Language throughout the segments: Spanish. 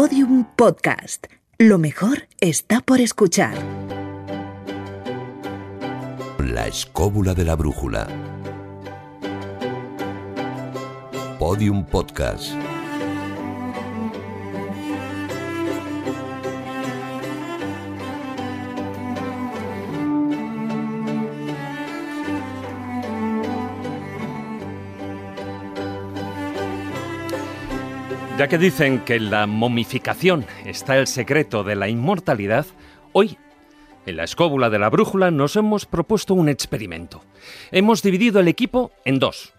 Podium Podcast. Lo mejor está por escuchar. La escóbula de la brújula. Podium Podcast. Ya que dicen que en la momificación está el secreto de la inmortalidad, hoy, en la escóbula de la brújula, nos hemos propuesto un experimento. Hemos dividido el equipo en dos,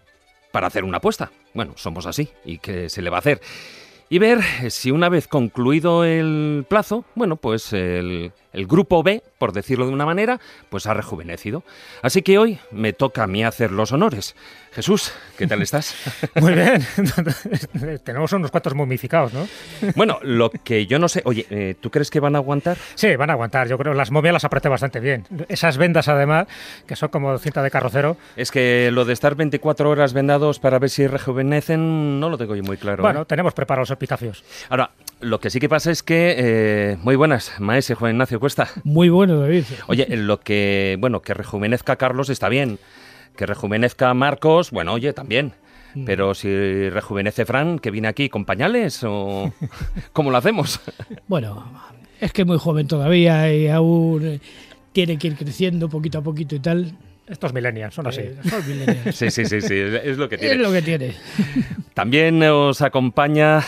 para hacer una apuesta. Bueno, somos así, ¿y qué se le va a hacer? Y ver si una vez concluido el plazo, bueno, pues el, el grupo B, por decirlo de una manera, pues ha rejuvenecido. Así que hoy me toca a mí hacer los honores. Jesús, ¿qué tal estás? Muy bien. Tenemos unos cuantos momificados, ¿no? Bueno, lo que yo no sé. Oye, eh, ¿tú crees que van a aguantar? Sí, van a aguantar. Yo creo que las momias las apreté bastante bien. Esas vendas, además, que son como cinta de carrocero. Es que lo de estar 24 horas vendados para ver si rejuvenecen, no lo tengo yo muy claro. Bueno, ¿eh? tenemos preparados los epitafios. Ahora, lo que sí que pasa es que. eh, muy buenas, maese Juan Ignacio Cuesta. Muy bueno, David. Oye, lo que. Bueno, que rejuvenezca Carlos está bien. Que rejuvenezca Marcos, bueno, oye, también. Pero si rejuvenece Fran, que viene aquí con pañales, o. ¿Cómo lo hacemos? Bueno, es que es muy joven todavía y aún eh, tiene que ir creciendo poquito a poquito y tal. Estos millennials son así. Eh, son millennials. Sí, sí, sí, sí, es lo que es tiene. lo que tiene. También os acompaña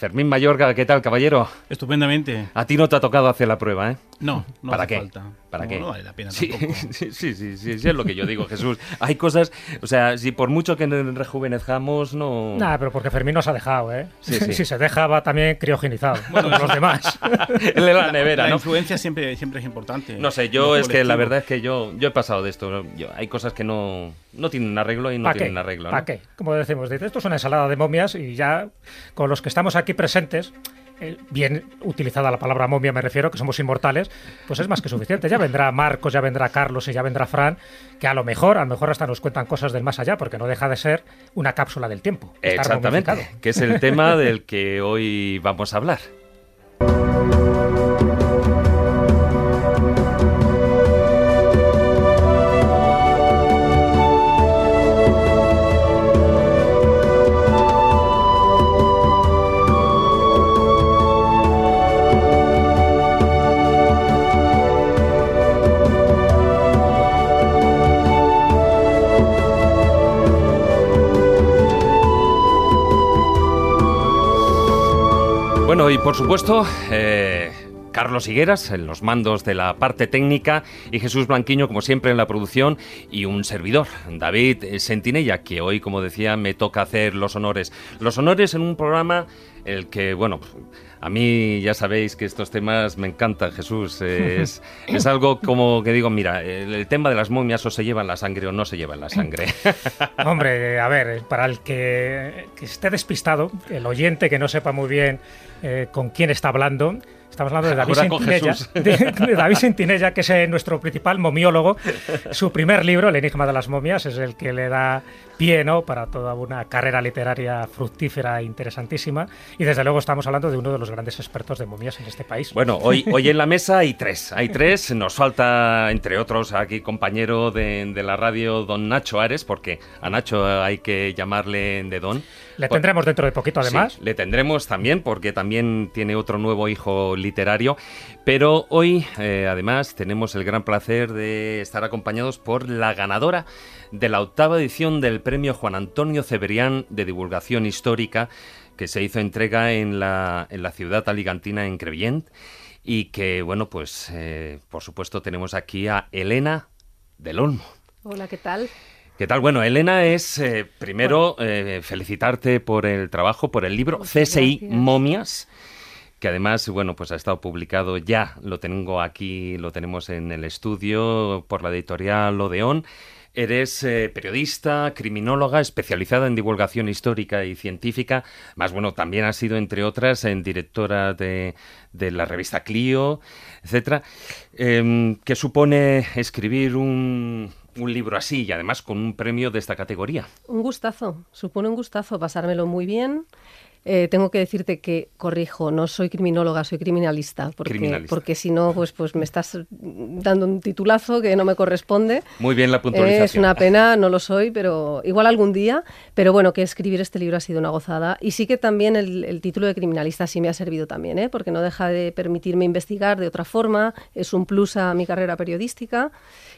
Fermín Mayorga. ¿Qué tal, caballero? Estupendamente. A ti no te ha tocado hacer la prueba, ¿eh? No, no ¿Para hace qué? falta. ¿Para No, qué? No vale la pena Sí, tampoco. sí, sí, sí, sí, sí, es lo que yo digo, Jesús. Hay cosas, o sea, si por mucho que rejuvenezcamos, no... Nada, pero porque Fermín nos ha dejado, ¿eh? Sí, sí. si se deja, va también criogenizado. Bueno, los demás. Él en la nevera, La ¿no? influencia siempre, siempre es importante. No sé, yo es que la verdad es que yo, yo he pasado de esto. Yo- hay cosas que no, no tienen arreglo y no tienen arreglo. ¿no? ¿Para qué? Como decimos, dice, esto es una ensalada de momias y ya con los que estamos aquí presentes, eh, bien utilizada la palabra momia me refiero, que somos inmortales, pues es más que suficiente. Ya vendrá Marcos, ya vendrá Carlos y ya vendrá Fran, que a lo mejor, a lo mejor hasta nos cuentan cosas del más allá, porque no deja de ser una cápsula del tiempo. Exactamente, que es el tema del que hoy vamos a hablar. Bueno, y por supuesto, eh, Carlos Higueras en los mandos de la parte técnica y Jesús Blanquiño, como siempre, en la producción y un servidor, David Sentinella, que hoy, como decía, me toca hacer los honores. Los honores en un programa el que, bueno, a mí ya sabéis que estos temas me encantan, Jesús. Es, es algo como que digo, mira, el, el tema de las momias o se llevan la sangre o no se llevan la sangre. Hombre, a ver, para el que, que esté despistado, el oyente que no sepa muy bien eh, con quién está hablando, estamos hablando de David Sentinella, de, de David Sentinella, que es eh, nuestro principal momiólogo. Su primer libro, El enigma de las momias, es el que le da pie ¿no? para toda una carrera literaria fructífera e interesantísima. Y desde luego estamos hablando de uno de los grandes expertos de momias en este país. Bueno, hoy, hoy en la mesa hay tres. Hay tres. Nos falta, entre otros, aquí compañero de, de la radio, don Nacho Ares, porque a Nacho hay que llamarle de don. Le tendremos dentro de poquito, además. Sí, le tendremos también, porque también tiene otro nuevo hijo literario. Pero hoy, eh, además, tenemos el gran placer de estar acompañados por la ganadora de la octava edición del premio Juan Antonio Cebrián de Divulgación Histórica, que se hizo entrega en la, en la ciudad aligantina, en Crevillent. Y que, bueno, pues, eh, por supuesto, tenemos aquí a Elena del Olmo. Hola, ¿qué tal? ¿Qué tal? Bueno, Elena, es eh, primero eh, felicitarte por el trabajo, por el libro Muchas CSI gracias. Momias, que además, bueno, pues ha estado publicado ya, lo tengo aquí, lo tenemos en el estudio por la editorial Odeón. Eres eh, periodista, criminóloga, especializada en divulgación histórica y científica. Más bueno, también has sido, entre otras, en directora de, de la revista Clio, etcétera. Em, ¿Qué supone escribir un, un libro así y además con un premio de esta categoría? Un gustazo, supone un gustazo pasármelo muy bien. Eh, tengo que decirte que, corrijo, no soy criminóloga, soy criminalista, porque, Criminalista. porque si no, pues, pues me estás dando un titulazo que no me corresponde. Muy bien la puntualización. Eh, es una pena, no lo soy, pero igual algún día. Pero bueno, que escribir este libro ha sido una gozada. Y sí que también el, el título de criminalista sí me ha servido también, ¿eh? porque no deja de permitirme investigar de otra forma, es un plus a mi carrera periodística.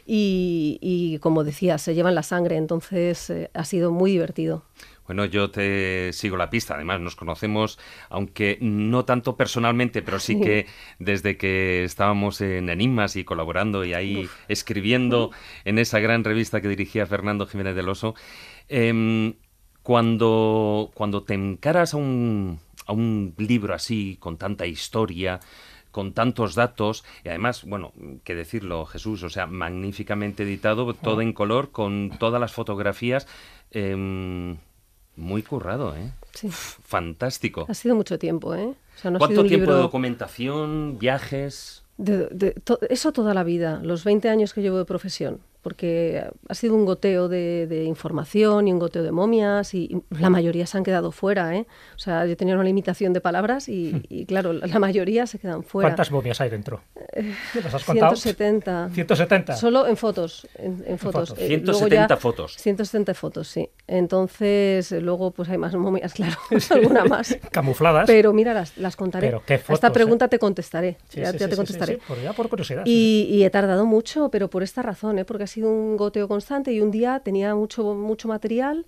Y, y como decía, se llevan la sangre, entonces eh, ha sido muy divertido. Bueno, yo te sigo la pista. Además, nos conocemos, aunque no tanto personalmente, pero sí que desde que estábamos en Enigmas y colaborando y ahí escribiendo en esa gran revista que dirigía Fernando Jiménez del Oso. em, cuando, cuando te encaras a un, a un libro así, con tanta historia, con tantos datos, y además, bueno, que decirlo, Jesús, o sea, magníficamente editado, todo en color, con todas las fotografías. em, muy currado, ¿eh? Sí. Fantástico. Ha sido mucho tiempo, ¿eh? O sea, no ha ¿Cuánto sido un tiempo de libro- documentación, viajes? De- de- to- eso toda la vida, los 20 años que llevo de profesión, porque ha sido un goteo de, de información y un goteo de momias y, y la mayoría se han quedado fuera. ¿eh? O sea, yo tenía una limitación de palabras y, y, claro, la mayoría se quedan fuera. ¿Cuántas momias hay dentro? ¿Las has contado? 170. 170. Solo en fotos. En, en fotos. fotos. Eh, luego 170 ya- fotos. 170 fotos, sí. Entonces, eh, luego pues hay más momias, claro, alguna más. Camufladas. Pero mira, las, las contaré. Pero qué A Esta fotos, pregunta te contestaré. Sí, ya sí, ya sí, te contestaré. sí, sí, por, ya por curiosidad. sí. Y, y he tardado mucho, pero por esta razón, ¿eh? porque ha sido un goteo constante y un día tenía mucho, mucho material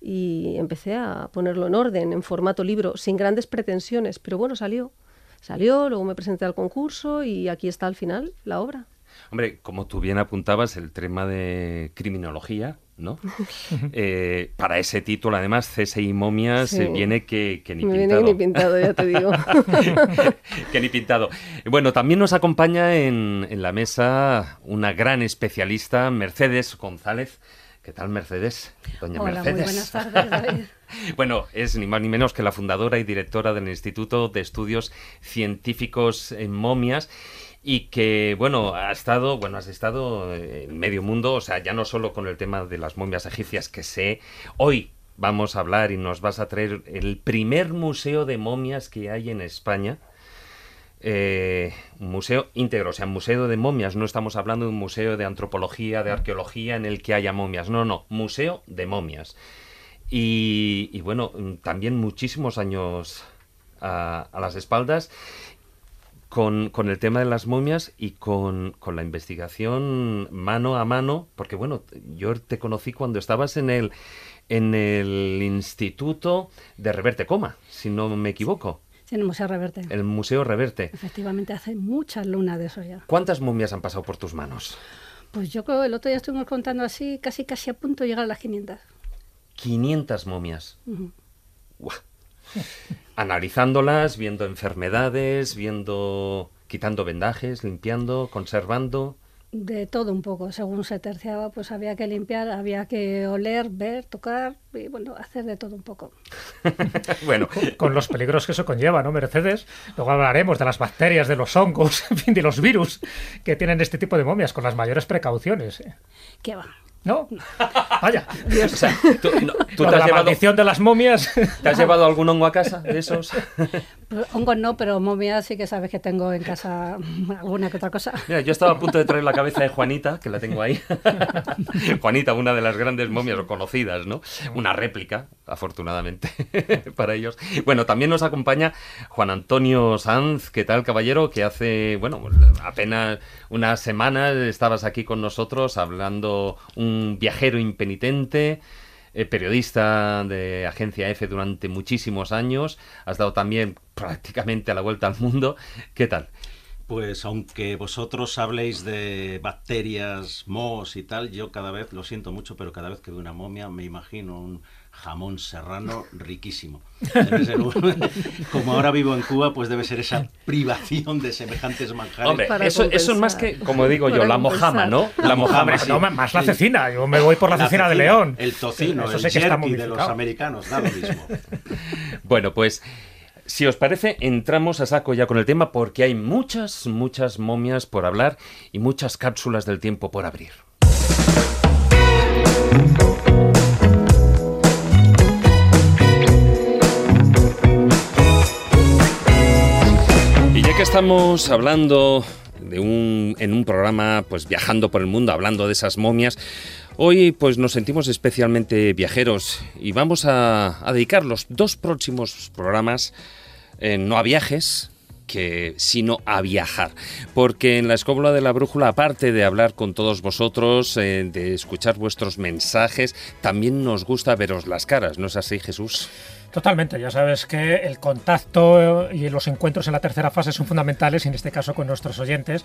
y empecé a ponerlo en orden, en formato libro, sin grandes pretensiones, pero bueno, salió. Salió, luego me presenté al concurso y aquí está al final la obra. Hombre, como tú bien apuntabas, el tema de criminología, ¿no? Eh, para ese título, además, CSI Momias, Sí. eh, viene que, que ni Me pintado. viene ni pintado, ya te digo. que ni pintado. Bueno, también nos acompaña en, en la mesa una gran especialista, Mercedes González. ¿Qué tal, Mercedes? Doña Hola, muy Mercedes. buenas tardes, David. Bueno, es ni más ni menos que la fundadora y directora del Instituto de Estudios Científicos en Momias y que, bueno, ha estado, bueno, has estado en medio mundo, o sea, ya no solo con el tema de las momias egipcias que sé, hoy vamos a hablar y nos vas a traer el primer museo de momias que hay en España. Eh, un museo íntegro, o sea, museo de momias, no estamos hablando de un museo de antropología, de arqueología en el que haya momias, no, no, museo de momias. Y, y bueno, también muchísimos años a las espaldas con, con el tema de las momias y con, con la investigación mano a mano, porque bueno, yo te conocí cuando estabas en el, en el Instituto de Reverte Coma, si no me equivoco, Sí, en el Museo Reverte. el Museo Reverte. Efectivamente, hace muchas lunas de eso ya. ¿Cuántas momias han pasado por tus manos? Pues yo creo el otro día estuvimos contando así, casi casi a punto de llegar a las 500. 500 momias. Guau. Analizándolas, viendo enfermedades, viendo, quitando vendajes, limpiando, conservando. De todo un poco, según se terciaba, pues había que limpiar, había que oler, ver, tocar y bueno, hacer de todo un poco. bueno, Con los peligros que eso conlleva, ¿no, Mercedes? Luego hablaremos de las bacterias, de los hongos, en fin, de los virus que tienen este tipo de momias, con las mayores precauciones. ¿eh? ¿Qué va? ¿No? Vaya. o sea, tú, no, tú Lo te, has la llevado, maldición de las momias. ¿te has llevado algún hongo a casa de esos? Pues, hongos no, pero momias sí que sabes que tengo en casa alguna que otra cosa. Mira, yo estaba a punto de traer la cabeza de Juanita, que la tengo ahí. Juanita, una de las grandes momias conocidas, ¿no? Una réplica, afortunadamente, para ellos. Bueno, también nos acompaña Juan Antonio Sanz. ¿Qué tal, caballero? Que hace, bueno, apenas unas semanas estabas aquí con nosotros hablando un viajero impenitente. eh, periodista de Agencia F durante muchísimos años, has dado también prácticamente a la vuelta al mundo. ¿Qué tal? Pues aunque vosotros habléis de bacterias, mohos y tal, yo cada vez, lo siento mucho, pero cada vez que veo una momia me imagino un jamón serrano riquísimo. Debe ser un- como ahora vivo en Cuba, pues debe ser esa privación de semejantes manjares. Hombre, Para eso, eso es más que, como digo yo, la mojama, ¿no? La mojama, sí. No, más la cecina. Yo me voy por la, cecina, de León. El tocino, Eso el sé que está jerky de los americanos, da lo mismo. Bueno, pues, si os parece, entramos a saco ya con el tema porque hay muchas, muchas momias por hablar y muchas cápsulas del tiempo por abrir. Estamos hablando de un, en un programa, pues viajando por el mundo, hablando de esas momias. Hoy pues nos sentimos especialmente viajeros y vamos a, a dedicar los dos próximos programas eh, no a viajes, que, sino a viajar. Porque en la escóbula de la brújula, aparte de hablar con todos vosotros, eh, de escuchar vuestros mensajes, también nos gusta veros las caras, ¿no es así, Jesús? Totalmente, ya sabes que el contacto y los encuentros en la tercera fase son fundamentales, y en este caso con nuestros oyentes.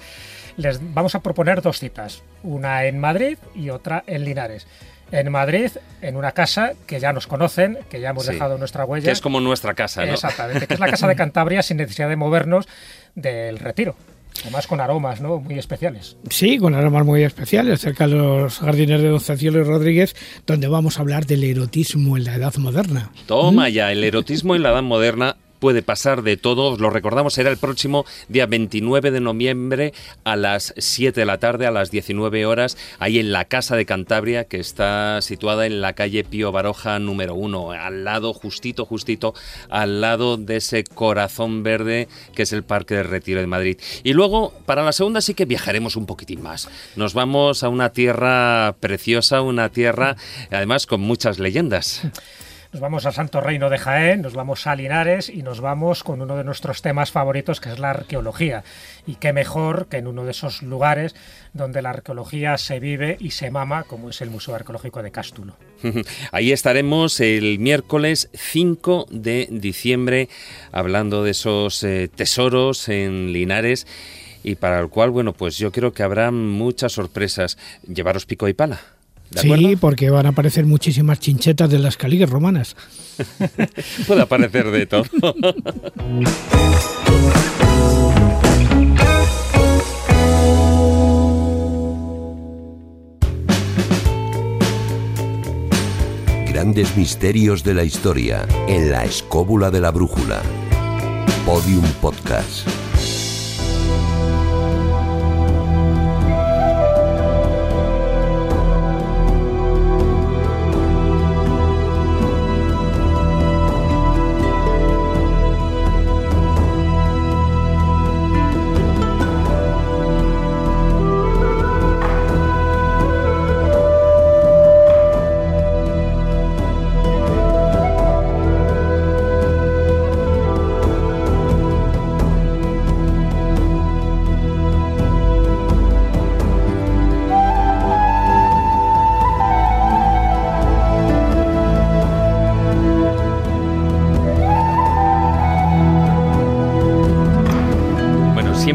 Les vamos a proponer dos citas, una en Madrid y otra en Linares. En Madrid, en una casa que ya nos conocen, que ya hemos Sí. dejado nuestra huella. Que es como nuestra casa, ¿no? Exactamente, que es la casa de Cantabria sin necesidad de movernos del retiro. Además con aromas ¿no? muy especiales. Sí, con aromas muy especiales, cerca de los jardines de Don Cecilio Rodríguez, donde vamos a hablar del erotismo en la edad moderna. Toma ya, el erotismo en la edad moderna puede pasar de todo. Os lo recordamos, será el próximo día 29 de noviembre a las 7 de la tarde, a las 19 horas, ahí en la Casa de Cantabria, que está situada en la calle Pío Baroja número 1, al lado, justito, justito, al lado de ese corazón verde que es el Parque del Retiro de Madrid. Y luego, para la segunda sí que viajaremos un poquitín más. Nos vamos a una tierra preciosa, una tierra además con muchas leyendas. Nos vamos al Santo Reino de Jaén, nos vamos a Linares y nos vamos con uno de nuestros temas favoritos que es la arqueología. Y qué mejor que en uno de esos lugares donde la arqueología se vive y se mama, como es el Museo Arqueológico de Cástulo. Ahí estaremos el miércoles 5 de diciembre hablando de esos eh, tesoros en Linares y para el cual, bueno, pues yo creo que habrá muchas sorpresas. Llevaros pico y pala. ¿De Sí, acuerdo? porque van a aparecer muchísimas chinchetas de las caligues romanas. Puede aparecer de todo. Grandes misterios de la historia en la escóbula de la brújula. Podium Podcast.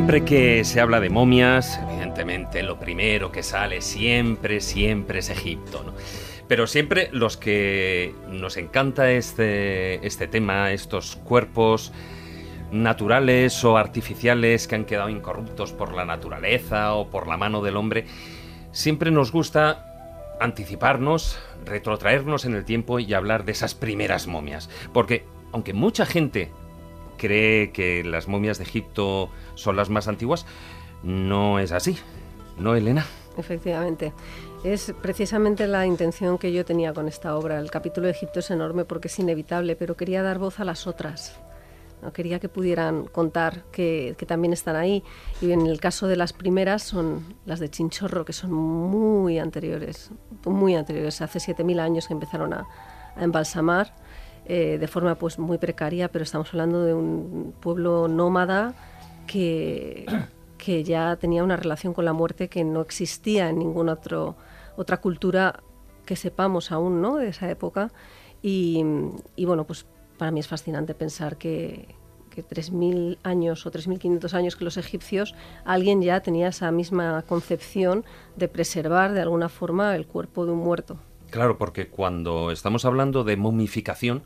Siempre que se habla de momias, evidentemente lo primero que sale siempre, siempre es Egipto. Pero siempre los que nos encanta este, este tema, estos cuerpos naturales o artificiales que han quedado incorruptos por la naturaleza o por la mano del hombre, siempre nos gusta anticiparnos, retrotraernos en el tiempo y hablar de esas primeras momias. Porque aunque mucha gente cree que las momias de Egipto son las más antiguas, no es así. ¿No, Elena? Efectivamente. Es precisamente la intención que yo tenía con esta obra. El capítulo de Egipto es enorme porque es inevitable, pero quería dar voz a las otras. ¿no? Quería que pudieran contar que, que también están ahí. Y en el caso de las primeras son las de Chinchorro, que son muy anteriores, muy anteriores. Hace 7.000 años que empezaron a, a embalsamar eh, de forma pues muy precaria, pero estamos hablando de un pueblo nómada que, que ya tenía una relación con la muerte que no existía en ninguna otro, otra cultura que sepamos aún ¿no? de esa época. Y, y bueno, pues para mí es fascinante pensar que, que 3.000 años o 3.500 años que los egipcios, alguien ya tenía esa misma concepción de preservar de alguna forma el cuerpo de un muerto. Claro, porque cuando estamos hablando de momificación,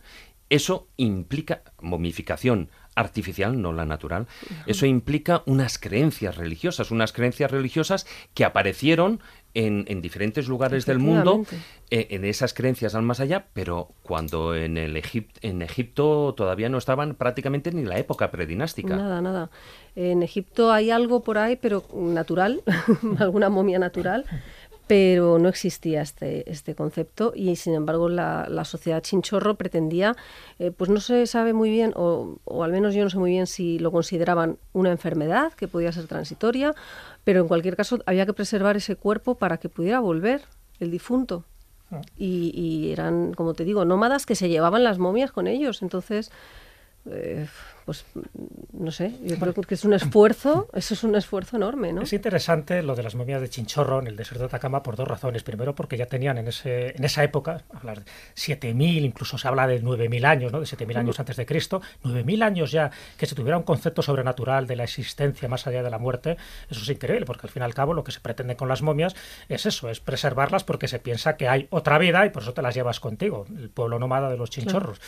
eso implica momificación artificial, no la natural. Eso implica unas creencias religiosas, unas creencias religiosas que aparecieron en, en diferentes lugares del mundo, eh, en esas creencias al más allá, pero cuando en, el Egip- en Egipto todavía no estaban prácticamente ni la época predinástica. Nada, nada. En Egipto hay algo por ahí, pero natural, alguna momia natural, pero no existía este, este concepto y sin embargo la, la sociedad chinchorro pretendía, eh, pues no se sabe muy bien, o, o al menos yo no sé muy bien si lo consideraban una enfermedad que podía ser transitoria, pero en cualquier caso había que preservar ese cuerpo para que pudiera volver el difunto. Y, y eran, como te digo, nómadas que se llevaban las momias con ellos. Entonces, eh, pues no sé, yo creo que es un esfuerzo, eso es un esfuerzo enorme, ¿no? Es interesante lo de las momias de Chinchorro en el desierto de Atacama por dos razones. Primero, porque ya tenían en, ese, en esa época, hablar de 7.000, incluso se habla de 9.000 años, ¿no? de 7.000 años antes de Cristo, 9.000 años ya que se tuviera un concepto sobrenatural de la existencia más allá de la muerte, eso es increíble, porque al fin y al cabo lo que se pretende con las momias es eso, es preservarlas porque se piensa que hay otra vida y por eso te las llevas contigo, el pueblo nómada de los chinchorros.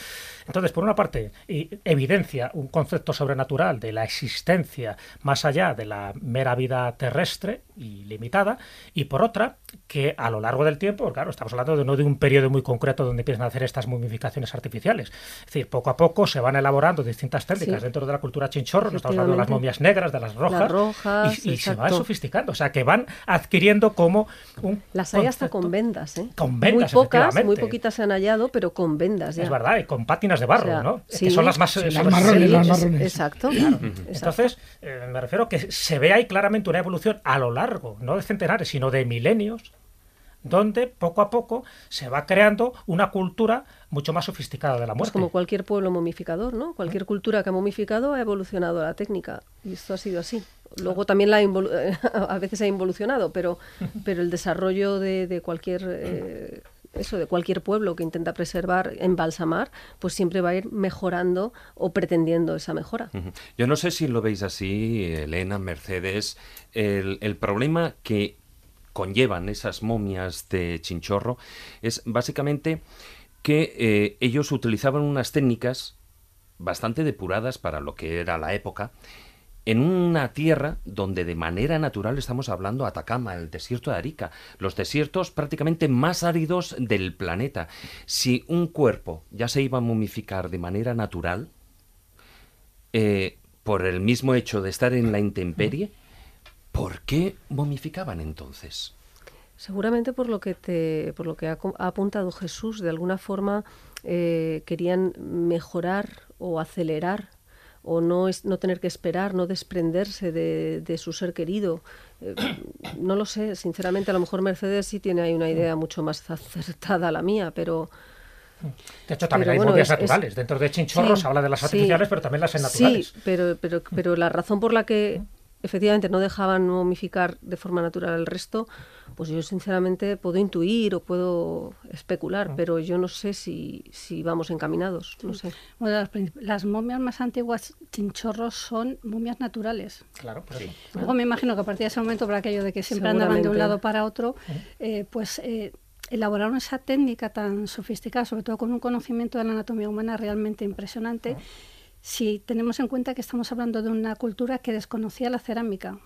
Entonces, por una parte, y evidencia un concepto sobrenatural de la existencia más allá de la mera vida terrestre y limitada, y por otra, que a lo largo del tiempo, claro, estamos hablando de no de un periodo muy concreto donde empiezan a hacer estas momificaciones artificiales. Es decir, poco a poco se van elaborando distintas técnicas Sí. dentro de la cultura chinchorro, no estamos hablando de las momias negras, de las rojas, Las rojas, y, y se va exacto. sofisticando, o sea, que van adquiriendo como un Las hay hasta con vendas, ¿eh? Con vendas, muy pocas, muy poquitas se han hallado, pero con vendas ya. Es verdad, y con pátinas de barro, O sea, ¿no? sí. Que son las más... Sí, las- marrones, Marrones. Exacto. exacto. Entonces, eh, me refiero que se ve ahí claramente una evolución a lo largo, no de centenares, sino de milenios, donde poco a poco se va creando una cultura mucho más sofisticada de la Pues muerte. como cualquier pueblo momificador, ¿no? Cualquier cultura que ha momificado ha evolucionado la técnica y esto ha sido así. Luego también la a veces ha involucionado, pero, pero el desarrollo de, de cualquier eh, eso de cualquier pueblo que intenta preservar, embalsamar, pues siempre va a ir mejorando o pretendiendo esa mejora. Yo no sé si lo veis así, Elena, Mercedes, el, el problema que conllevan esas momias de chinchorro es básicamente que eh, ellos utilizaban unas técnicas bastante depuradas para lo que era la época, en una tierra donde de manera natural estamos hablando Atacama, el desierto de Arica, los desiertos prácticamente más áridos del planeta. Si un cuerpo ya se iba a momificar de manera natural, eh, por el mismo hecho de estar en la intemperie, ¿por qué momificaban entonces? Seguramente por lo que te, por lo que ha apuntado Jesús, de alguna forma eh, querían mejorar o acelerar o no es no tener que esperar, no desprenderse de, de su ser querido. Eh, no lo sé, sinceramente, a lo mejor Mercedes sí tiene ahí una idea mucho más acertada a la mía, pero De hecho, también pero hay bueno, momias es- es- naturales. Dentro de chinchorros Sí, se habla de las sí. artificiales, pero también las hay naturales. Sí, pero, pero, pero la razón por la que efectivamente no dejaban momificar de forma natural el resto, pues yo sinceramente puedo intuir o puedo especular, pero yo no sé si, si vamos encaminados, no sé. Bueno, las, las momias más antiguas chinchorros son momias naturales. Claro, pues. Luego me imagino que a partir de ese momento, por aquello de que siempre andaban de un lado para otro, eh, pues eh, elaboraron esa técnica tan sofisticada, sobre todo con un conocimiento de la anatomía humana realmente impresionante, si tenemos en cuenta que estamos hablando de una cultura que desconocía la cerámica.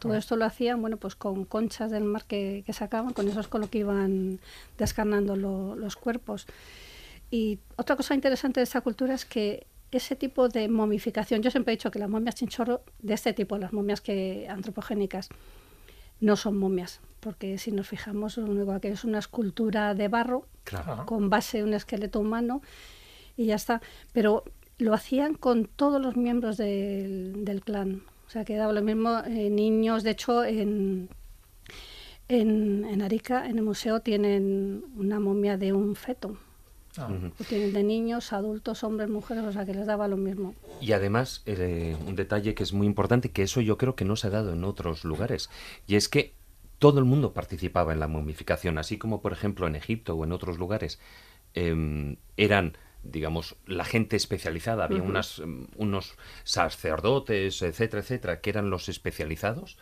Todo esto lo hacían, bueno, pues con conchas del mar que, que sacaban, con eso es con lo que iban descarnando lo- los cuerpos. Y otra cosa interesante de esta cultura es que ese tipo de momificación, yo siempre he dicho que las momias chinchorro, de este tipo, las momias que antropogénicas, no son momias, porque si nos fijamos, lo único que es una escultura de barro Claro. con base un esqueleto humano y ya está. Pero lo hacían con todos los miembros del, del clan. O sea, que daba lo mismo eh, niños. De hecho, en, en, en Arica, en el museo, tienen una momia de un feto. Ah. Lo tienen de niños, adultos, hombres, mujeres, o sea, que les daba lo mismo. Y además, eh, un detalle que es muy importante, que eso yo creo que no se ha dado en otros lugares, y es que todo el mundo participaba en la momificación, así como por ejemplo en Egipto o en otros lugares em, eran digamos, la gente especializada, había Ujú. unas, em, unos sacerdotes, etcétera, etcétera, que eran los especializados.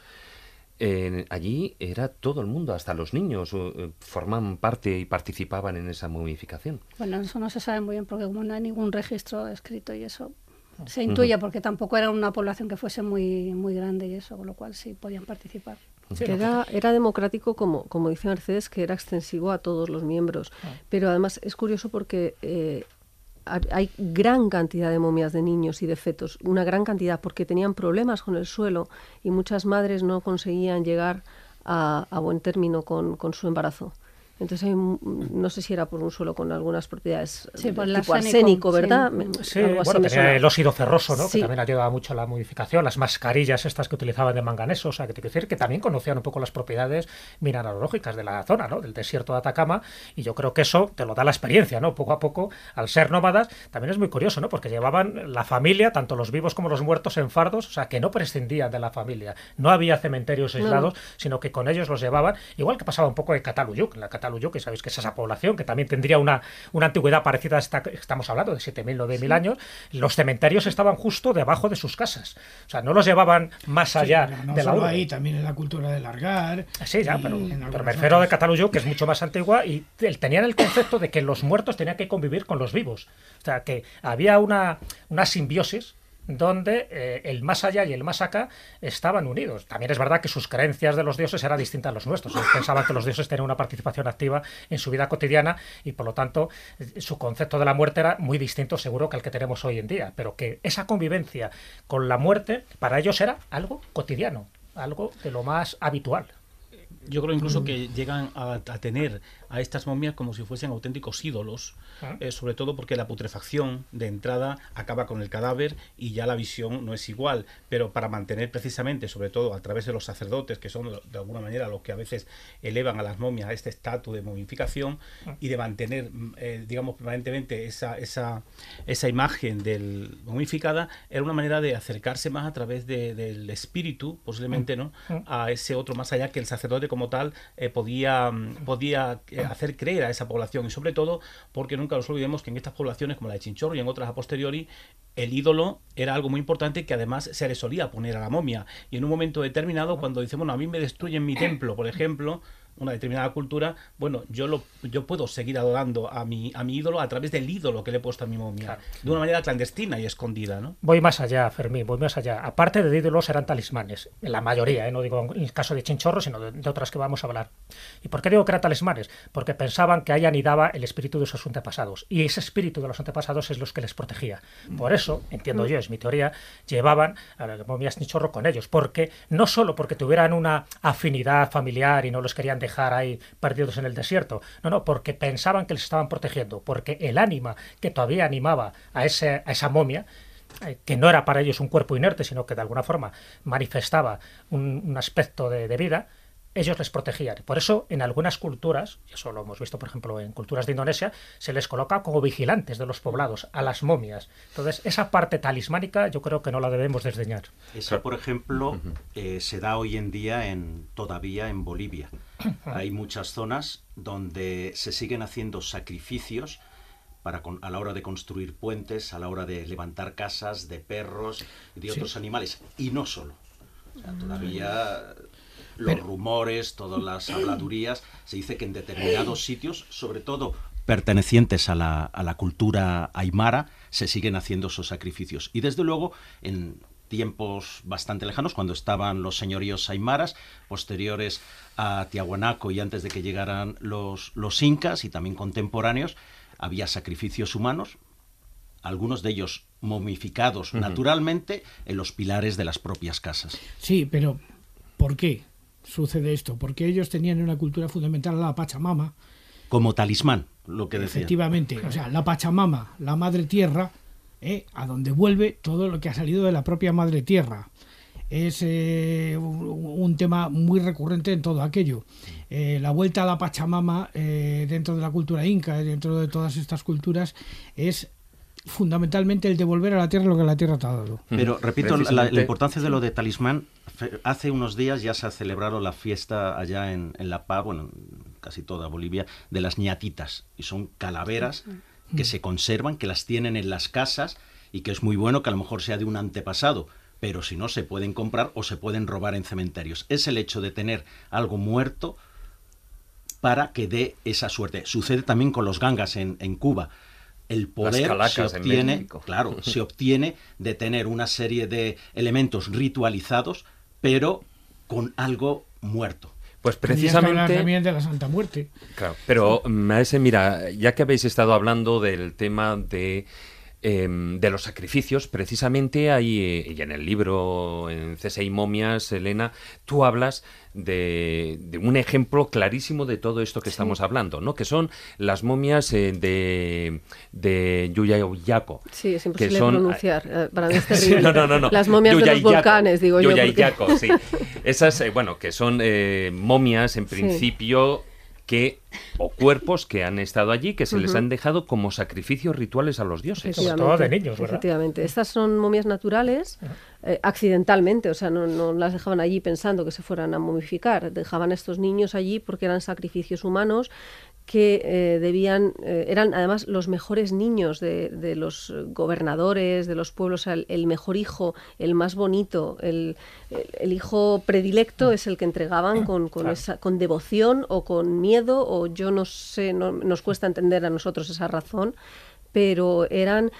Eh, allí era todo el mundo, hasta los niños eh, formaban parte y participaban en esa momificación. Bueno, eso no se sabe muy bien porque como no hay ningún registro escrito y eso se intuye porque tampoco era una población que fuese muy muy grande y eso, con lo cual sí podían participar. Era, era democrático, como, como dice Mercedes, que era extensivo a todos los miembros. Pero además es curioso porque eh, hay gran cantidad de momias de niños y de fetos, una gran cantidad, porque tenían problemas con el suelo y muchas madres no conseguían llegar a, buen término con su embarazo. Entonces, hay no sé si era por un suelo con algunas propiedades Sí, de por el tipo arsénico, arsénico. ¿verdad? Sí, algo así bueno, tenía el óxido ferroso, ¿no? Sí. Que también ayudaba mucho a la modificación, las mascarillas estas que utilizaban de manganeso, o sea, que te quiero decir que también conocían un poco las propiedades mineralógicas de la zona, ¿no? Del desierto de Atacama, y yo creo que eso te lo da la experiencia, ¿no? Poco a poco, al ser nómadas, también es muy curioso, ¿no? Porque llevaban la familia, tanto los vivos como los muertos, en fardos, o sea, que no prescindían de la familia. No había cementerios no. aislados, sino que con ellos los llevaban, igual que pasaba un poco en Cataluyuk, en la Cataluyuk, que sabéis que es esa población, que también tendría una, una antigüedad parecida a esta que estamos hablando, de 7.000, 9.000 años, los cementerios estaban justo debajo de sus casas. O sea, no los llevaban más Sí, allá pero no de la solo ahí, también en la cultura de largar. Sí, ya, pero, pero me refiero de. Cataluña, que es mucho más antigua, y tenían el concepto de que los muertos tenían que convivir con los vivos. O sea, que había una, una simbiosis donde eh, el más allá y el más acá estaban unidos. También es verdad que sus creencias de los dioses eran distintas a los nuestros. Ellos pensaban que los dioses tenían una participación activa en su vida cotidiana y por lo tanto eh, su concepto de la muerte era muy distinto seguro que el que tenemos hoy en día. Pero que esa convivencia con la muerte para ellos era algo cotidiano, algo de lo más habitual. Yo creo incluso que llegan a tener a estas momias como si fuesen auténticos ídolos, Ah. eh, sobre todo porque la putrefacción de entrada acaba con el cadáver y ya la visión no es igual, pero para mantener precisamente, sobre todo a través de los sacerdotes, que son de alguna manera los que a veces elevan a las momias a este estatus de momificación Ah. y de mantener, mm, eh, digamos, permanentemente esa, esa, esa imagen del momificada, era una manera de acercarse más a través de- del espíritu, posiblemente, ¿no? Mm. a ese otro más allá que el sacerdote como tal eh, podía, mm, podía eh, hacer creer a esa población y sobre todo porque nunca nos olvidemos que en estas poblaciones como la de Chinchorro y en otras a posteriori el ídolo era algo muy importante que además se le solía poner a la momia. Y en un momento determinado cuando dice bueno a mí me destruyen mi templo por ejemplo una determinada cultura, bueno, yo lo yo puedo seguir adorando a mi, a mi ídolo a través del ídolo que le he puesto a mi momia, Claro. de una manera clandestina y escondida, ¿no? Voy más allá, Fermín, voy más allá. Aparte de ídolos eran talismanes, en la mayoría, ¿eh? no digo en el caso de Chinchorro, sino de, de otras que vamos a hablar. ¿Y por qué digo que eran talismanes? Porque pensaban que ahí anidaba el espíritu de sus antepasados, y ese espíritu de los antepasados es los que les protegía. Por eso, entiendo yo, es mi teoría, llevaban a las momias Chinchorro con ellos, porque no solo porque tuvieran una afinidad familiar y no los querían dejar ahí perdidos en el desierto, no, no, porque pensaban que les estaban protegiendo, porque el ánima que todavía animaba a, ese, a esa momia, eh, que no era para ellos un cuerpo inerte, sino que de alguna forma manifestaba un, aspecto de vida, ellos les protegían. Por eso, en algunas culturas, y eso lo hemos visto, por ejemplo, en culturas de Indonesia, se les coloca como vigilantes de los poblados, a las momias. Entonces, esa parte talismánica yo creo que no la debemos desdeñar. Eso, por ejemplo, eh, se da hoy en día en todavía en Bolivia. Hay muchas zonas donde se siguen haciendo sacrificios para con- a la hora de construir puentes, a la hora de levantar casas de perros y de otros animales. Y no solo. O sea, todavía los rumores, todas las habladurías, se dice que en determinados sitios, sobre todo pertenecientes a la, a la cultura aymara, se siguen haciendo esos sacrificios. Y desde luego, en tiempos bastante lejanos, cuando estaban los señoríos aymaras, posteriores a Tiahuanaco y antes de que llegaran los, los incas y también contemporáneos, había sacrificios humanos, algunos de ellos momificados naturalmente en los pilares de las propias casas. Sí, pero ¿por qué sucede esto? Porque ellos tenían una cultura fundamental la Pachamama, Como talismán, lo que decía. efectivamente, o sea, la Pachamama, la Madre Tierra, ¿eh? a donde vuelve todo lo que ha salido de la propia Madre Tierra. Es eh, un, tema muy recurrente en todo aquello. Eh, la vuelta a la Pachamama dentro de la cultura inca, dentro de todas estas culturas, es fundamentalmente el devolver a la tierra lo que la tierra te ha dado. Pero repito, la, importancia de lo de talismán, hace unos días ya se ha celebrado la fiesta allá en, en La Paz, bueno, en casi toda Bolivia, de las ñatitas. Y son calaveras que se conservan, que las tienen en las casas y que es muy bueno que a lo mejor sea de un antepasado. Pero si no, se pueden comprar o se pueden robar en cementerios. Es el hecho de tener algo muerto para que dé esa suerte. Sucede también con los gangas en, en Cuba. El poder se obtiene, claro, se obtiene de tener una serie de elementos ritualizados, pero con algo muerto. Pues que precisamente... también de la Santa Muerte. Claro, pero Maese, mira, ya que habéis estado hablando del tema de em, de los sacrificios, precisamente hay, eh, y en el libro, en CSI Momias, Elena, tú hablas de, de un ejemplo clarísimo de todo esto que estamos hablando, ¿no? Que son las momias eh, de, de Yuyayaco. Sí, es que imposible son- pronunciar. eh, Para mí es Sí, terrible. no, no, no, no. Las momias de los volcanes, digo yo. porque- Yuyayaco, sí. Esas, eh, bueno, que son eh, momias en Sí. Que o cuerpos que han estado allí que se les han dejado como sacrificios rituales a los dioses. Sobre todo de niños, ¿verdad? Efectivamente. Estas son momias naturales, eh, accidentalmente, o sea, no, no las dejaban allí pensando que se fueran a momificar. Dejaban a estos niños allí porque eran sacrificios humanos que eh, debían, eh, eran además los mejores niños de, de los gobernadores, de los pueblos, el, el mejor hijo, el más bonito, el, el- el hijo predilecto es el que entregaban con, con, Claro. esa, con devoción o con miedo, o yo no sé, no- nos cuesta entender a nosotros esa razón, pero eran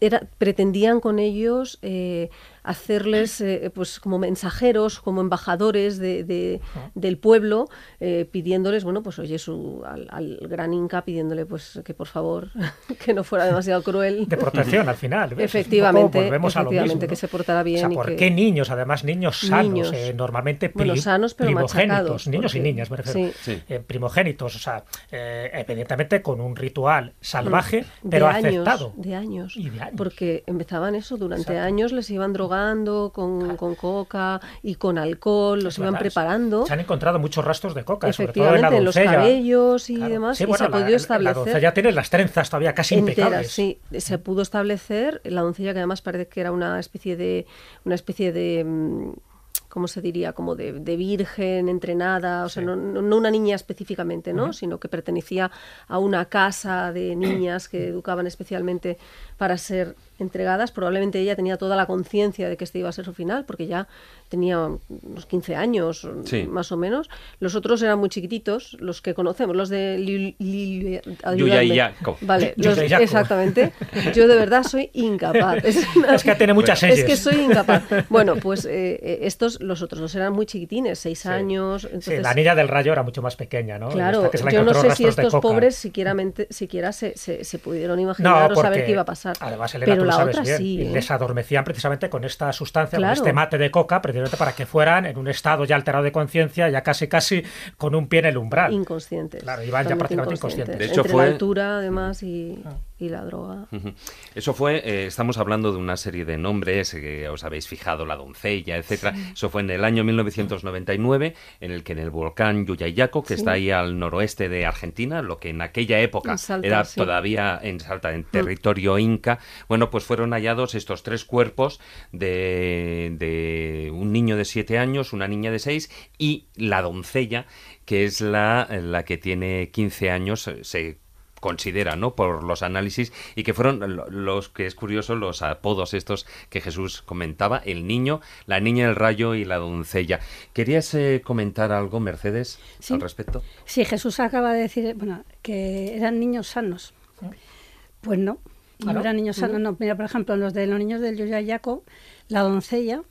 era, pretendían con ellos eh, hacerles eh, pues como mensajeros, como embajadores de, de- del pueblo, eh, pidiéndoles, bueno, pues oye, su, al, al gran Inca pidiéndole pues que por favor que no fuera demasiado cruel. De protección al final. Efectivamente, volvemos a lo efectivamente, que se portara bien. O sea, y ¿por que- qué niños? Además, niños sanos, Niños. eh, normalmente Bueno, pri- sanos, pero primogénitos, niños y niñas, me refiero. sí. Sí. Eh, primogénitos, o sea, eh, evidentemente con un ritual salvaje, de pero aceptado. De años. Y de años. Porque empezaban eso, durante Exacto. años les iban drogando con, con coca y con alcohol, los Es iban verdad, preparando. Se han encontrado muchos rastros de coca, sobre todo en la en los cabellos y Claro. demás, Sí, y bueno, se ha la- podido La establecer doncella tiene las trenzas todavía casi enteras, impecables. sí, se pudo establecer la doncella que además parece que era una especie de una especie de mm, ¿cómo se diría? Como de, de virgen entrenada, o sea, Sí. no- no una niña específicamente, ¿no? Sino que pertenecía a una casa de niñas que educaban especialmente para ser entregadas. Probablemente ella tenía toda la conciencia de que este iba a ser su final, porque ya tenía unos 15 años, Sí. más o menos. Los otros eran muy chiquititos, los que conocemos, los de Lil- ayúdame. Yuyayaco. Vale, los- exactamente. Yo de verdad soy incapaz. Es, una- Es que tiene muchas es que soy incapaz. Bueno, pues eh, eh, estos, los otros dos eran muy chiquitines, seis años. Sí, Entonces, la niña del rayo era mucho más pequeña, ¿no? Y Claro, esta que se la yo no sé si estos pobres siquiera, siquiera se, se, se pudieron imaginar o saber qué iba a pasar. Además, Elena, Pero tú lo la sabes otra bien, sí. y ¿eh? les adormecían precisamente con esta sustancia, con Claro. este mate de coca, precisamente para que fueran en un estado ya alterado de conciencia, ya casi casi con un pie en el umbral. Inconscientes. Claro, iban ya prácticamente inconscientes. De hecho, Entre fue- la altura, además, y, y la droga. Eso fue, eh, estamos hablando de una serie de nombres eh, que os habéis fijado, la doncella, etcétera. Eso fue en el año 1999, en el que en el volcán Yuyayaco, que Sí. está ahí al noroeste de Argentina, lo que en aquella época En Salta, era sí. todavía en Salta, en territorio inca, bueno, pues fueron hallados estos tres cuerpos de, de un niño de siete años, una niña de seis y la doncella, que es la, la que tiene 15 años, eh, se considera, ¿no? Por los análisis y que fueron lo- los que es curioso los apodos estos que Jesús comentaba, el niño, la niña del rayo y la doncella. ¿Querías eh, comentar algo, Mercedes, Sí. al respecto? Sí, Jesús acaba de decir, bueno, que eran niños sanos. Pues no, no ¿Ah, no? eran niños sanos. No, mira, por ejemplo, los de los niños del Yoyayaco, la doncella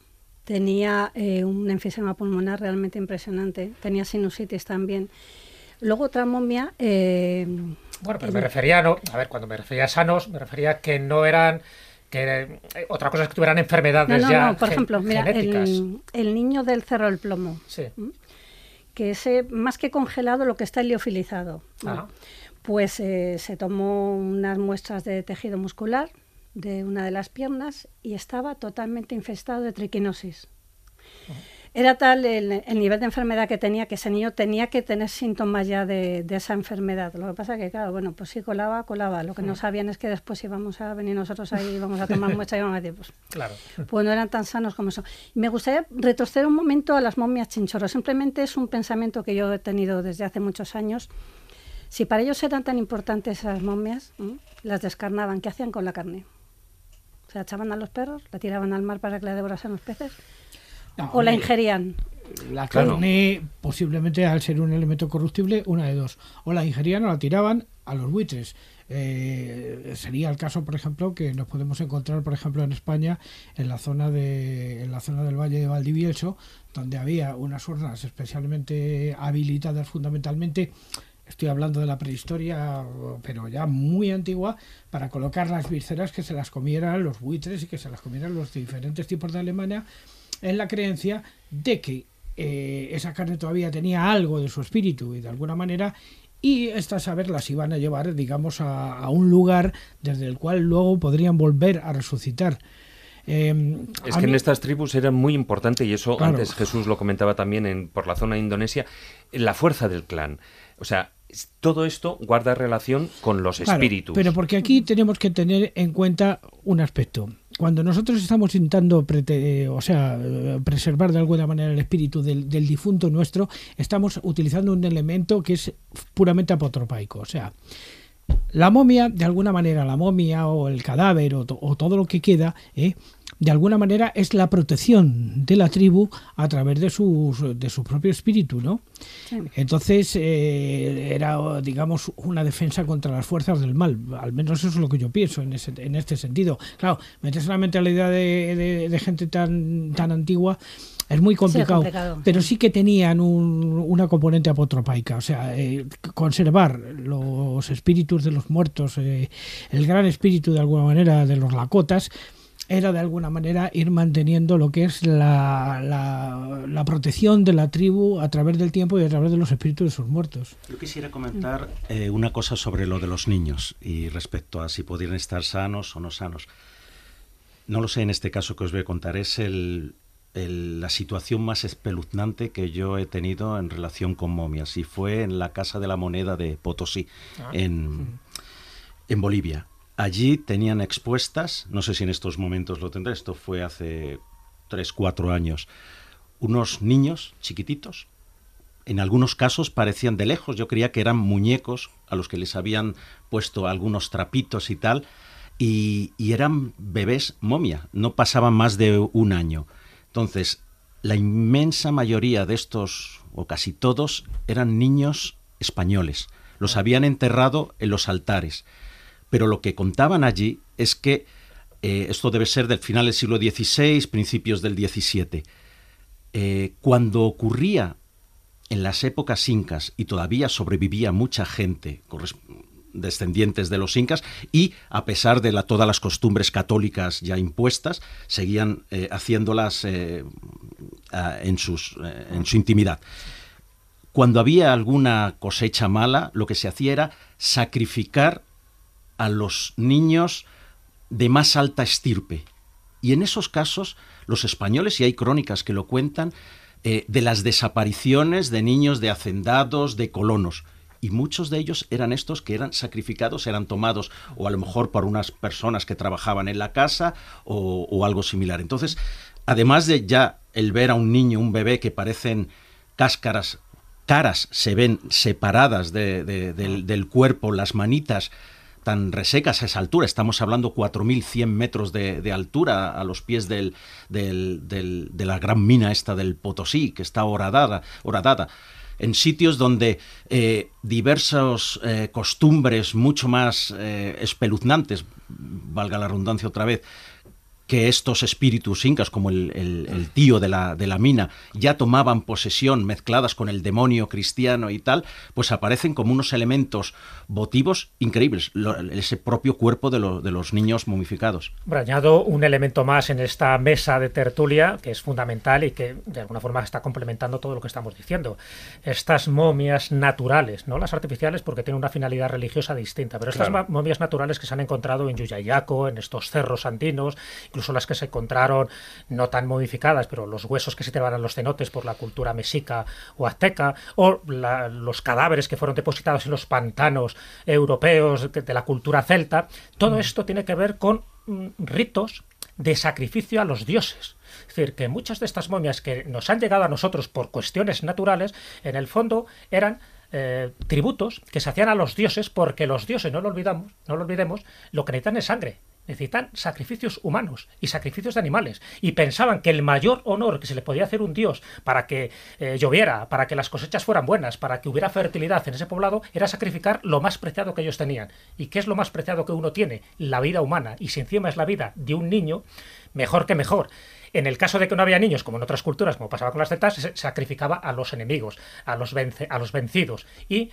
tenía eh, un enfisema pulmonar realmente impresionante, tenía sinusitis también. Luego otra momia, eh, Bueno, pero me refería, no, a ver, cuando me refería a sanos, me refería a que no eran, que eh, otra cosa es que tuvieran no, enfermedades no, ya no, por gen- ejemplo, mira, el, el niño del cerro del plomo, Sí. que ese más que congelado lo que está liofilizado. Pues eh, se tomó unas muestras de tejido muscular de una de las piernas y estaba totalmente infestado de triquinosis. Era tal el, el nivel de enfermedad que tenía que ese niño tenía que tener síntomas ya de, de esa enfermedad. Lo que pasa que, claro, bueno, pues sí colaba, colaba. Lo que no sabían es que después íbamos a venir nosotros ahí, íbamos a tomar muestras y íbamos a decir, pues, Claro. pues no eran tan sanos como eso. Y me gustaría retroceder un momento a las momias chinchorros. Simplemente es un pensamiento que yo he tenido desde hace muchos años. Si para ellos eran tan importantes esas momias, las descarnaban. ¿Qué hacían con la carne? ¿Se la echaban a los perros? ¿La tiraban al mar para que la devorasen los peces? No, ¿O la ingerían? La Claro. carne, posiblemente al ser un elemento corruptible, una de dos. O la ingerían o la tiraban a los buitres. Eh, sería el caso, por ejemplo, que nos podemos encontrar, por ejemplo, en España, en la zona de, en la zona del Valle de Valdivielso, donde había unas urnas especialmente habilitadas fundamentalmente estoy hablando de la prehistoria, pero ya muy antigua, para colocar las vísceras que se las comieran los buitres y que se las comieran los diferentes tipos de Alemania, en la creencia de que eh, esa carne todavía tenía algo de su espíritu y de alguna manera y estas aves las iban a llevar, digamos, a, un lugar desde el cual luego podrían volver a resucitar. Em, es que en estas tribus era muy importante, y eso antes Jesús lo comentaba también en, por la zona de Indonesia, la fuerza del clan. O sea, todo esto guarda relación con los espíritus. Pero porque aquí tenemos que tener en cuenta un aspecto. Cuando nosotros estamos intentando, o sea, preservar de alguna manera el espíritu del, difunto nuestro, estamos utilizando un elemento que es puramente apotropaico. O sea, la momia, de alguna manera, la momia o el cadáver o, o todo lo que queda, ¿eh? De alguna manera es la protección de la tribu a través de, sus, de su propio espíritu, ¿no? Entonces eh, era, digamos, una defensa contra las fuerzas del mal. Al menos eso es lo que yo pienso en, ese, en este sentido. Claro, metes la mentalidad de, de, gente tan, tan antigua es muy complicado, pero sí que tenían una componente apotropaica, o sea, eh, conservar los espíritus de los muertos, eh, el gran espíritu de alguna manera de los lakotas, era de alguna manera ir manteniendo lo que es la, la, protección de la tribu a través del tiempo y a través de los espíritus de sus muertos. Yo quisiera comentar eh, una cosa sobre lo de los niños y respecto a si podrían estar sanos o no sanos. No lo sé en este caso que os voy a contar, es el, la situación más espeluznante que yo he tenido en relación con momias y fue en la Casa de la Moneda de Potosí, ah. en, en Bolivia. Allí tenían expuestas, no sé si en estos momentos lo tendré, esto fue hace 3, 4 años, unos niños chiquititos. En algunos casos parecían de lejos, yo creía que eran muñecos a los que les habían puesto algunos trapitos y tal, y, y eran bebés momia, no pasaban más de un año. Entonces, la inmensa mayoría de estos, o casi todos, eran niños españoles. Los habían enterrado en los altares pero lo que contaban allí es que eh, esto debe ser del final del siglo XVI, principios del XVII. Eh, cuando ocurría en las épocas incas y todavía sobrevivía mucha gente descendientes de los incas y a pesar de todas las costumbres católicas ya impuestas, seguían eh, haciéndolas en, en su intimidad. Cuando había alguna cosecha mala, lo que se hacía era sacrificar a los niños de más alta estirpe. Y en esos casos, los españoles, y hay crónicas que lo cuentan, eh, de las desapariciones de niños de hacendados, de colonos. Y muchos de ellos eran estos que eran sacrificados, eran tomados o a lo mejor por unas personas que trabajaban en la casa o, algo similar. Entonces, además de ya el ver a un niño, un bebé que parecen cáscaras, caras se ven separadas del cuerpo, las manitas tan resecas a esa altura. Estamos hablando 4.100 metros de, altura a los pies del, de la gran mina esta del Potosí, que está horadada, horadada en sitios donde eh, diversas eh, costumbres mucho más eh, espeluznantes, valga la redundancia otra vez, que estos espíritus incas, como el, tío de la, de la, mina, ya tomaban posesión mezcladas con el demonio cristiano y tal, pues aparecen como unos elementos votivos increíbles, ese propio cuerpo de, de los niños momificados. añado un elemento más en esta mesa de tertulia que es fundamental y que de alguna forma está complementando todo lo que estamos diciendo. Estas momias naturales, no las artificiales porque tienen una finalidad religiosa distinta, pero estas momias naturales que se han encontrado en Yuyayaco, en estos cerros andinos, incluso las que se encontraron no tan modificadas, pero los huesos que se llevaban a los cenotes por la cultura mexica o azteca, o los cadáveres que fueron depositados en los pantanos europeos de, la cultura celta, todo mm. esto tiene que ver con mm, ritos de sacrificio a los dioses. Es decir, que muchas de estas momias que nos han llegado a nosotros por cuestiones naturales, en el fondo eran eh, tributos que se hacían a los dioses porque los dioses, no lo olvidamos, no lo olvidemos, lo que necesitan es sangre necesitan sacrificios humanos y sacrificios de animales. Y pensaban que el mayor honor que se le podía hacer un dios para que eh, lloviera, para que las cosechas fueran buenas, para que hubiera fertilidad en ese poblado, era sacrificar lo más preciado que ellos tenían. ¿Y qué es lo más preciado que uno tiene? La vida humana. Y si encima es la vida de un niño, mejor que mejor. En el caso de que no había niños, como en otras culturas, como pasaba con las celtas, se sacrificaba a los enemigos, a los, a los vencidos. Y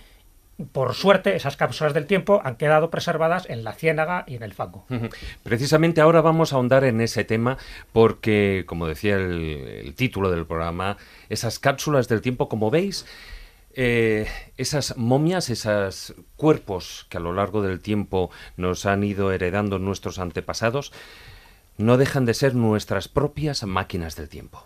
por suerte, esas cápsulas del tiempo han quedado preservadas en la ciénaga y en el fango. Precisamente ahora vamos a ahondar en ese tema porque, como decía el, título del programa, esas cápsulas del tiempo, como veis, eh, esas momias, esos cuerpos que a lo largo del tiempo nos han ido heredando nuestros antepasados, no dejan de ser nuestras propias máquinas del tiempo.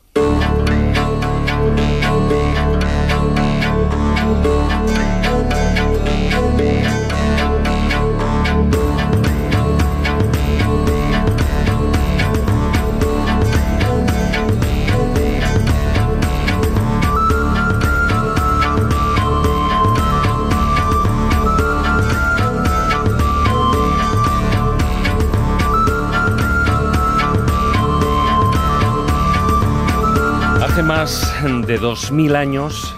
Hace más de 2000 años,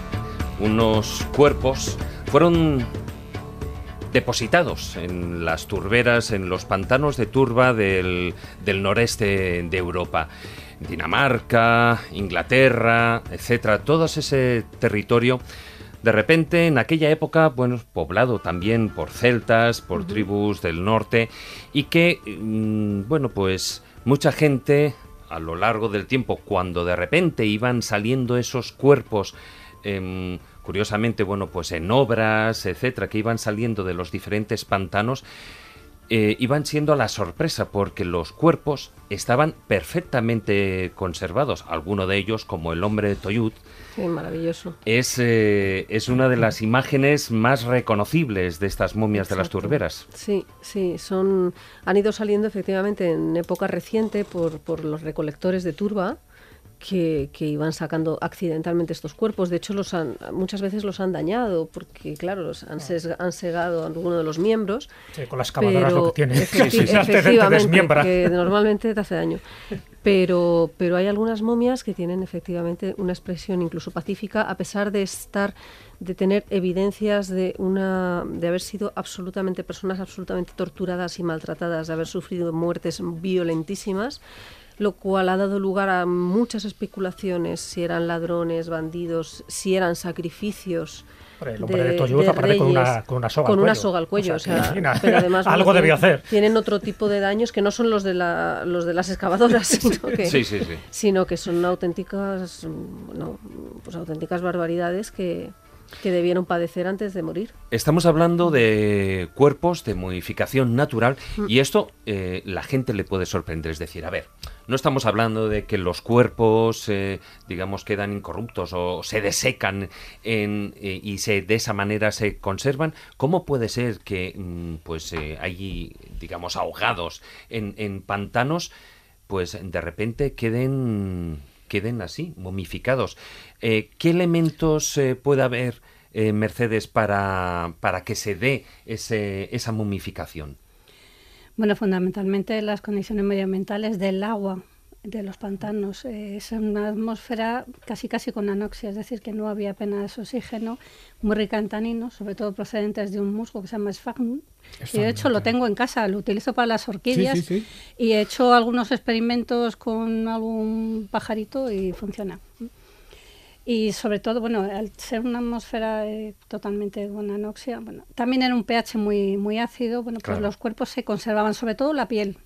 unos cuerpos fueron depositados en las turberas, en los pantanos de turba del, noreste de Europa. Dinamarca, Inglaterra, etcétera, todo ese territorio de repente, en aquella época, bueno, poblado también por celtas, por tribus del norte, y que, mm, bueno, pues mucha gente a lo largo del tiempo, cuando de repente iban saliendo esos cuerpos, em, curiosamente, bueno, pues en obras, etcétera, que iban saliendo de los diferentes pantanos, eh, iban siendo a la sorpresa porque los cuerpos estaban perfectamente conservados. Alguno de ellos, como el hombre de Toyut, maravilloso. Es, eh, es una de las imágenes más reconocibles de estas momias de las turberas. Sí, sí, son han ido saliendo efectivamente en época reciente por, por los recolectores de turba que, iban sacando accidentalmente estos cuerpos. De hecho, los han, muchas veces los han dañado porque, claro, los han, han segado a alguno de los miembros. Sí, con las excavadoras lo que tiene. efectivamente, que normalmente te hace daño. Pero, pero hay algunas momias que tienen efectivamente una expresión incluso pacífica, a pesar de estar de tener evidencias de una de haber sido absolutamente personas absolutamente torturadas y maltratadas, de haber sufrido muertes violentísimas lo cual ha dado lugar a muchas especulaciones, si eran ladrones, bandidos, si eran sacrificios. El hombre de, de aparece con una, con una, soga con al una cuello. soga al cuello. O sea, pero además, algo debió hacer. Tienen otro tipo de daños que no son los de, la, los de las excavadoras, sino que, sí, sí, sí. Sino que son auténticas, no, pues auténticas barbaridades que, que debieron padecer antes de morir. Estamos hablando de cuerpos de modificación natural mm. y esto eh, la gente le puede sorprender. Es decir, a ver, no estamos hablando de que los cuerpos, eh, digamos, quedan incorruptos o se desecan en, eh, y se, de esa manera se conservan. ¿Cómo puede ser que mm, pues hay, digamos, ahogados en, en pantanos, pues de repente queden queden así, momificados. Eh, ¿Qué elementos eh, puede haber, eh, Mercedes, para, para, que se dé ese, esa momificación? Bueno, fundamentalmente las condiciones medioambientales del agua de los pantanos. es una atmósfera casi casi con anoxia, es decir, que no había apenas oxígeno, muy rica en taninos, sobre todo procedentes de un musgo que se llama sphagnum. Y de hecho lo tengo en casa, lo utilizo para las orquídeas y he hecho algunos experimentos con algún pajarito y funciona. Y sobre todo, bueno, al ser una atmósfera eh, totalmente con anoxia, bueno, también era un pH muy, muy ácido, bueno, pues los cuerpos se conservaban, sobre todo la piel,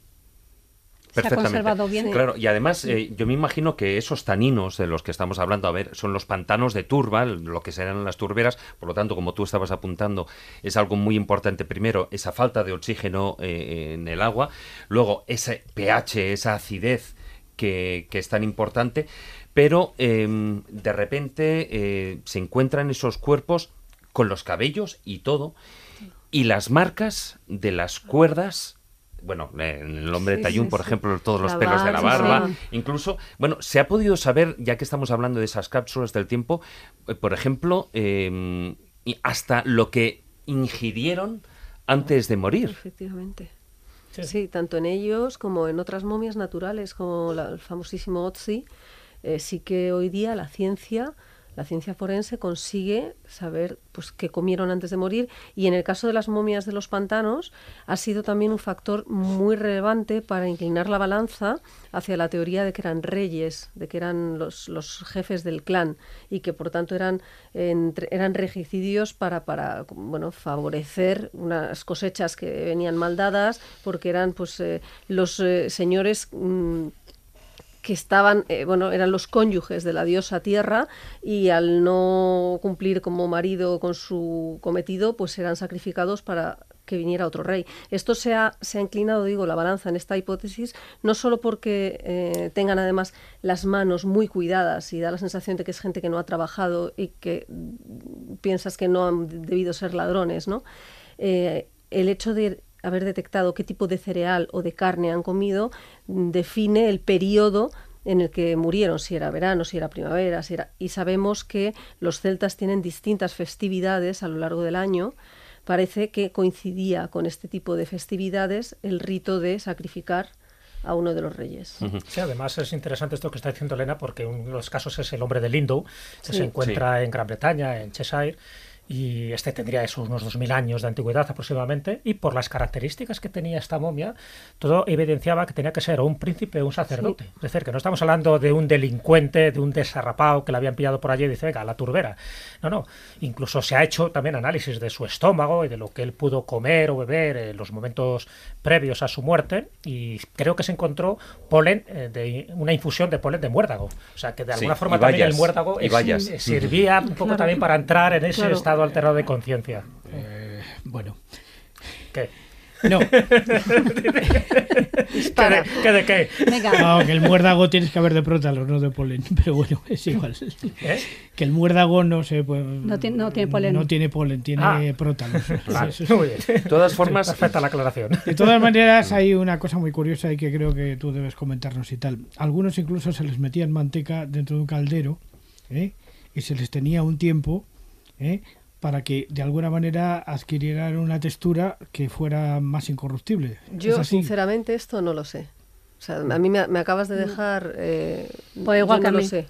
se ha conservado bien. Claro, y además eh, yo me imagino que esos taninos de los que estamos hablando, a ver, son los pantanos de turba, lo que serán las turberas, por lo tanto, como tú estabas apuntando, es algo muy importante. Primero, esa falta de oxígeno eh, en el agua, luego ese pH, esa acidez que, es tan importante, pero em, de repente eh, se encuentran esos cuerpos con los cabellos y todo, y las marcas de las cuerdas bueno, en el hombre de Tayún, por ejemplo, todos los pelos de la barba, incluso, bueno, se ha podido saber, ya que estamos hablando de esas cápsulas del tiempo, eh, por ejemplo, em, hasta lo que ingirieron antes de morir. Efectivamente. Sí. tanto en ellos como en otras momias naturales, como el famosísimo Otzi, eh, sí que hoy día la ciencia La ciencia forense consigue saber pues, qué comieron antes de morir y en el caso de las momias de los pantanos ha sido también un factor muy relevante para inclinar la balanza hacia la teoría de que eran reyes, de que eran los, los jefes del clan y que por tanto eran, entre- eran regicidios para, para bueno, favorecer unas cosechas que venían mal dadas porque eran pues eh, los eh, señores mm, que estaban, eh, bueno, eran los cónyuges de la diosa tierra y al no cumplir como marido con su cometido, pues eran sacrificados para que viniera otro rey. Esto se ha, se ha inclinado, digo, la balanza en esta hipótesis, no solo porque eh, tengan además las manos muy cuidadas y da la sensación de que es gente que no ha trabajado y que piensas que no han debido ser ladrones, ¿no? Eh, el hecho de haber detectado qué tipo de cereal o de carne han comido mm, define el periodo en el que murieron, si era verano, si era primavera, si era... y sabemos que los celtas tienen distintas festividades a lo largo del año. Parece que coincidía con este tipo de festividades el rito de sacrificar a uno de los reyes. Sí, además es interesante esto que está diciendo Elena, porque uno de los casos es el hombre de Lindow, que Sí. se encuentra en Gran Bretaña, en Cheshire, y este tendría esos unos 2.000 años de antigüedad aproximadamente, y por las características que tenía esta momia, todo evidenciaba que tenía que ser un príncipe o un sacerdote. Es decir, que no estamos hablando de un delincuente, de un desarrapado que le habían pillado por allí y dice, venga, la turbera. No, no. Incluso se ha hecho también análisis de su estómago y de lo que él pudo comer o beber en los momentos previos a su muerte, y creo que se encontró polen, eh, de una infusión de polen de muérdago. O sea, que de Sí, alguna forma también el muérdago es- bayas. eh, un poco Claro. también para entrar en ese Claro. estado alterado de conciencia. Eh, bueno, ¿Qué? no, Dispara. ¿Qué de, qué de qué? Venga, no, que el muérdago tienes que haber de prótalos, no de polen, pero bueno, es igual. ¿Eh? Que el muérdago no se pues, No tiene- no tiene polen. No tiene polen, tiene Ah. prótalos. Vale, Eso es- muy bien. De todas formas, Perfecta la aclaración. De todas maneras, hay una cosa muy curiosa y que creo que tú debes comentarnos y tal. Algunos incluso se les metían manteca dentro de un caldero ¿eh? y se les tenía un tiempo ¿eh? Para que de alguna manera adquirieran una textura que fuera más incorruptible. Yo, sinceramente, esto no lo sé. O sea, a mí me, me acabas de dejar... Eh, Pues igual yo que no a lo mí. sé.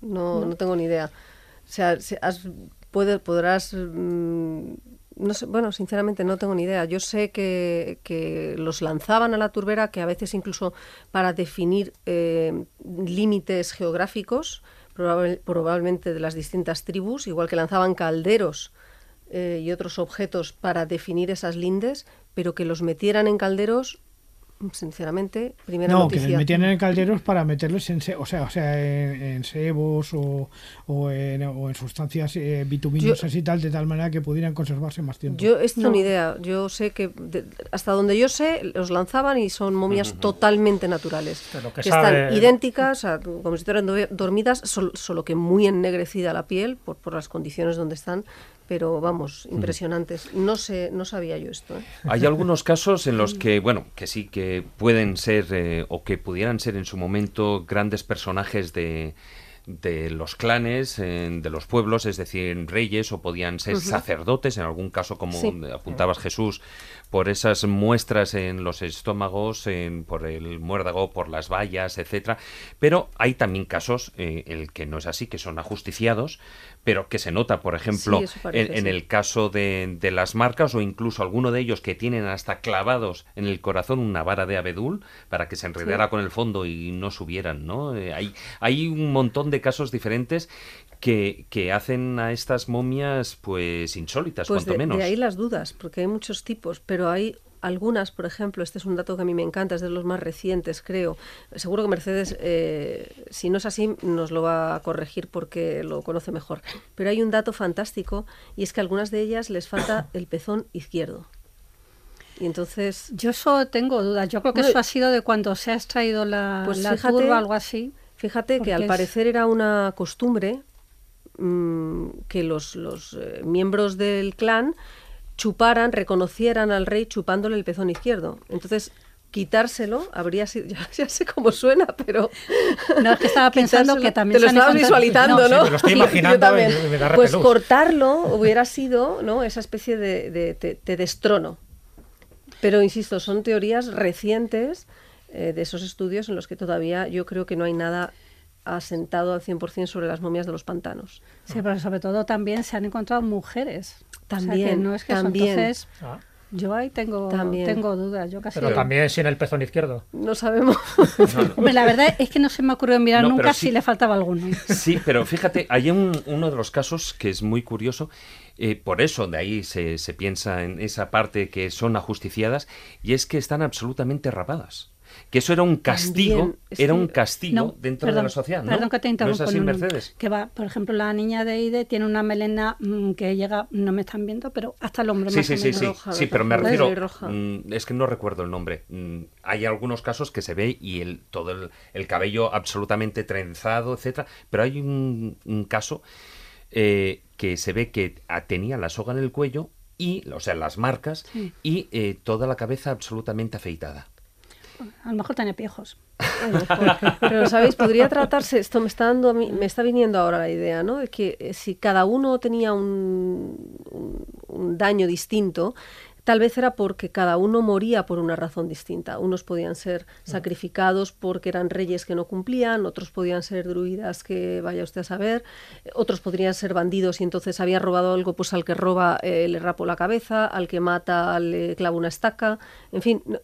No, no tengo ni idea. O sea, si has- puede- podrás... mm, no sé, bueno, sinceramente no tengo ni idea. Yo sé que, que los lanzaban a la turbera, que a veces incluso para definir eh, límites geográficos, probable- probablemente de las distintas tribus, igual que lanzaban calderos eh, y otros objetos para definir esas lindes, pero que los metieran en calderos, sinceramente, primera No, que les metían en calderos para meterlos en, se- o sea, o sea, en, en sebos o, o, en, o en sustancias eh, bituminosas y tal, de tal manera que pudieran conservarse más tiempo. Yo esto No. ni idea. Yo sé que de- hasta donde yo sé los lanzaban y son momias totalmente naturales, De lo que que sabe- están idénticas, o sea, como si estuvieran do- dormidas, sol- solo que muy ennegrecida la piel por, por las condiciones donde están, pero vamos, impresionantes. No sé, no sabía yo esto. ¿eh? Hay algunos casos en los que, bueno, que sí que pueden ser eh, o que pudieran ser en su momento grandes personajes de, de los clanes, eh, de los pueblos, es decir, reyes o podían ser sacerdotes, en algún caso, como Sí. apuntabas Jesús, por esas muestras en los estómagos, en- por el muérdago, por las vallas, etcétera. Pero hay también casos eh, en el que no es así, que son ajusticiados, pero que se nota, por ejemplo, Sí, eso parece, en, en sí. el caso de, de las marcas o incluso alguno de ellos que tienen hasta clavados en el corazón una vara de abedul para que se enredara con el fondo y no subieran, ¿no? Eh, hay, hay un montón de casos diferentes que, que hacen a estas momias pues insólitas, Pues cuanto de, menos. de ahí las dudas, porque hay muchos tipos, pero hay algunas, por ejemplo, este es un dato que a mí me encanta, es de los más recientes, creo. Seguro que Mercedes, eh, si no es así, nos lo va a corregir porque lo conoce mejor. Pero hay un dato fantástico y es que a algunas de ellas les falta el pezón izquierdo. Y entonces, yo eso tengo dudas. Yo creo que No, eso ha sido de cuando se ha extraído la, Pues la fíjate- turba o algo así. fíjate que al es- parecer era una costumbre mm, que los, los, eh, miembros del clan chuparan, reconocieran al rey chupándole el pezón izquierdo. Entonces, quitárselo habría sido, ya, ya sé cómo suena, pero... No, es que estaba pensando que también Te lo estabas visualizando, No, ¿no? sí, me lo estoy imaginando yo también. y me da Pues cortarlo hubiera sido, ¿no? Esa especie de, de, de- de destrono. Pero, insisto, son teorías recientes eh, de esos estudios en los que todavía yo creo que no hay nada asentado al 100% sobre las momias de los pantanos. Sí, pero sobre todo también se han encontrado mujeres. También, o sea, que no es que eso, también. entonces Ah, yo ahí tengo, También. tengo dudas. Yo casi. pero también sin el pezón izquierdo. No sabemos. Hombre, la verdad es que no se me ocurrió mirar No, nunca sí. si le faltaba alguno. Sí, pero fíjate, hay un- uno de los casos que es muy curioso, eh, por eso de ahí se, se piensa en esa parte que son ajusticiadas, y es que están absolutamente rapadas. Que eso era un castigo, También, era un castigo No, dentro perdón, de la sociedad, ¿no? Perdón que te ¿No interrumpa. es así, no, no. Mercedes? Que va, por ejemplo, la niña de Ide tiene una melena mm, que llega, no me están viendo, pero hasta el hombro Sí, más sí, sí, sí, roja, sí, pero me refiero, roja. mm, es que no recuerdo el nombre. Mm, hay algunos casos que se ve y el, todo el, el cabello absolutamente trenzado, etcétera, pero hay un, un caso eh, que se ve que tenía la soga en el cuello y, o sea, las marcas Sí. y eh, toda la cabeza absolutamente afeitada. A lo mejor tiene piojos. A lo mejor. Pero, ¿sabéis? Podría tratarse, esto me está dando me está viniendo ahora la idea, ¿no? De que eh, si cada uno tenía un, un- un daño distinto, tal vez era porque cada uno moría por una razón distinta. Unos podían ser sacrificados porque eran reyes que no cumplían, otros podían ser druidas que vaya usted a saber, otros podrían ser bandidos y entonces había robado algo, pues al que roba eh, le rapo la cabeza, al que mata le clavo una estaca, en fin. no-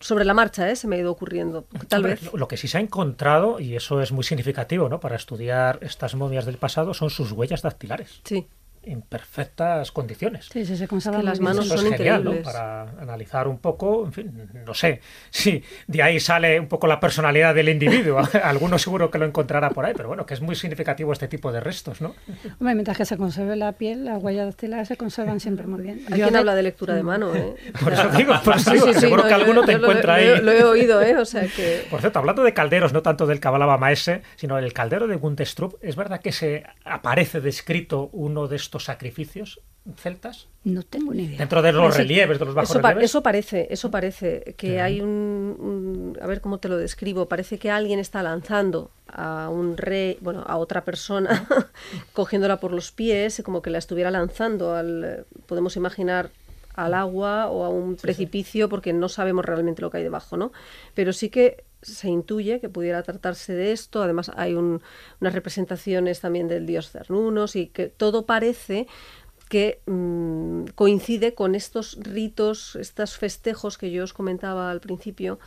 sobre la marcha, ¿eh? se me ha ido ocurriendo. Tal vez. Lo, lo que sí se ha encontrado, y eso es muy significativo ¿no? para estudiar estas momias del pasado, son sus huellas dactilares. Sí. En perfectas condiciones. Sí, sí, se conservan que las manos Eso es son genial, ¿no? increíbles. Para analizar un poco, en fin, no sé si de ahí sale un poco la personalidad del individuo. Alguno seguro que lo encontrará por ahí, pero bueno, que es muy significativo este tipo de restos, ¿no? Hombre, mientras que se conserve la piel, las huellas dactilares se conservan siempre muy bien. Yo habla de lectura de mano, ¿eh? Por eso digo, por eso digo, sí, que seguro no, que yo- alguno te yo lo- encuentra lo, ahí. Lo he oído, ¿eh? O sea que... Por cierto, hablando de calderos, no tanto del Cabalaba Maese, sino el caldero de Guntestrup, ¿es verdad que se aparece descrito uno de estos sacrificios celtas? No tengo ni idea. Dentro de los relieves, de los bajos eso, relieves. eso parece, eso parece que hay un, un- a ver cómo te lo describo, parece que alguien está lanzando a un rey, bueno, a otra persona, cogiéndola por los pies, como que la estuviera lanzando al, podemos imaginar al agua o a un precipicio porque no sabemos realmente lo que hay debajo, ¿no? Pero sí que se intuye que pudiera tratarse de esto, además hay un- unas representaciones también del dios Cernunos y que todo parece que mm, coincide con estos ritos, estos festejos que yo os comentaba al principio,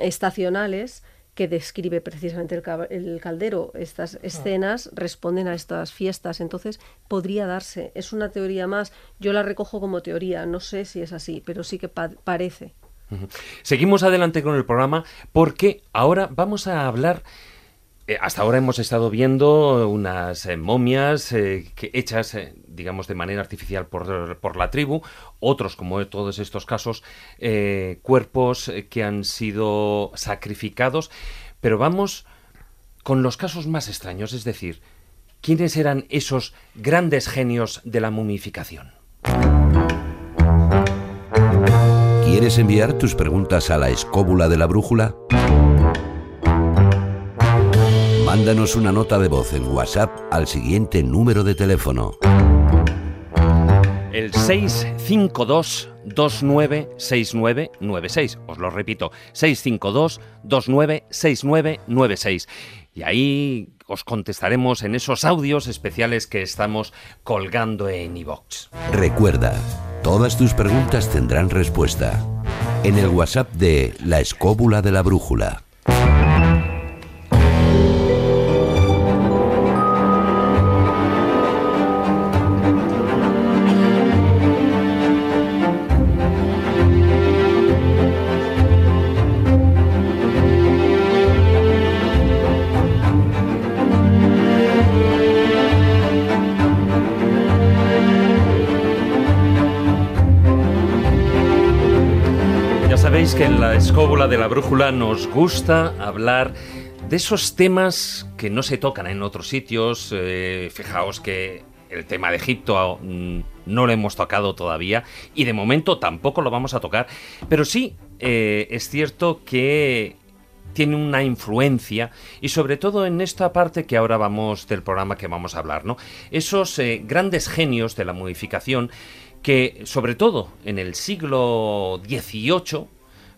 estacionales, que describe precisamente el, caldero. Estas escenas responden a estas fiestas, entonces podría darse. Es una teoría más, yo la recojo como teoría, no sé si es así, pero sí que pa- parece. Seguimos adelante con el programa porque ahora vamos a hablar. eh, hasta ahora hemos estado viendo unas eh, momias eh, hechas, digamos, de manera artificial por, por la tribu, otros, como todos estos casos, cuerpos que han sido sacrificados, pero vamos con los casos más extraños, es decir, ¿quiénes eran esos grandes genios de la momificación? ¿Quieres enviar tus preguntas a la escóbula de la brújula? Mándanos una nota de voz en WhatsApp al siguiente número de teléfono. El 652 296996. Os lo repito, 652 296996. Y ahí os contestaremos en esos audios especiales que estamos colgando en iVox. Recuerda, todas tus preguntas tendrán respuesta. En el WhatsApp de La Escóbula de la Brújula. Sabéis que en la escóbula de la brújula nos gusta hablar de esos temas que no se tocan en otros sitios. Eh, fijaos que el tema de Egipto mm, no lo hemos tocado todavía y de momento tampoco lo vamos a tocar. Pero sí, eh, es cierto que tiene una influencia y sobre todo en esta parte que ahora vamos del programa que vamos a hablar, ¿no? Esos eh, grandes genios de la modificación que sobre todo en el siglo XVIII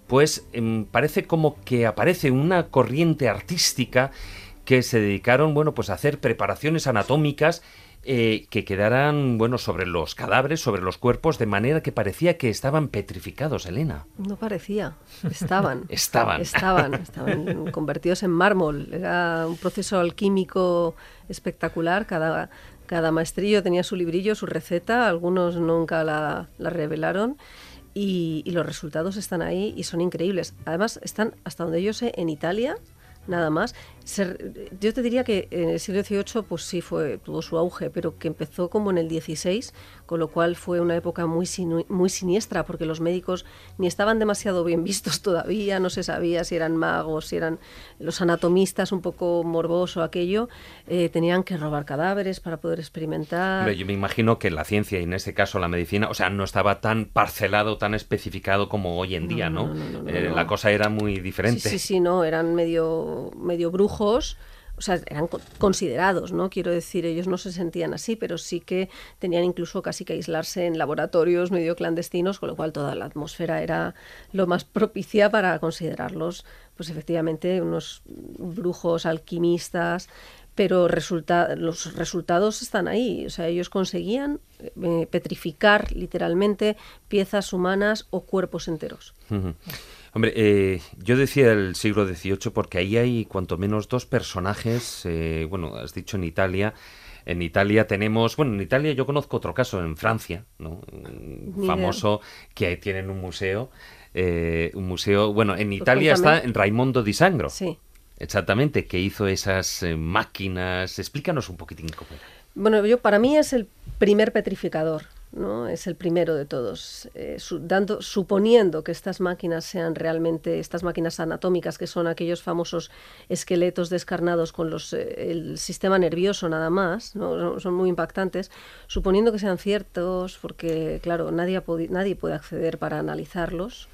pues em, parece como que aparece una corriente artística que se dedicaron, bueno, pues a hacer preparaciones anatómicas eh, que quedaran, bueno, sobre los cadáveres, sobre los cuerpos, de manera que parecía que estaban petrificados, Elena. No parecía, estaban. estaban. Estaban, estaban convertidos en mármol. Era un proceso alquímico espectacular. Cada, cada maestrillo tenía su librillo, su receta, algunos nunca la, la revelaron. Y, y los resultados están ahí y son increíbles. Además, están, hasta donde yo sé, en Italia, nada más. Ser- yo te diría que en el siglo XVIII pues sí fue, tuvo su auge, pero que empezó como en el XVI, con lo cual fue una época muy, sinu- muy siniestra, porque los médicos ni estaban demasiado bien vistos todavía, no se sabía si eran magos, si eran los anatomistas, un poco morboso aquello, eh, tenían que robar cadáveres para poder experimentar. Hombre, Yo me imagino que la ciencia y en este caso la medicina, o sea, no estaba tan parcelado, tan especificado como hoy en día, ¿no? no, no, no, Eh, no. La cosa era muy diferente. Sí, sí, sí, no, eran medio, medio brujos, o sea, eran co- considerados, ¿no? Quiero decir, ellos no se sentían así, pero sí que tenían incluso casi que aislarse en laboratorios medio clandestinos, con lo cual toda la atmósfera era lo más propicia para considerarlos, pues efectivamente, unos brujos alquimistas, pero los resultados están ahí. O sea, ellos conseguían eh, petrificar literalmente piezas humanas o cuerpos enteros. Ujú. Hombre, eh, yo decía el siglo XVIII porque ahí hay cuanto menos dos personajes, eh, bueno, has dicho en Italia. En Italia tenemos, bueno, en Italia yo conozco otro caso, en Francia, ¿no? Un famoso, que ahí tienen un museo, eh, un museo, bueno, en Italia cuéntame. está en Raimondo di Sangro. Sí. Exactamente, que hizo esas eh, máquinas. Explícanos un poquitín cómo era. Bueno, yo para mí es el primer petrificador, ¿no? Es el primero de todos. Eh, dando, suponiendo que estas máquinas sean realmente estas máquinas anatómicas, que son aquellos famosos esqueletos descarnados con los, eh, el sistema nervioso nada más, ¿no? son, muy impactantes. Suponiendo que sean ciertos, porque claro, nadie, nadie puede acceder para analizarlos.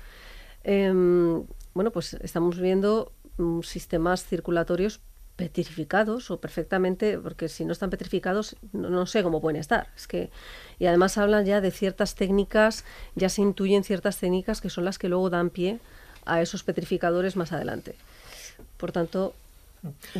Em, bueno, pues estamos viendo mm, sistemas circulatorios petrificados o perfectamente, porque si no están petrificados, no, sé cómo pueden estar. Es que, y además hablan ya de ciertas técnicas, ya se intuyen ciertas técnicas que son las que luego dan pie a esos petrificadores más adelante. Por tanto,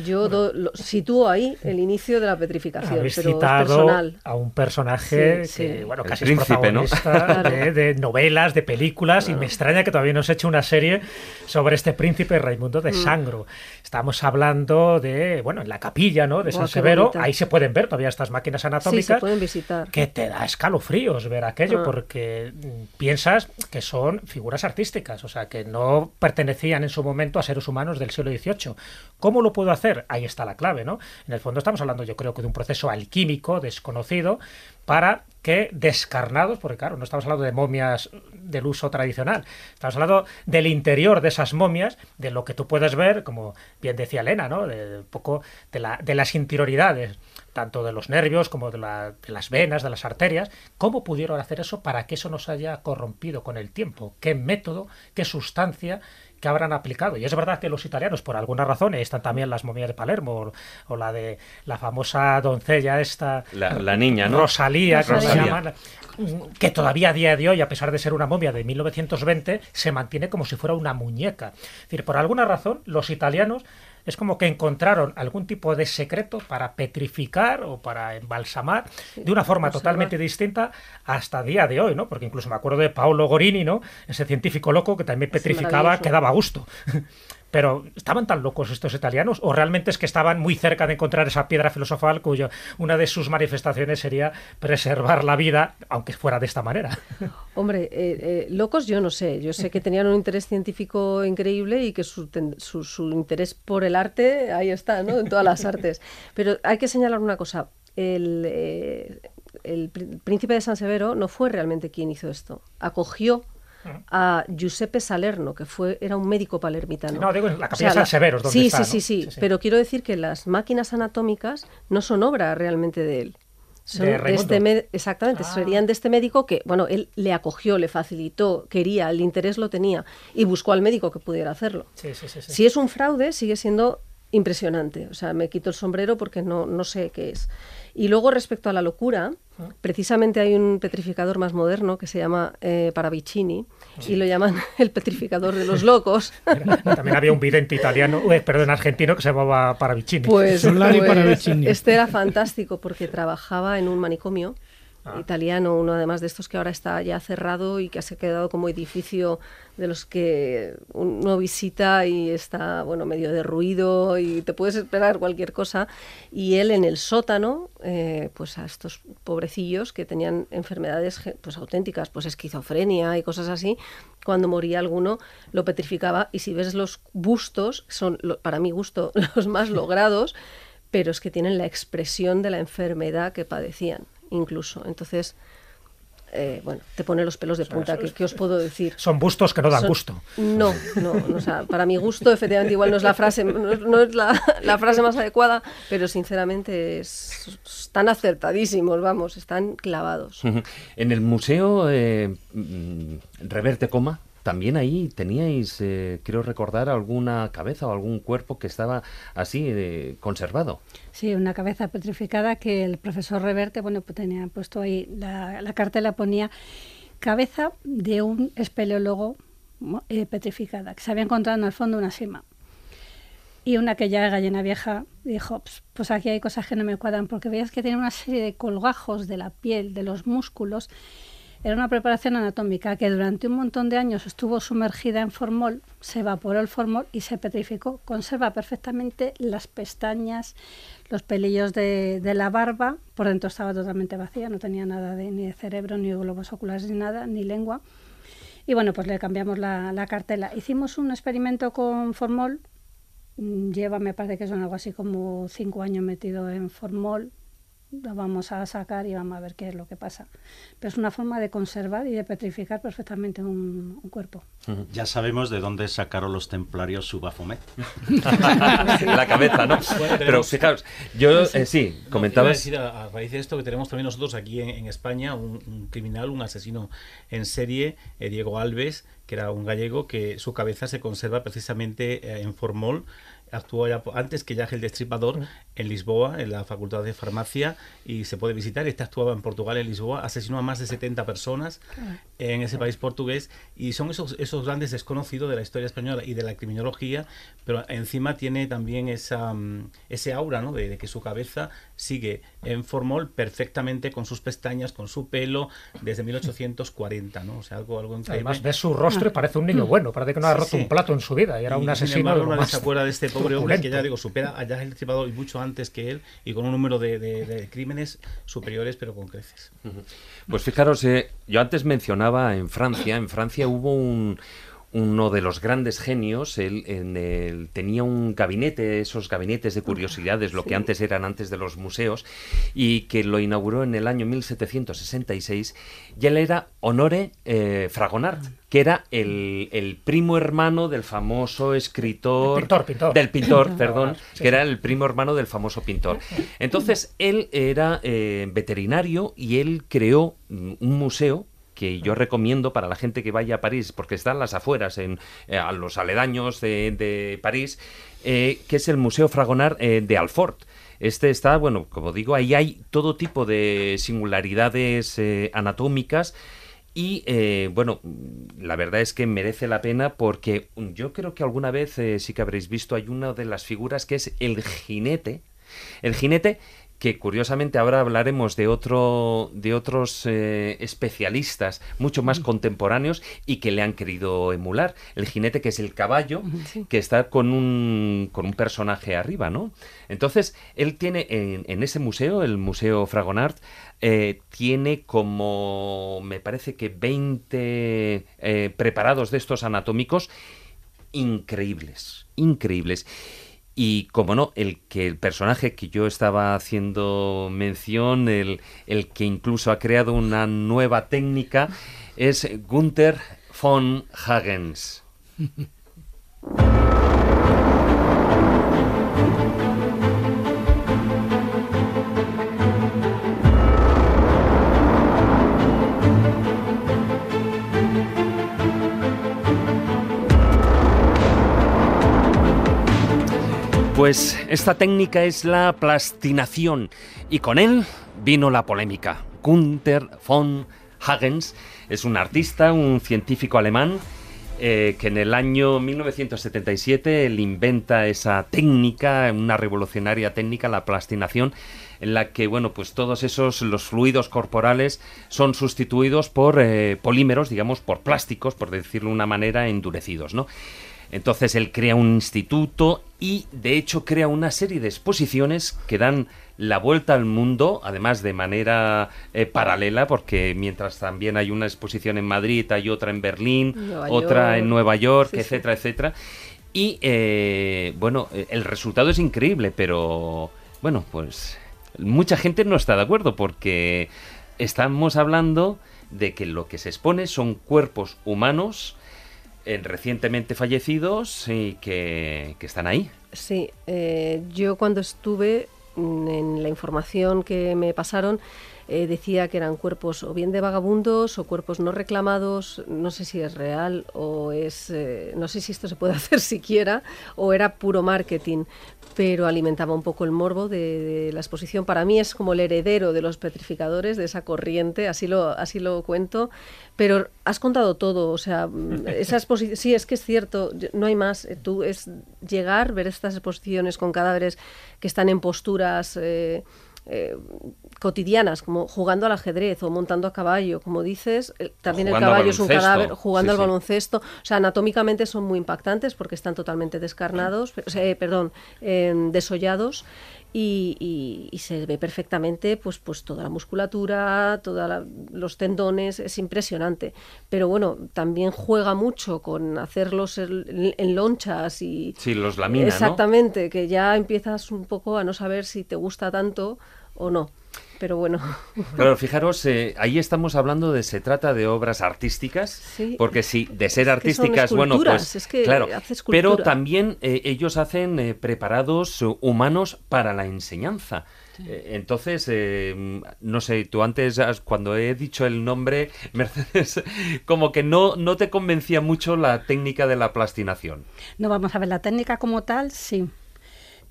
yo do- lo- sitúo ahí el inicio de la petrificación, Habéis pero es citado personal. a un personaje Sí, que, sí. bueno, El casi príncipe, es ¿no? protagonista Claro. de, de novelas, de películas, y me extraña que todavía no se hecho una serie sobre este príncipe Raimundo Mm. de Sangro. Estamos hablando de, bueno, en la capilla, ¿no? De Buah, San Severo, ahí se pueden ver todavía estas máquinas Sí, se anatómicas. pueden visitar. que te da escalofríos ver aquello, Ah. porque mm, piensas que son figuras artísticas, o sea, que no pertenecían en su momento a seres humanos del siglo XVIII. ¿Cómo lo puedo hacer? Ahí está la clave, ¿no? En el fondo estamos hablando, yo creo que de un proceso alquímico desconocido para que descarnados, porque claro, no estamos hablando de momias del uso tradicional, estamos hablando del interior de esas momias, de lo que tú puedes ver, como bien decía Elena, ¿no? De, poco de, la, de las interioridades, tanto de los nervios como de, la- de las venas, de las arterias. ¿Cómo pudieron hacer eso para que eso no se haya corrompido con el tiempo? ¿Qué método, qué sustancia que habrán aplicado? Y es verdad que los italianos, por alguna razón, están también las momias de Palermo, o, o la de la famosa doncella esta, La, la niña, ¿no? Rosalía, que se llama, que todavía a día de hoy, a pesar de ser una momia de 1920, se mantiene como si fuera una muñeca. Es decir, por alguna razón, los italianos es como que encontraron algún tipo de secreto para petrificar o para embalsamar de una forma conservar. totalmente distinta hasta día de hoy, ¿no? Porque incluso me acuerdo de Paolo Gorini, ¿no? Ese científico loco que también petrificaba, maravilloso. que daba gusto. Pero ¿estaban tan locos estos italianos? ¿O realmente es que estaban muy cerca de encontrar esa piedra filosofal cuyo una de sus manifestaciones sería preservar la vida, aunque fuera de esta manera? Hombre, eh, eh, locos yo no sé. Yo sé que tenían un interés científico increíble y que su, interés por el arte, ahí está, ¿no? En todas las artes. Pero hay que señalar una cosa. El, eh, el pr- príncipe de San Severo no fue realmente quien hizo esto. Acogió a Giuseppe Salerno, que fue era un médico palermitano. No, digo la capilla de San Severo es donde sí, está, sí, ¿no? sí, sí, Sí, sí. Pero quiero decir que las máquinas anatómicas no son obra realmente de él. Son De de este me- exactamente, Ah. serían de este médico que, bueno, él le acogió, le facilitó, quería, el interés lo tenía y buscó al médico que pudiera hacerlo. Sí, sí, sí. sí. Si es un fraude, sigue siendo impresionante. O sea, me quito el sombrero porque no, no sé qué es. Y luego respecto a la locura, precisamente hay un petrificador más moderno que se llama eh, Paravicini y lo llaman el petrificador de los locos. También había un vidente italiano, eh, perdón, argentino que se llamaba Paravicini. Pues, Solari pues, Paravicini. este era fantástico porque trabajaba en un manicomio Ah. italiano, uno además de estos que ahora está ya cerrado y que se ha quedado como edificio de los que uno visita y está, bueno, medio derruido y te puedes esperar cualquier cosa. Y él en el sótano, eh, pues a estos pobrecillos que tenían enfermedades pues auténticas, pues esquizofrenia y cosas así, cuando moría alguno lo petrificaba y si ves los bustos, son para mi gusto los más logrados, pero es que tienen la expresión de la enfermedad que padecían, incluso. Entonces, eh, bueno, te pone los pelos de punta. ¿Qué, qué os puedo decir? Son bustos que no dan Son- gusto. No, no, no, o sea, para mi gusto, efectivamente, igual no es la frase, no, es- no es la, la frase más adecuada, pero sinceramente es- están acertadísimos, vamos, están clavados. En el museo eh, mm, Reverte Coma, también ahí teníais, eh, quiero recordar, alguna cabeza o algún cuerpo que estaba así eh, conservado. Sí, una cabeza petrificada que el profesor Reverte, bueno, pues tenía puesto ahí, la, la cartela ponía cabeza de un espeleólogo eh, petrificada, que se había encontrado en el fondo una sima. Y una que ya gallina vieja dijo, "Ps, pues aquí hay cosas que no me cuadran, porque veías que tiene una serie de colgajos de la piel, de los músculos. Era una preparación anatómica que durante un montón de años estuvo sumergida en formol, se evaporó el formol y se petrificó. Conserva perfectamente las pestañas, los pelillos de, la barba, por dentro estaba totalmente vacía, no tenía nada de, ni de cerebro, ni globos oculares, ni nada, ni lengua. Y bueno, pues le cambiamos la, la cartela. Hicimos un experimento con formol, mm, lleva, me parece que son algo así como cinco años metido en formol, lo vamos a sacar y vamos a ver qué es lo que pasa. Pero es una forma de conservar y de petrificar perfectamente un, un cuerpo. Ya sabemos de dónde sacaron los templarios su Baphomet. la cabeza, ¿no? Bueno, Pero fijaos, yo eh, sí, No, iba a comentabas... decir a, a raíz de esto que tenemos también nosotros aquí en, en España un, un criminal, un asesino en serie, eh, Diego Alves, que era un gallego que su cabeza se conserva precisamente eh, en formol. Actuó ya antes que Yaje el Destripador en Lisboa, en la Facultad de Farmacia, y se puede visitar. Este actuaba en Portugal, en Lisboa, asesinó a más de 70 personas en ese país portugués, y son esos, esos grandes desconocidos de la historia española y de la criminología, pero encima tiene también esa, mm, ese aura ¿no? de, de que su cabeza sigue en formol perfectamente con sus pestañas, con su pelo, desde 1840, ¿no? O sea, algo, algo increíble. Además, ves su rostro y parece un niño bueno. Parece que no ha Sí, roto sí. un plato en su vida y era Y, un sin asesino. embargo, de lo más de este pobre hombre que ya digo, supera a Jack el y mucho antes que él y con un número de crímenes superiores, pero con creces. Pues fijaros, eh, yo antes mencionaba en Francia, en Francia hubo un, uno de los grandes genios, él, en el- tenía un gabinete, esos gabinetes de curiosidades, lo que antes eran antes de los museos, y que lo inauguró en el año 1766, y él era Honore eh, Fragonard, que era el, el primo hermano del famoso escritor... Pintor, pintor. Del pintor, perdón, Sí, que era el primo hermano del famoso pintor. Entonces, él era eh, veterinario y él creó mm, un museo que yo recomiendo para la gente que vaya a París, porque está en las afueras, en, eh, a los aledaños de, de París, eh, que es el Museo Fragonard eh, de Alfort. Este está, bueno, como digo, ahí hay todo tipo de singularidades anatómicas y eh, bueno, la verdad es que merece la pena porque yo creo que alguna vez eh, sí que habréis visto, hay una de las figuras que es el jinete. El jinete que curiosamente ahora hablaremos de otro de otros eh, especialistas mucho más contemporáneos y que le han querido emular. El jinete que es el caballo que está con un con un personaje arriba no entonces él tiene en, en ese museo el museo Fragonard eh, tiene como me parece que 20 eh, preparados de estos anatómicos increíbles increíbles y como no, el que el personaje que yo estaba haciendo mención, el, el que incluso ha creado una nueva técnica, es Gunther von Hagens. Pues esta técnica es la plastinación y con él vino la polémica. Gunther von Hagens es un artista, un científico alemán eh, que en el año 1977 él inventa esa técnica, una revolucionaria técnica, la plastinación, en la que bueno pues todos esos los fluidos corporales son sustituidos por eh, polímeros, digamos por plásticos, por decirlo de una manera, endurecidos, ¿no? Entonces él crea un instituto y de hecho crea una serie de exposiciones que dan la vuelta al mundo, además de manera eh, paralela, porque mientras también hay una exposición en Madrid, hay otra en Berlín, Nueva otra York. en Nueva York, Sí, sí. etcétera, etcétera. Y eh, bueno, eh, el resultado es increíble, pero bueno, pues mucha gente no está de acuerdo porque estamos hablando de que lo que se expone son cuerpos humanos eh, recientemente fallecidos y que, que están ahí. Sí, eh, yo cuando estuve mm, en la información que me pasaron eh, decía que eran cuerpos o bien de vagabundos o cuerpos no reclamados, no sé si es real o es, eh, no sé si esto se puede hacer siquiera o era puro marketing, pero alimentaba un poco el morbo de, la exposición. Para mí es como el heredero de los petrificadores, de esa corriente, así lo, así lo cuento. Pero has contado todo, o sea, mm, esa exposición, sí, es que es cierto, no hay más. Eh, Tú es llegar, ver estas exposiciones con cadáveres que están en posturas eh, eh, cotidianas, como jugando al ajedrez o montando a caballo, como dices, eh, también el al caballo es un cadáver, jugando sí, al sí. baloncesto, o sea, anatómicamente son muy impactantes porque están totalmente descarnados, o sea, eh, perdón, eh, desollados. Y, y- y se ve perfectamente pues, pues toda la musculatura, todos los tendones, es impresionante. Pero bueno, también juega mucho con hacerlos en, en lonchas y... Sí, los lamina, ¿no? Exactamente, que ya empiezas un poco a no saber si te gusta tanto o no. Pero bueno. Claro, fijaros, eh, ahí estamos hablando de se trata de obras artísticas, Sí. porque si de ser Es que son artísticas, bueno, pues es que claro, pero también eh, ellos hacen eh, preparados humanos para la enseñanza. Entonces, eh, no sé, tú antes, cuando he dicho el nombre, Mercedes, como que no, no te convencía mucho la técnica de la plastinación. No vamos a ver la técnica como tal, sí.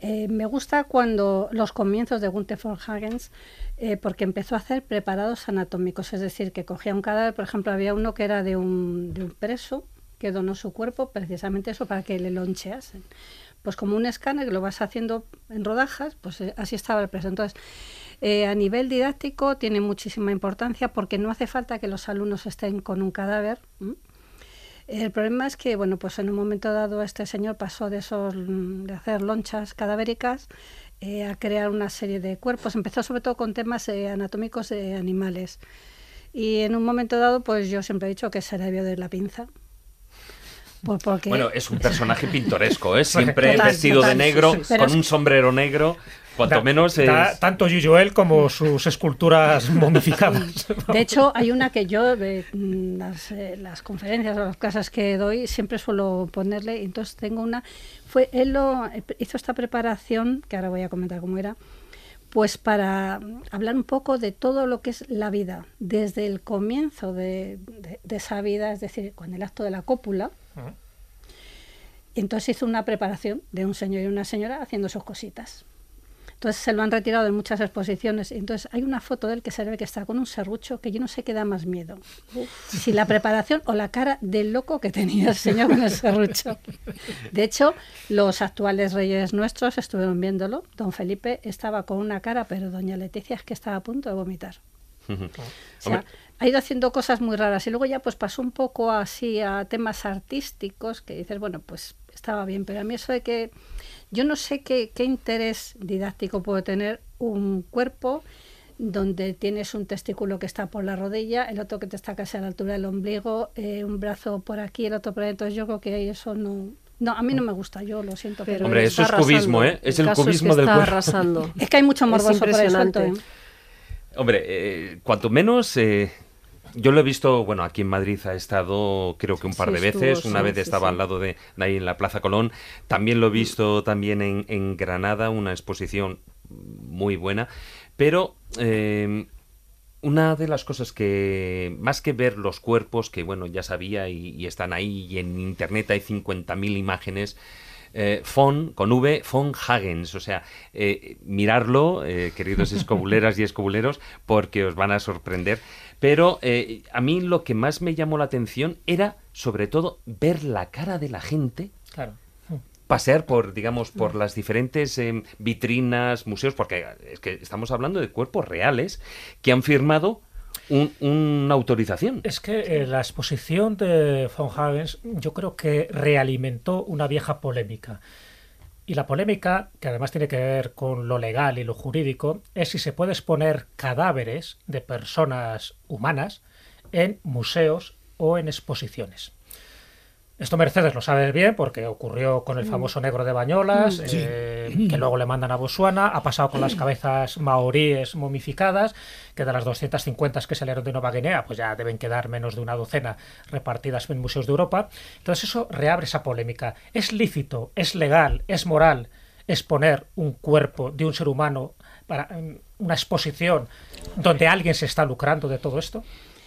Eh, me gusta cuando los comienzos de Gunther von Hagens, eh, porque empezó a hacer preparados anatómicos, es decir, que cogía un cadáver, por ejemplo, había uno que era de un, de un preso que donó su cuerpo, precisamente eso, para que le loncheasen. Pues como un escáner que lo vas haciendo en rodajas, pues eh, así estaba el preso. Entonces, eh, a nivel didáctico tiene muchísima importancia porque no hace falta que los alumnos estén con un cadáver. El problema es que, bueno, pues en un momento dado este señor pasó de esos mm, de hacer lonchas cadavéricas eh, a crear una serie de cuerpos. Empezó sobre todo con temas eh, anatómicos de animales. Y en un momento dado, pues yo siempre he dicho que se le vio de la pinza. Pues porque Bueno, es un personaje pintoresco, ¿eh? Siempre Total, vestido de negro, Sí, sí. Pero con un sombrero negro, cuanto Da- menos es... da tanto Gilloel como sus esculturas momificadas. De hecho, hay una que yo, de mm, las, eh, las conferencias o las casas que doy, siempre suelo ponerle. y Entonces tengo una. fue Él lo, eh, hizo esta preparación, que ahora voy a comentar cómo era, pues para mm, hablar un poco de todo lo que es la vida, desde el comienzo de, de- de esa vida, es decir, con el acto de la cópula. Y entonces hizo una preparación de un señor y una señora haciendo sus cositas. Entonces se lo han retirado en muchas exposiciones. Entonces hay una foto de él que se ve que está con un serrucho que yo no sé qué da más miedo. Si la preparación o la cara del loco que tenía el señor con el serrucho. De hecho, los actuales reyes nuestros estuvieron viéndolo. Don Felipe estaba con una cara, pero doña Leticia es que estaba a punto de vomitar. O sea, ha ido haciendo cosas muy raras y luego ya pues pasó un poco así a temas artísticos que dices, bueno, pues estaba bien, pero a mí eso de que yo no sé qué, qué interés didáctico puede tener un cuerpo donde tienes un testículo que está por la rodilla, el otro que te está casi a la altura del ombligo, eh, un brazo por aquí, el otro por ahí, entonces yo creo que eso no... No, a mí no me gusta, yo lo siento. Pero Pero Hombre, eso es cubismo. ¿eh? Es el caso cubismo que del está cuerpo. arrasando. es que hay mucho Es morboso por eso. ¿eh? Hombre, eh, cuanto menos, eh, yo lo he visto, bueno, aquí en Madrid ha estado creo que un par Sí, de veces, estuvo, una sí, vez sí, estaba al lado de, de ahí en la Plaza Colón, también lo he visto también en, en Granada, una exposición muy buena, pero eh, una de las cosas que, más que ver los cuerpos, que bueno, ya sabía y, y están ahí, y en internet hay 50.000 imágenes, eh, von, con V, von Hagens. O sea, eh, mirarlo, eh, queridos escobuleras y escobuleros, porque os van a sorprender. Pero eh, a mí lo que más me llamó la atención era, sobre todo, ver la cara de la gente Claro. pasear por, digamos, por las diferentes eh, vitrinas, museos, porque es que estamos hablando de cuerpos reales que han firmado un- una autorización. Es que eh, la exposición de von Hagens yo creo que realimentó una vieja polémica. Y la polémica, que además tiene que ver con lo legal y lo jurídico, es si se puede exponer cadáveres de personas humanas en museos o en exposiciones. Esto Mercedes lo sabe bien porque ocurrió con el famoso negro de Bañolas, eh, que luego le mandan a Botswana, ha pasado con las cabezas maoríes momificadas, que de las 250 que salieron de Nueva Guinea, pues ya deben quedar menos de una docena repartidas en museos de Europa. Entonces eso reabre esa polémica. ¿Es lícito, es legal, es moral exponer un cuerpo de un ser humano para mm, una exposición donde alguien se está lucrando de todo esto?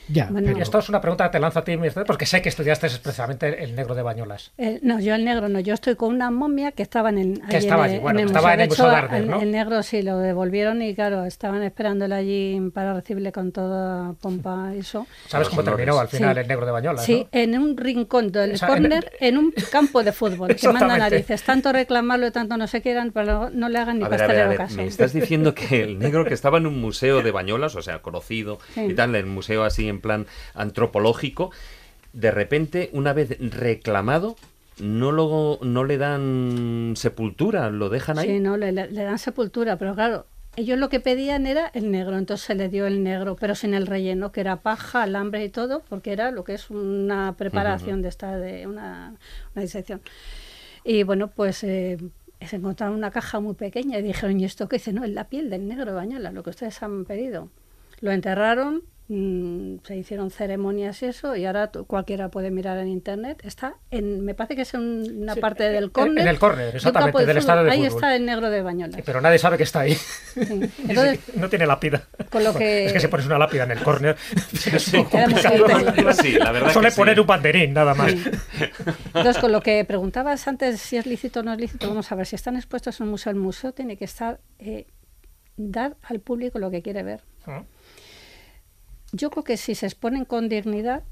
Ya, Bueno, pero- esto es una pregunta que te lanzo a ti, porque sé que estudiaste expresamente el negro de Bañolas. Eh, no, yo el negro no, yo estoy con una momia que estaba en el, Que estaba en allí, bueno, el estaba en el De Museo hecho, Gardner, el- ¿no? El negro sí lo devolvieron y claro, estaban esperándole allí para recibirle con toda pompa y eso. ¿Sabes cómo terminó al final Sí. el negro de Bañolas? Sí, ¿no? en un rincón del O sea, en- córner, en un campo de fútbol, que manda narices. Tanto reclamarlo y tanto no se quieran, pero no le hagan ni A ver, a ver, a pastelero caso. me estás diciendo que el negro que estaba en un museo de Bañolas, o sea, conocido Sí. y tal, el museo así en plan antropológico, de repente, una vez reclamado, no, lo, no le dan sepultura, lo dejan ahí. Sí, no, le, dan sepultura, pero claro, ellos lo que pedían era el negro, entonces se le dio el negro, pero sin el relleno, que era paja, alambre y todo, porque era lo que es una preparación de esta, de una, una disección. Y bueno, pues eh, se encontraron una caja muy pequeña y dijeron, ¿y esto qué dice? No, es la piel del negro Bañola, lo que ustedes han pedido. Lo enterraron, mm, se hicieron ceremonias y eso, y ahora cualquiera puede mirar en internet. Está en, me parece que es en una Sí, parte en- del en córner. el córner, un exactamente, del estadio de Ahí fútbol. está el negro de Bañola. Pero nadie sabe que está ahí. Entonces, sí, no tiene lápida. con lo que- Es que si pones una lápida en el córner, Sí. Sí, Suele sí. poner un banderín, nada más. Sí. Entonces, con lo que preguntabas antes si es lícito o no es lícito, vamos a ver, si están expuestos en un museo, el museo tiene que estar, eh, dar al público lo que quiere ver. ¿no? Yo creo que si se exponen con dignidad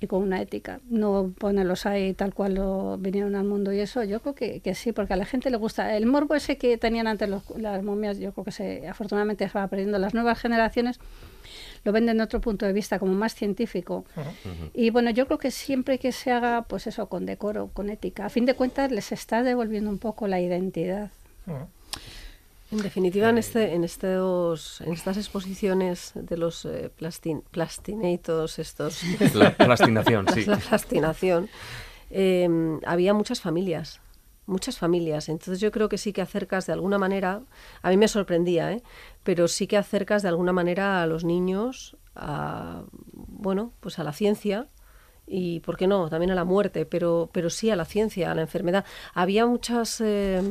y con una ética, no ponerlos ahí tal cual lo vinieron al mundo y eso, yo creo que, que sí, porque a la gente le gusta. El morbo ese que tenían antes los- las momias, yo creo que se, afortunadamente se va perdiendo. Las nuevas generaciones lo ven de otro punto de vista, como más científico. Y bueno, yo creo que siempre que se haga, pues eso, con decoro, con ética, a fin de cuentas les está devolviendo un poco la identidad. En definitiva, en, este, en, estos, en estas exposiciones de los eh, plastin, plastinatos, estos, La plastinación, sí. la plastinación, eh, había muchas familias, muchas familias. Entonces yo creo que sí que acercas de alguna manera, a mí me sorprendía, ¿eh? pero sí que acercas de alguna manera a los niños a, bueno, pues a la ciencia y, ¿por qué no?, también a la muerte, pero, pero sí a la ciencia, a la enfermedad. Había muchas... eh,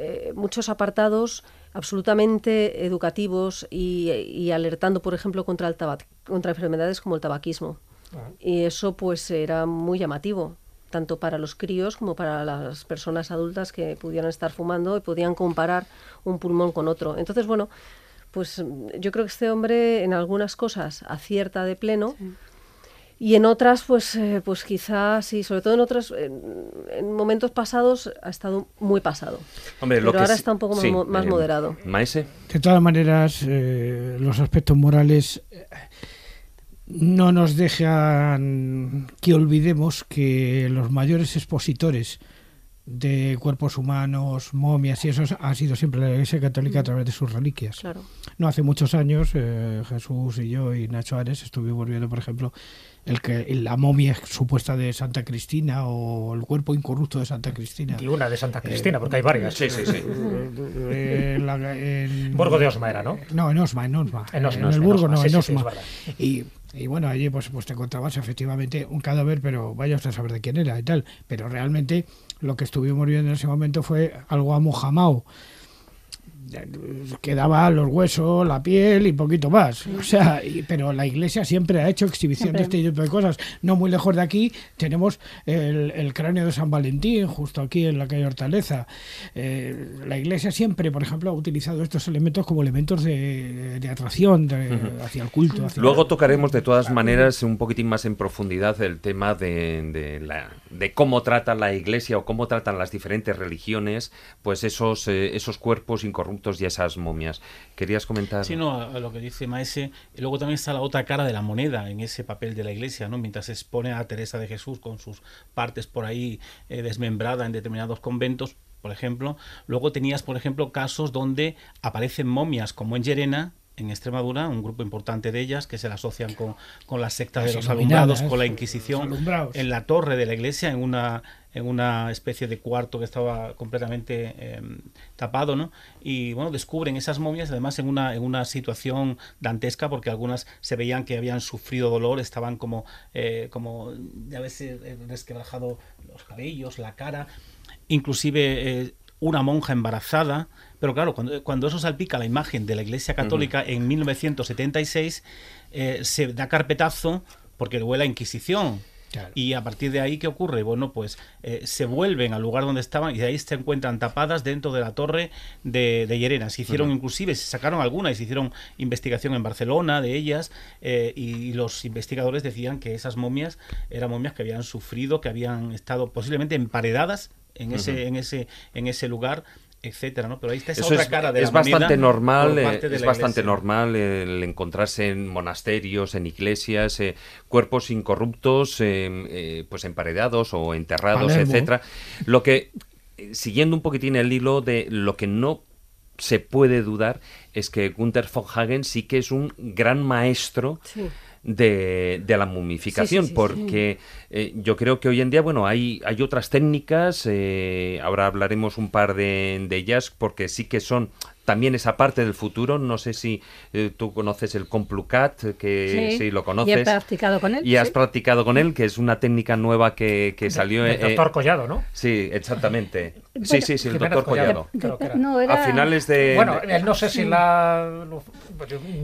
eh, muchos apartados absolutamente educativos y, y alertando, por ejemplo, contra, el tabac- contra enfermedades como el tabaquismo. Y eso pues era muy llamativo, tanto para los críos como para las personas adultas que pudieran estar fumando y podían comparar un pulmón con otro. Entonces, bueno, pues yo creo que este hombre en algunas cosas acierta de pleno. Y en otras, pues, eh, pues quizás, sí, sobre todo en otros, en, en momentos pasados ha estado muy pasado. Hombre, Pero lo que ahora está un poco más sí, mo- más eh, moderado. Maese. De todas maneras, eh, los aspectos morales eh, no nos dejan que olvidemos que los mayores expositores de cuerpos humanos, momias y eso ha sido siempre la Iglesia Católica a través de sus reliquias. Claro. No hace muchos años, eh, Jesús y yo y Nacho Ares estuvimos viendo, por ejemplo, el que la momia supuesta de Santa Cristina o el cuerpo incorrupto de Santa Cristina. Y una de Santa Cristina, porque hay varias. Sí, sí, sí. Eh, en la- en- Burgo de Osma era, ¿no? No, en Osma, en Osma. En Osma, el en Burgo Osma, no, sí, en sí, sí, Osma. y, y bueno, allí pues, pues te encontrabas efectivamente un cadáver, pero vaya usted a saber de quién era y tal. Pero realmente lo que estuvimos viendo en ese momento fue algo amojamado. Quedaba los huesos, la piel y poquito más. O sea, pero la iglesia siempre ha hecho exhibición de este tipo de cosas. No muy lejos de aquí tenemos el, cráneo de San Valentín, justo aquí en la calle Hortaleza. Eh, la iglesia siempre, por ejemplo, ha utilizado estos elementos como elementos de, atracción hacia el culto. Luego tocaremos de todas maneras un poquitín más en profundidad el tema de, la, de cómo trata la iglesia o cómo tratan las diferentes religiones, pues esos, eh, esos cuerpos incorruptos y esas momias. ¿Querías comentar? Sí, no, a, lo que dice Maese. Y luego también está la otra cara de la moneda en ese papel de la iglesia, ¿no? Mientras se expone a Teresa de Jesús con sus partes por ahí eh, desmembrada en determinados conventos, por ejemplo. Luego tenías, por ejemplo, casos donde aparecen momias, como en Llerena, en Extremadura, un grupo importante de ellas que se la asocian con, con la secta de los alumbrados, con la Inquisición, en la torre de la iglesia, en una, en una especie de cuarto que estaba completamente em, tapado, ¿no? Y bueno, descubren esas momias, además en una, en una situación dantesca, porque algunas se veían que habían sufrido dolor, estaban como, eh, como ya veces resquebrajado los cabellos, la cara, inclusive eh, una monja embarazada, pero claro, cuando, cuando eso salpica la imagen de la Iglesia Católica en 1976, eh, se da carpetazo porque huele la Inquisición. Y a partir de ahí, ¿qué ocurre? Bueno, pues eh, se vuelven al lugar donde estaban y de ahí se encuentran tapadas dentro de la torre de, de Llerena. Se hicieron inclusive, se sacaron algunas y se hicieron investigación en Barcelona de ellas eh, y, los investigadores decían que esas momias eran momias que habían sufrido, que habían estado posiblemente emparedadas en ese, en ese, en ese lugar etcétera, ¿no? Pero ahí está esa otra es, cara de es bastante normal, eh, es bastante normal el encontrarse en monasterios, en iglesias, eh, cuerpos incorruptos, eh, pues emparedados o enterrados, etcétera. Lo que siguiendo un poquitín el hilo de lo que no se puede dudar es que Gunther von Hagen sí que es un gran maestro de, de la momificación, porque eh, yo creo que hoy en día, bueno, hay, hay otras técnicas, eh, ahora hablaremos un par de, de ellas, porque sí que son también esa parte del futuro. No sé si eh, tú conoces el Complucat, que sí, lo conoces. Y he practicado con él. Y has practicado con él, que es una técnica nueva que, que salió. El doctor Collado, ¿no? Sí, exactamente. sí, sí, sí, el doctor Collado. No, era... A finales de. Bueno, él no sé si la.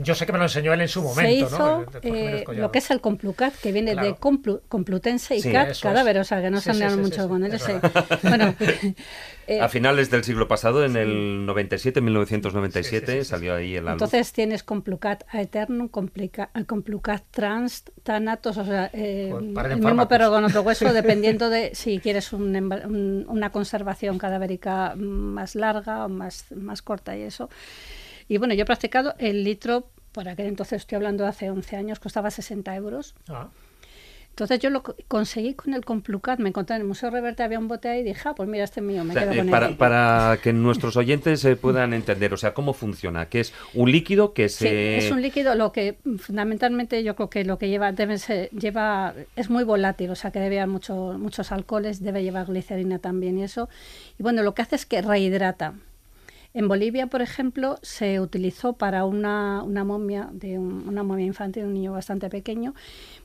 Yo sé que me lo enseñó él en su momento, Se hizo, ¿no? Eh, lo que es el Complucat, que viene de Complutense y Cat, cadáver, o sea, que no se han mucho con él. Bueno. Eh, a finales del siglo pasado, en el 97, 1997, salió ahí el álbum. Entonces tienes Complucat Aeternum, Complucat Trans, Thanatos, o sea, eh, el mismo pero con otro hueso, dependiendo de si quieres una conservación cadavérica más larga o más, más corta y eso. Y bueno, yo he practicado el litro, por aquel entonces estoy hablando de hace 11 años, costaba 60 euros. Ah. Entonces yo lo conseguí con el Complucat, me encontré en el Museo Reverte, había un bote ahí y dije, ah, pues mira, este es mío, me quedo eh, con para, Para que nuestros oyentes se puedan entender, o sea, ¿cómo funciona? Que es un líquido que se... Sí, es un líquido, lo que fundamentalmente yo creo que lo que lleva, debe ser, lleva, es muy volátil, o sea, que debe haber mucho, muchos alcoholes, debe llevar glicerina también y eso. Y bueno, lo que hace es que rehidrata. En Bolivia, por ejemplo, se utilizó para una, una momia de una momia infantil, un niño bastante pequeño.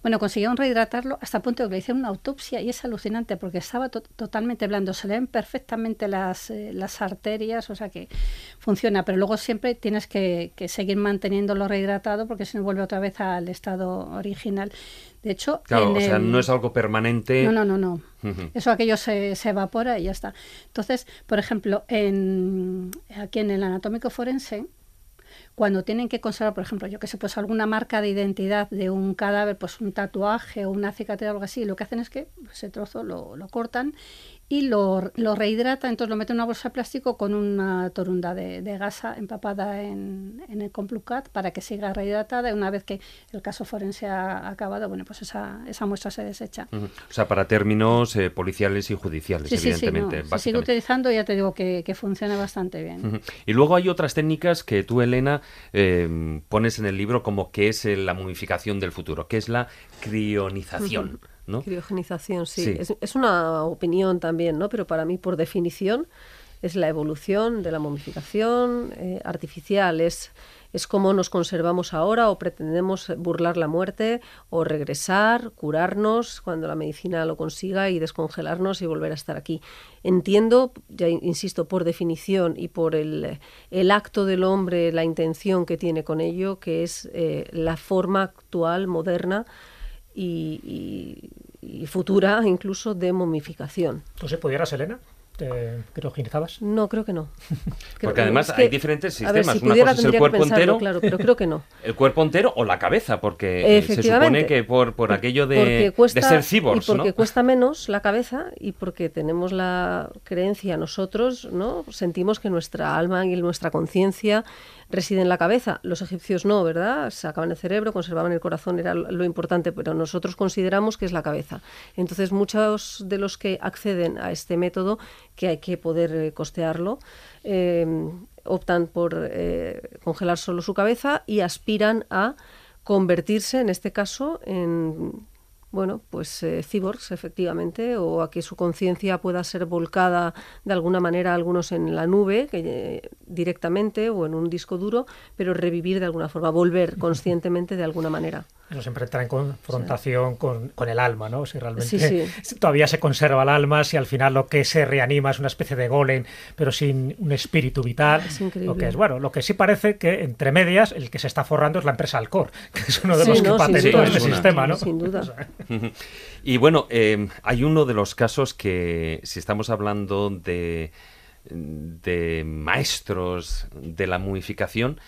Bueno, consiguieron rehidratarlo hasta el punto de que le hicieron una autopsia y es alucinante porque estaba totalmente blando. Se le ven perfectamente las, eh, las arterias, o sea que funciona, pero luego siempre tienes que, que seguir manteniéndolo rehidratado porque si no vuelve otra vez al estado original. De hecho, claro, o sea, no es algo permanente. No, no, no, no. Eso aquello se, se, evapora y ya está. Entonces, por ejemplo, en, aquí en el anatómico forense, cuando tienen que conservar, por ejemplo, yo que sé, pues alguna marca de identidad de un cadáver, pues un tatuaje o una cicatriz o algo así, lo que hacen es que ese trozo lo, lo cortan y lo, lo, rehidrata, entonces lo mete en una bolsa de plástico con una torunda de, gasa empapada en, en, el Complucat para que siga rehidratada y una vez que el caso forense ha acabado, bueno, pues esa, esa muestra se desecha. O sea, para términos eh, policiales y judiciales, evidentemente. Sí, se sigue utilizando y ya te digo que, que funciona bastante bien. Y luego hay otras técnicas que tú, Elena, eh, pones en el libro como que es la momificación del futuro, que es la crionización. Criogenización, sí. Es, una opinión también, ¿no? Pero para mí, por definición, es la evolución de la momificación eh, artificial. Es es cómo nos conservamos ahora o pretendemos burlar la muerte o regresar, curarnos cuando la medicina lo consiga y descongelarnos y volver a estar aquí. Entiendo, ya insisto, por definición y por el, el acto del hombre, la intención que tiene con ello, que es eh, la forma actual, moderna y, y, y futura incluso de momificación. ¿Tú se pudieras, Elena? ¿Te criogenizabas? No, creo que no. Creo- Porque además es que- hay diferentes ver, sistemas. si Una pudiera, cosa es el que cuerpo pensarlo, entero. Claro, pero creo que no. El cuerpo entero o la cabeza, porque eh, se supone que por, por aquello de, cuesta, de ser cyborgs, y porque ¿no? cuesta menos la cabeza y porque tenemos la creencia nosotros, ¿no? Sentimos que nuestra alma y nuestra conciencia reside en la cabeza. Los egipcios no, ¿verdad? Sacaban el cerebro, conservaban el corazón, era lo importante, pero nosotros consideramos que es la cabeza. Entonces, muchos de los que acceden a este método, que hay que poder eh, costearlo, eh, optan por eh, congelar solo su cabeza y aspiran a convertirse, en este caso, en bueno, pues eh, cyborgs, efectivamente, o a que su conciencia pueda ser volcada de alguna manera, algunos en la nube que, eh, directamente o en un disco duro, pero revivir de alguna forma, volver conscientemente de alguna manera. Eso siempre entra en confrontación con, con el alma, ¿no? Si realmente Sí, todavía se conserva el alma, si al final lo que se reanima es una especie de golem, pero sin un espíritu vital. Es increíble. Lo que es, bueno, lo que sí parece que entre medias el que se está forrando es la empresa Alcor, que es uno de los que no, sin patentó este duda. sistema, ¿no? Sin duda. Y bueno, eh, hay uno de los casos que, si estamos hablando de, de maestros de la mumificación,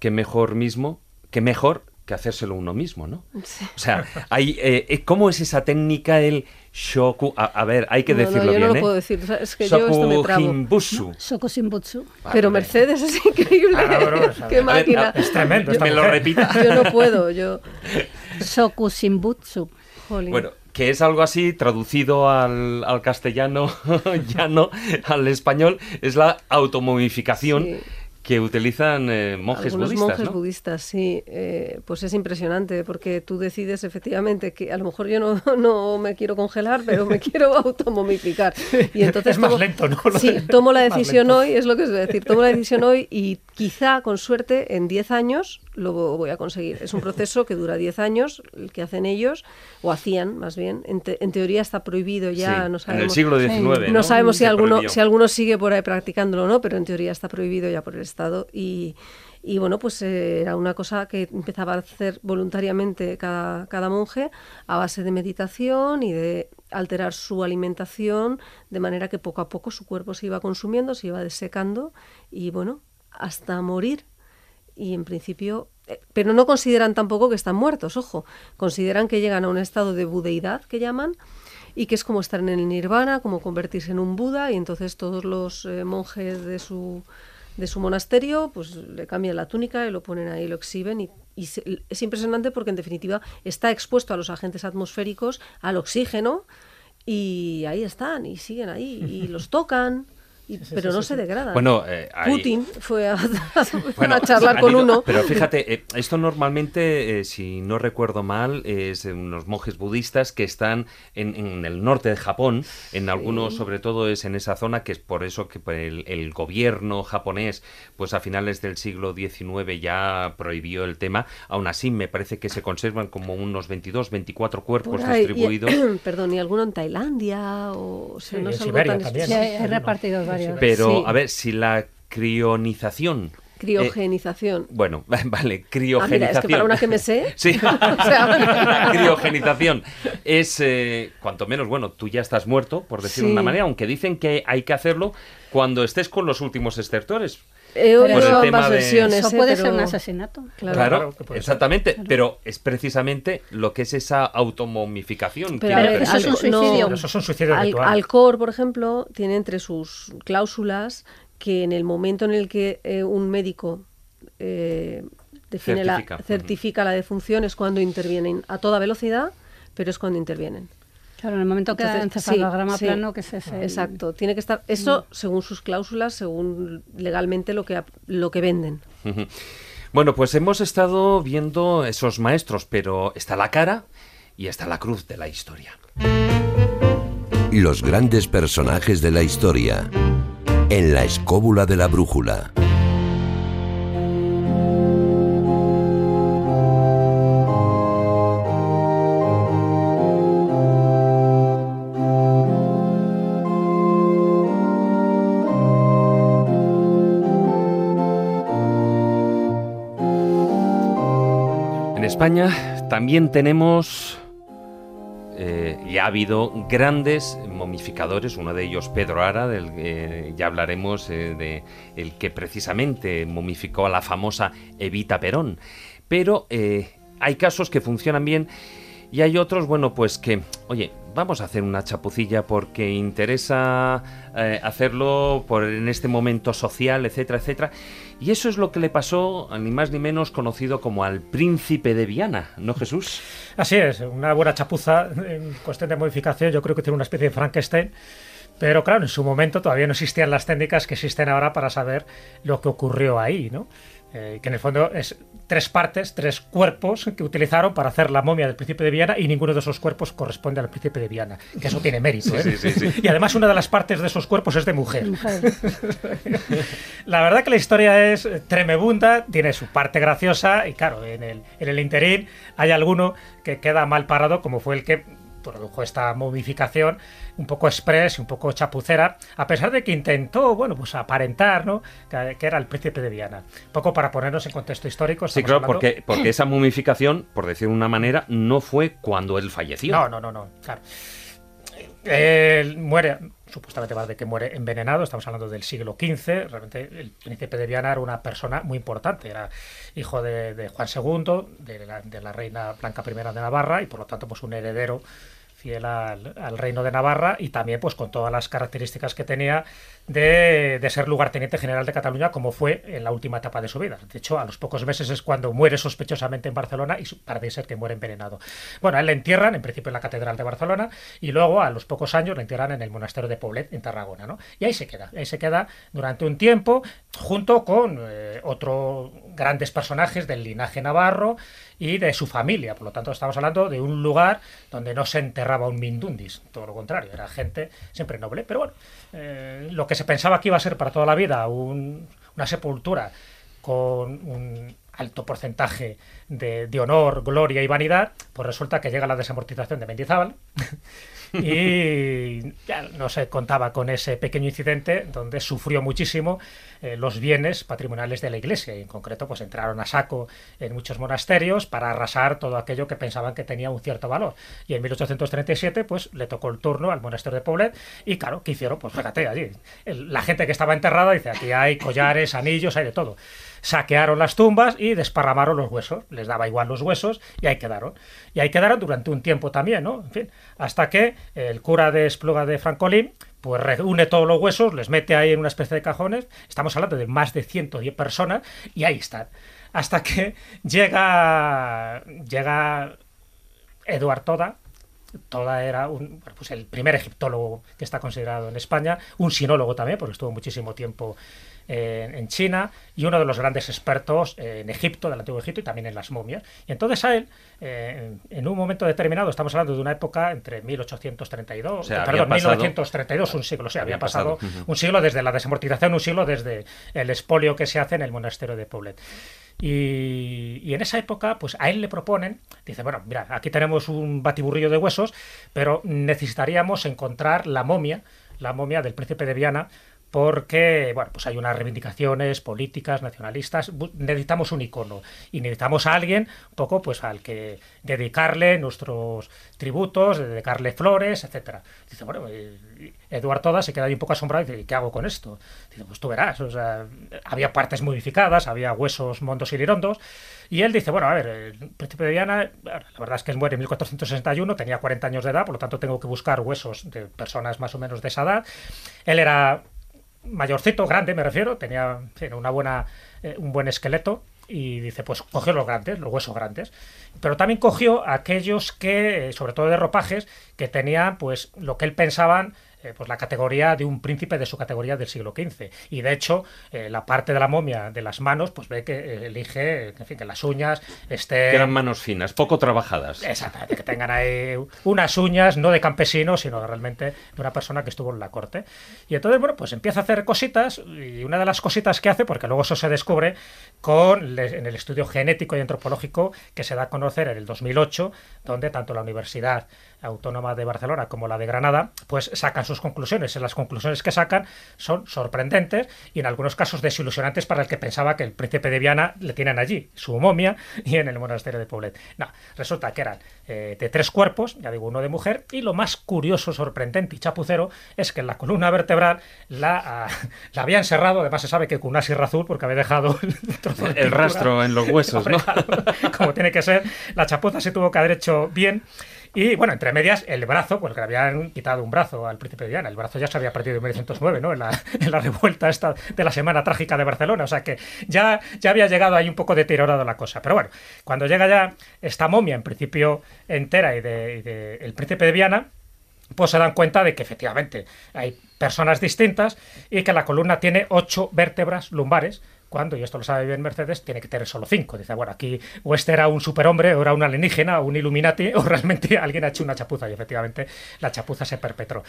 que mejor mismo, que mejor que hacérselo uno mismo, ¿no? Sí. O sea, hay, eh, eh, ¿cómo es esa técnica el shoku? A, a ver, hay que No, no, decirlo yo bien, no lo ¿eh? puedo decir, o sea, es que yo esto me trabo. Shokuhinbutsu. Sokosinbutsu. Pero Vale. Mercedes es increíble. O sea, Qué a ver, máquina. es tremendo ¿Me lo repita? Yo no puedo, yo. Sokusinbutsu. Jolín. Bueno, que es algo así traducido al, al castellano, ya no, al español, es la automomificación Sí. que utilizan eh, monjes Algunos budistas, monjes ¿no? budistas, sí. Eh, pues es impresionante porque tú decides efectivamente que a lo mejor yo no, no me quiero congelar, pero me quiero automomificar. Y entonces Es más tomo- lento, ¿no? Lo Sí, de- tomo la decisión hoy, es lo que os voy a decir, tomo la decisión hoy y quizá con suerte en 10 años lo voy a conseguir. Es un proceso que dura 10 años, el que hacen ellos, o hacían más bien. En, te- en teoría está prohibido ya, Sí, no en sabemos. el siglo XIX, ¿no? No sabemos si alguno, prohibió. si alguno sigue por ahí practicándolo o no, pero en teoría está prohibido ya por el Estado. Y, y bueno, pues eh, era una cosa que empezaba a hacer voluntariamente cada, cada monje a base de meditación y de alterar su alimentación de manera que poco a poco su cuerpo se iba consumiendo, se iba desecando y bueno, hasta morir. Y en principio, eh, pero no consideran tampoco que están muertos, ojo, consideran que llegan a un estado de budeidad que llaman y que es como estar en el nirvana, como convertirse en un Buda y entonces todos los eh, monjes de su de su monasterio, pues le cambian la túnica y lo ponen ahí, lo exhiben y, y se- es impresionante porque en definitiva está expuesto a los agentes atmosféricos, al oxígeno y ahí están y siguen ahí y los tocan, y- pero no se degradan. Bueno, eh, hay- Putin fue a, Bueno, a charlar con ido- uno. Pero fíjate, eh, esto normalmente, eh, si no recuerdo mal, es unos monjes budistas que están en, en el norte de Japón, en algunos, sobre todo es en esa zona, que es por eso que el, el gobierno japonés, pues a finales del siglo XIX ya prohibió el tema. Aún así, me parece que se conservan como unos 22, 24 cuerpos y- distribuidos. perdón, y alguno en Tailandia o, o sea, Sí, no en Siberia también. Repartidos varios. Pero, Sí. a ver, si la crionización... eh, Criogenización. bueno, vale, Ah, criogenización. mira, es que para una que me sé. Sí, criogenización es, eh, cuanto menos, bueno, tú ya estás muerto, por decirlo de una manera, aunque dicen que hay que hacerlo cuando estés con los últimos estertores. He oído Por el tema ambas de- versiones. Eso eh, puede pero- ser un asesinato. Claro. Exactamente, pero es precisamente lo que es esa automomificación. Pero ver, eso es un suicidio. Pero eso es un suicidio Al, ritual. Alcor, por ejemplo, tiene entre sus cláusulas que en el momento en el que eh, un médico eh, define Certifica. la, certifica la defunción es cuando intervienen a toda velocidad, pero es cuando intervienen. Claro, en el momento que da Entonces, encefalograma sí, sí. plano, que es ese. Exacto, tiene que estar eso según sus cláusulas, según legalmente lo que lo que venden. Bueno, pues hemos estado viendo esos maestros, pero está la cara y está la cruz de la historia. Los grandes personajes de la historia. En la escóbula de la brújula. España también tenemos eh, y ha habido grandes momificadores, uno de ellos Pedro Ara, del eh, ya hablaremos eh, de el que precisamente momificó a la famosa Evita Perón. Pero hay casos que funcionan bien y hay otros, bueno, pues que, oye, vamos a hacer una chapucilla porque interesa eh, hacerlo por en este momento social, etcétera, etcétera. Y eso es lo que le pasó, ni más ni menos conocido como al príncipe de Viana, ¿no, Jesús? Así es, una buena chapuza en cuestión de modificación. Yo creo que tiene una especie de Frankenstein. Pero claro, en su momento todavía no existían las técnicas que existen ahora para saber lo que ocurrió ahí, ¿no? Eh, que en el fondo es tres partes, tres cuerpos que utilizaron para hacer la momia del príncipe de Viana y ninguno de esos cuerpos corresponde al príncipe de Viana, que eso tiene mérito. ¿eh? y además una de las partes de esos cuerpos es de mujer. la verdad que la historia es tremebunda, tiene su parte graciosa y claro, en el, en el interín hay alguno que queda mal parado como fue el que produjo esta momificación un poco express, un poco chapucera, a pesar de que intentó, bueno, pues aparentar, ¿no? Que, era el príncipe de Viana. Un poco para ponernos en contexto histórico. Sí, claro, porque, porque esa momificación, por decir de una manera, no fue cuando él falleció. No, no, no, no, claro. Él muere, supuestamente va de que muere envenenado, estamos hablando del siglo XV, realmente el príncipe de Viana era una persona muy importante, era hijo de, Juan II, de la, de la, reina Blanca I de Navarra y por lo tanto pues un heredero fiel al, reino de Navarra y también pues con todas las características que tenía de, ser lugarteniente general de Cataluña como fue en la última etapa de su vida. De hecho, a los pocos meses es cuando muere sospechosamente en Barcelona y parece ser que muere envenenado. Bueno, a él le entierran en principio en la Catedral de Barcelona y luego a los pocos años le entierran en el monasterio de Poblet en Tarragona. ¿no? Y ahí se queda, ahí se queda durante un tiempo junto con eh, otros grandes personajes del linaje navarro y de su familia. Por lo tanto, estamos hablando de un lugar donde no se enterraba un mindundis, todo lo contrario, era gente siempre noble. Pero bueno, eh, lo que se pensaba que iba a ser para toda la vida una sepultura con un alto porcentaje de, honor, gloria y vanidad, pues resulta que llega la desamortización de Mendizábal y ya no se contaba con ese pequeño incidente donde sufrió muchísimo eh, los bienes patrimoniales de la iglesia. Y en concreto pues entraron a saco en muchos monasterios para arrasar todo aquello que pensaban que tenía un cierto valor. Y en 1837 pues le tocó el turno al monasterio de Poblet. Y claro, ¿qué hicieron? Pues fíjate allí, la gente que estaba enterrada dice aquí hay collares, anillos, hay de todo saquearon las tumbas y desparramaron los huesos. Les daba igual los huesos y ahí quedaron. Y ahí quedaron durante un tiempo también, ¿no? En fin, hasta que el cura de Espluga de Francolín pues reúne todos los huesos, les mete ahí en una especie de cajones. Estamos hablando de más de 110 personas y ahí están. Hasta que llega llega Eduard Toda, Toda era un, pues el primer egiptólogo que está considerado en España, un sinólogo también, porque estuvo muchísimo tiempo en China y uno de los grandes expertos en Egipto, del Antiguo Egipto y también en las momias. Y entonces a él, eh, en un momento determinado, estamos hablando de una época entre 1832, perdón, 1932, un siglo, o sea, había, pasado, un siglo desde la desamortización, un siglo desde el expolio que se hace en el monasterio de Poblet. Y, en esa época, pues a él le proponen, dice, bueno, mira, aquí tenemos un batiburrillo de huesos, pero necesitaríamos encontrar la momia, la momia del príncipe de Viana, porque bueno, pues hay unas reivindicaciones políticas, nacionalistas, necesitamos un icono y necesitamos a alguien un poco pues al que dedicarle nuestros tributos, dedicarle flores, etcétera. Dice, bueno, eh, Eduardo Toda se queda ahí un poco asombrado y dice, ¿qué hago con esto? Dice, pues tú verás, había partes modificadas, había huesos mondos y lirondos, y él dice, bueno, a ver, el príncipe de Viana, la verdad es que muere en 1461, tenía 40 años de edad, por lo tanto tengo que buscar huesos de personas más o menos de esa edad. Él era mayorcito, grande me refiero, tenía una buena, eh, un buen esqueleto y dice, pues cogió los grandes, los huesos grandes, pero también cogió aquellos que, sobre todo de ropajes, que tenían pues lo que él pensaban eh, pues la categoría de un príncipe de su categoría del siglo XV. Y de hecho, eh, la parte de la momia de las manos, pues ve que eh, elige, en fin, que las uñas estén... Que eran manos finas, poco trabajadas. Exactamente, que tengan ahí unas uñas, no de campesino, sino realmente de una persona que estuvo en la corte. Y entonces, bueno, pues empieza a hacer cositas, y una de las cositas que hace, porque luego eso se descubre con en el estudio genético y antropológico que se da a conocer en el 2008, donde tanto la Universidad Autónoma de Barcelona como la de Granada, pues sacan sus conclusiones. Y las conclusiones que sacan son sorprendentes y en algunos casos desilusionantes para el que pensaba que el príncipe de Viana le tienen allí, su momia, y en el monasterio de Poblet. No, resulta que eran eh, de tres cuerpos, ya digo, uno de mujer, y lo más curioso, sorprendente y chapucero es que en la columna vertebral la, ah, la había encerrado, además se sabe que con una sierra azul, porque había dejado el, trozo de El rastro en los huesos, ¿no? Como tiene que ser, la chapuza se tuvo que haber hecho bien. Y bueno, entre medias, el brazo, porque le habían quitado un brazo al príncipe de Diana. El brazo ya se había perdido en 1909, ¿no? En la, en la revuelta esta de la Semana Trágica de Barcelona. O sea que ya, ya había llegado ahí un poco deteriorado la cosa. Pero bueno, cuando llega ya esta momia, en principio entera, y de, y de el príncipe de Viana, pues se dan cuenta de que efectivamente hay personas distintas y que la columna tiene ocho vértebras lumbares cuando, y esto lo sabe bien Mercedes, tiene que tener solo cinco. Dice, bueno, aquí o este era un superhombre, o era un alienígena, o un Illuminati, o realmente alguien ha hecho una chapuza. Y efectivamente la chapuza se perpetró.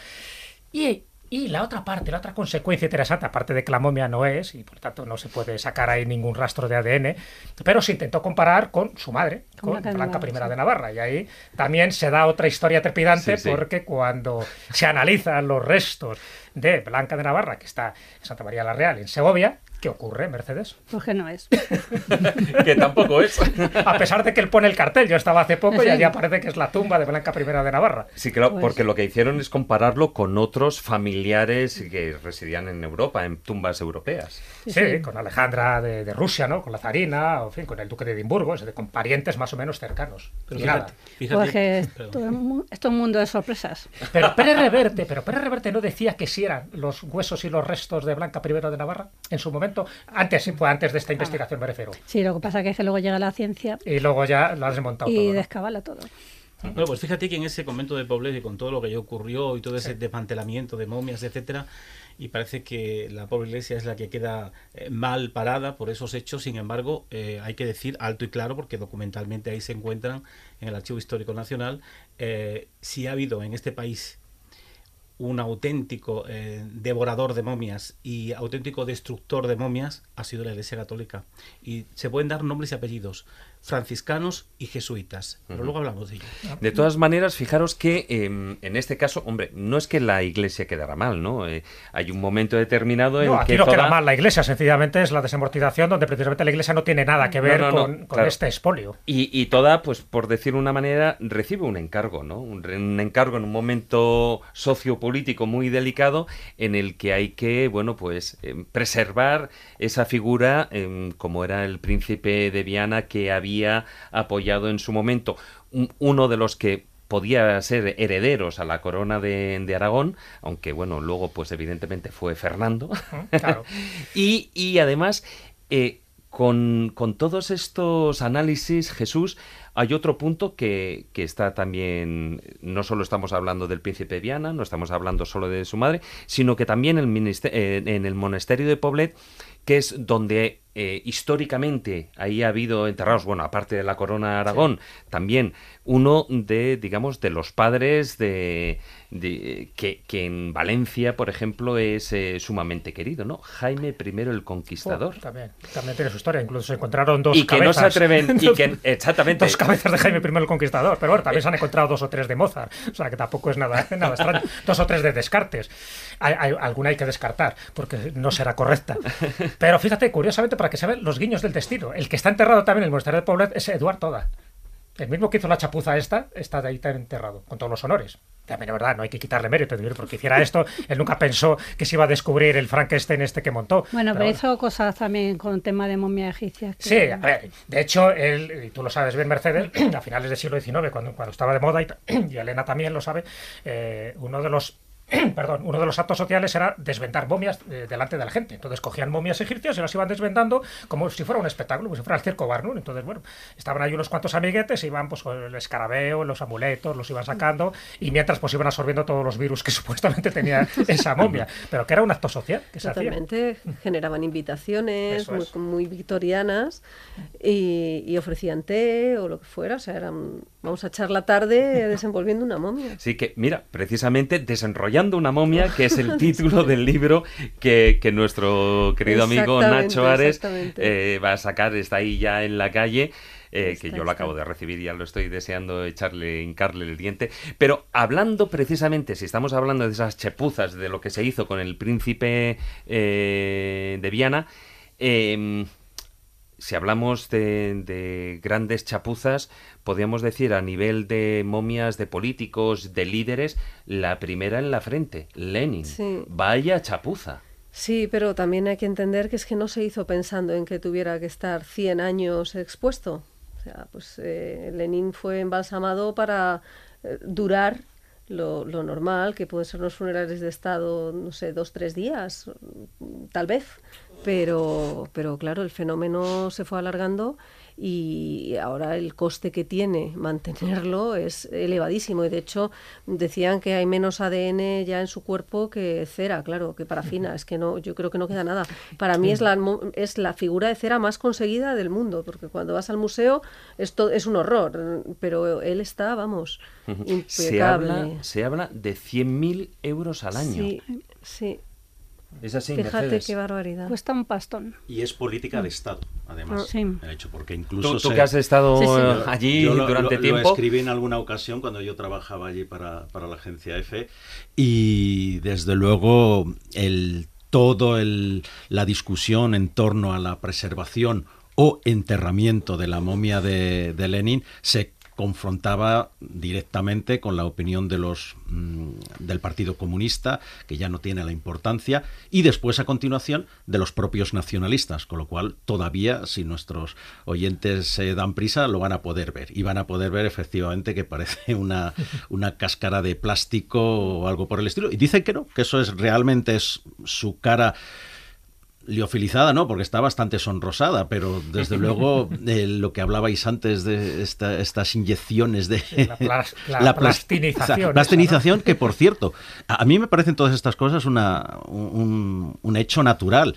Y, y la otra parte, la otra consecuencia interesante, aparte de que la momia no es, y por tanto no se puede sacar ahí ningún rastro de ADN, pero se intentó comparar con su madre, Con con Blanca I sí. de Navarra. Y ahí también se da otra historia trepidante Sí, sí. porque cuando se analizan los restos de Blanca de Navarra, que está en Santa María la Real, en Segovia, ¿qué ocurre, Mercedes? Pues que no es. que tampoco es. A pesar de que él pone el cartel, yo estaba hace poco y allí aparece que es la tumba de Blanca I de Navarra. Sí, claro, Pues- porque lo que hicieron es compararlo con otros familiares que residían en Europa, en tumbas europeas. Sí, Sí, con Alejandra de, de Rusia, ¿no? Con la zarina, o en fin, con el duque de Edimburgo, es decir, con parientes más o menos cercanos. Pero y nada. fíjate, fíjate- Pues que todo esto es un mundo de sorpresas. Pero Pérez Reverte, pero Pérez Reverte no decía que sí eran los huesos y los restos de Blanca I de Navarra en su momento. Antes, fue antes de esta investigación, me refiero. Sí, lo que pasa que es que luego llega la ciencia Y luego ya lo has desmontado y todo. ¿no? descabala todo. Bueno, pues fíjate que en ese convento de Poblet y con todo lo que ya ocurrió y todo ese desmantelamiento de momias, etcétera, y parece que la pobre iglesia es la que queda eh, mal parada por esos hechos. Sin embargo, eh, hay que decir alto y claro, porque documentalmente ahí se encuentran en el Archivo Histórico Nacional, eh, si ha habido en este país un auténtico eh, devorador de momias y auténtico destructor de momias ha sido la Iglesia Católica. Y se pueden dar nombres y apellidos, franciscanos y jesuitas. Pero luego hablamos de ello. De todas maneras, fijaros que eh, en este caso, hombre, no es que la iglesia quedara mal, ¿no? Eh, hay un momento determinado en No, aquí que no toda- queda mal la iglesia, sencillamente es la desamortización donde precisamente la iglesia no tiene nada que ver no, no, con, con claro. este expolio. Y, y toda, pues por decir una manera, recibe un encargo, ¿no? Un, un encargo en un momento sociopolítico muy delicado en el que hay que, bueno, pues eh, preservar esa figura em, como era el príncipe de Viana que había apoyado en su momento. Un- uno de los que podía ser herederos a la corona de, de Aragón, aunque bueno, luego pues evidentemente fue Fernando. Claro. y, y además, eh, con, con todos estos análisis, Jesús, hay otro punto que, que está también, no solo estamos hablando del príncipe Viana, no estamos hablando solo de su madre, sino que también eh, en el monasterio de Poblet, que es donde eh, históricamente ahí ha habido enterrados, bueno, aparte de la corona de Aragón, también uno de, digamos, de los padres de, de- que, que en Valencia, por ejemplo, es eh, sumamente querido, ¿no? Jaime I el Conquistador. Oh, también, también tiene su historia. Incluso se encontraron dos y que no se cabezas. atreven, y que exactamente, Dos cabezas de Jaime I el Conquistador, pero bueno, también se han encontrado dos o tres de Mozart, o sea que tampoco es nada, nada extraño. Dos o tres de Descartes. Hay, hay- alguna hay que descartar, porque no será correcta. Pero fíjate, curiosamente, para que se vean los guiños del destino, el que está enterrado también en el monasterio de Poblet es Eduard Toda. El mismo que hizo la chapuza esta, está de ahí también enterrado, con todos los honores. También es verdad, no hay que quitarle mérito, porque hiciera esto, él nunca pensó que se iba a descubrir el Frankenstein este que montó. Bueno, pero bueno. hizo cosas también con tema de momia egipcia. que- Sí, a ver, de hecho, él, y tú lo sabes bien, Mercedes, a finales del siglo XIX, cuando, cuando estaba de moda, y, y Elena también lo sabe, eh, uno de los perdón, uno de los actos sociales era desvendar momias eh, delante de la gente. Entonces cogían momias egipcias y las iban desvendando como si fuera un espectáculo, como si fuera el circo Barnum. Entonces, bueno, estaban ahí unos cuantos amiguetes, iban pues con el escarabeo, los amuletos, los iban sacando, y mientras pues iban absorbiendo todos los virus que supuestamente tenía esa momia. Pero que era un acto social que se hacía. Generaban invitaciones muy, muy victorianas y, y ofrecían té o lo que fuera, o sea, eran, Vamos a echar la tarde desenvolviendo una momia. Sí, que mira, precisamente desenrollando una momia, que es el título del libro que, que nuestro querido amigo Nacho Ares eh, va a sacar, está ahí ya en la calle. Eh, que yo lo acabo de recibir, ya lo estoy deseando echarle, hincarle el diente. Pero hablando precisamente, si estamos hablando de esas chepuzas, de lo que se hizo con el príncipe eh, de Viana, em, si hablamos de, grandes chapuzas, podríamos decir a nivel de momias de políticos, de líderes, la primera en la frente, Lenin. Vaya chapuza. Sí, pero también hay que entender que es que no se hizo pensando en que tuviera que estar 100 años expuesto. O sea, pues eh, Lenin fue embalsamado para eh, durar lo, lo, normal, que pueden ser los funerales de Estado, no sé, dos, tres días, tal vez. Pero, pero claro, el fenómeno se fue alargando y ahora el coste que tiene mantenerlo es elevadísimo. Y de hecho decían que hay menos ADN ya en su cuerpo que cera, claro, que parafina. Es que no, yo creo que no queda nada. Para mí es la, es la figura de cera más conseguida del mundo, porque cuando vas al museo esto es un horror, pero él está, vamos, impecable. Se habla, se habla de 100.000 euros al año. Sí, sí. Es así, Fíjate qué barbaridad. Cuesta un pastón. Y es política de Estado, además. Sí. El hecho, porque incluso. ¿Tú, que has estado allí durante tiempo. Lo escribí en alguna ocasión cuando yo trabajaba allí para, para la agencia EFE. Y desde luego, el, todo el, la discusión en torno a la preservación o enterramiento de la momia de, de Lenin se confrontaba directamente con la opinión de los mm, del Partido Comunista, que ya no tiene la importancia, y después a continuación de los propios nacionalistas, con lo cual todavía si nuestros oyentes se dan prisa lo van a poder ver. Y van a poder ver efectivamente que parece una, una cáscara de plástico o algo por el estilo. Y dicen que no, que eso es realmente es su cara liofilizada no, porque está bastante sonrosada, pero desde luego eh, lo que hablabais antes de estas inyecciones de la, plastinización. plastinización, que por cierto, a, mí me parecen todas estas cosas una, un, un hecho natural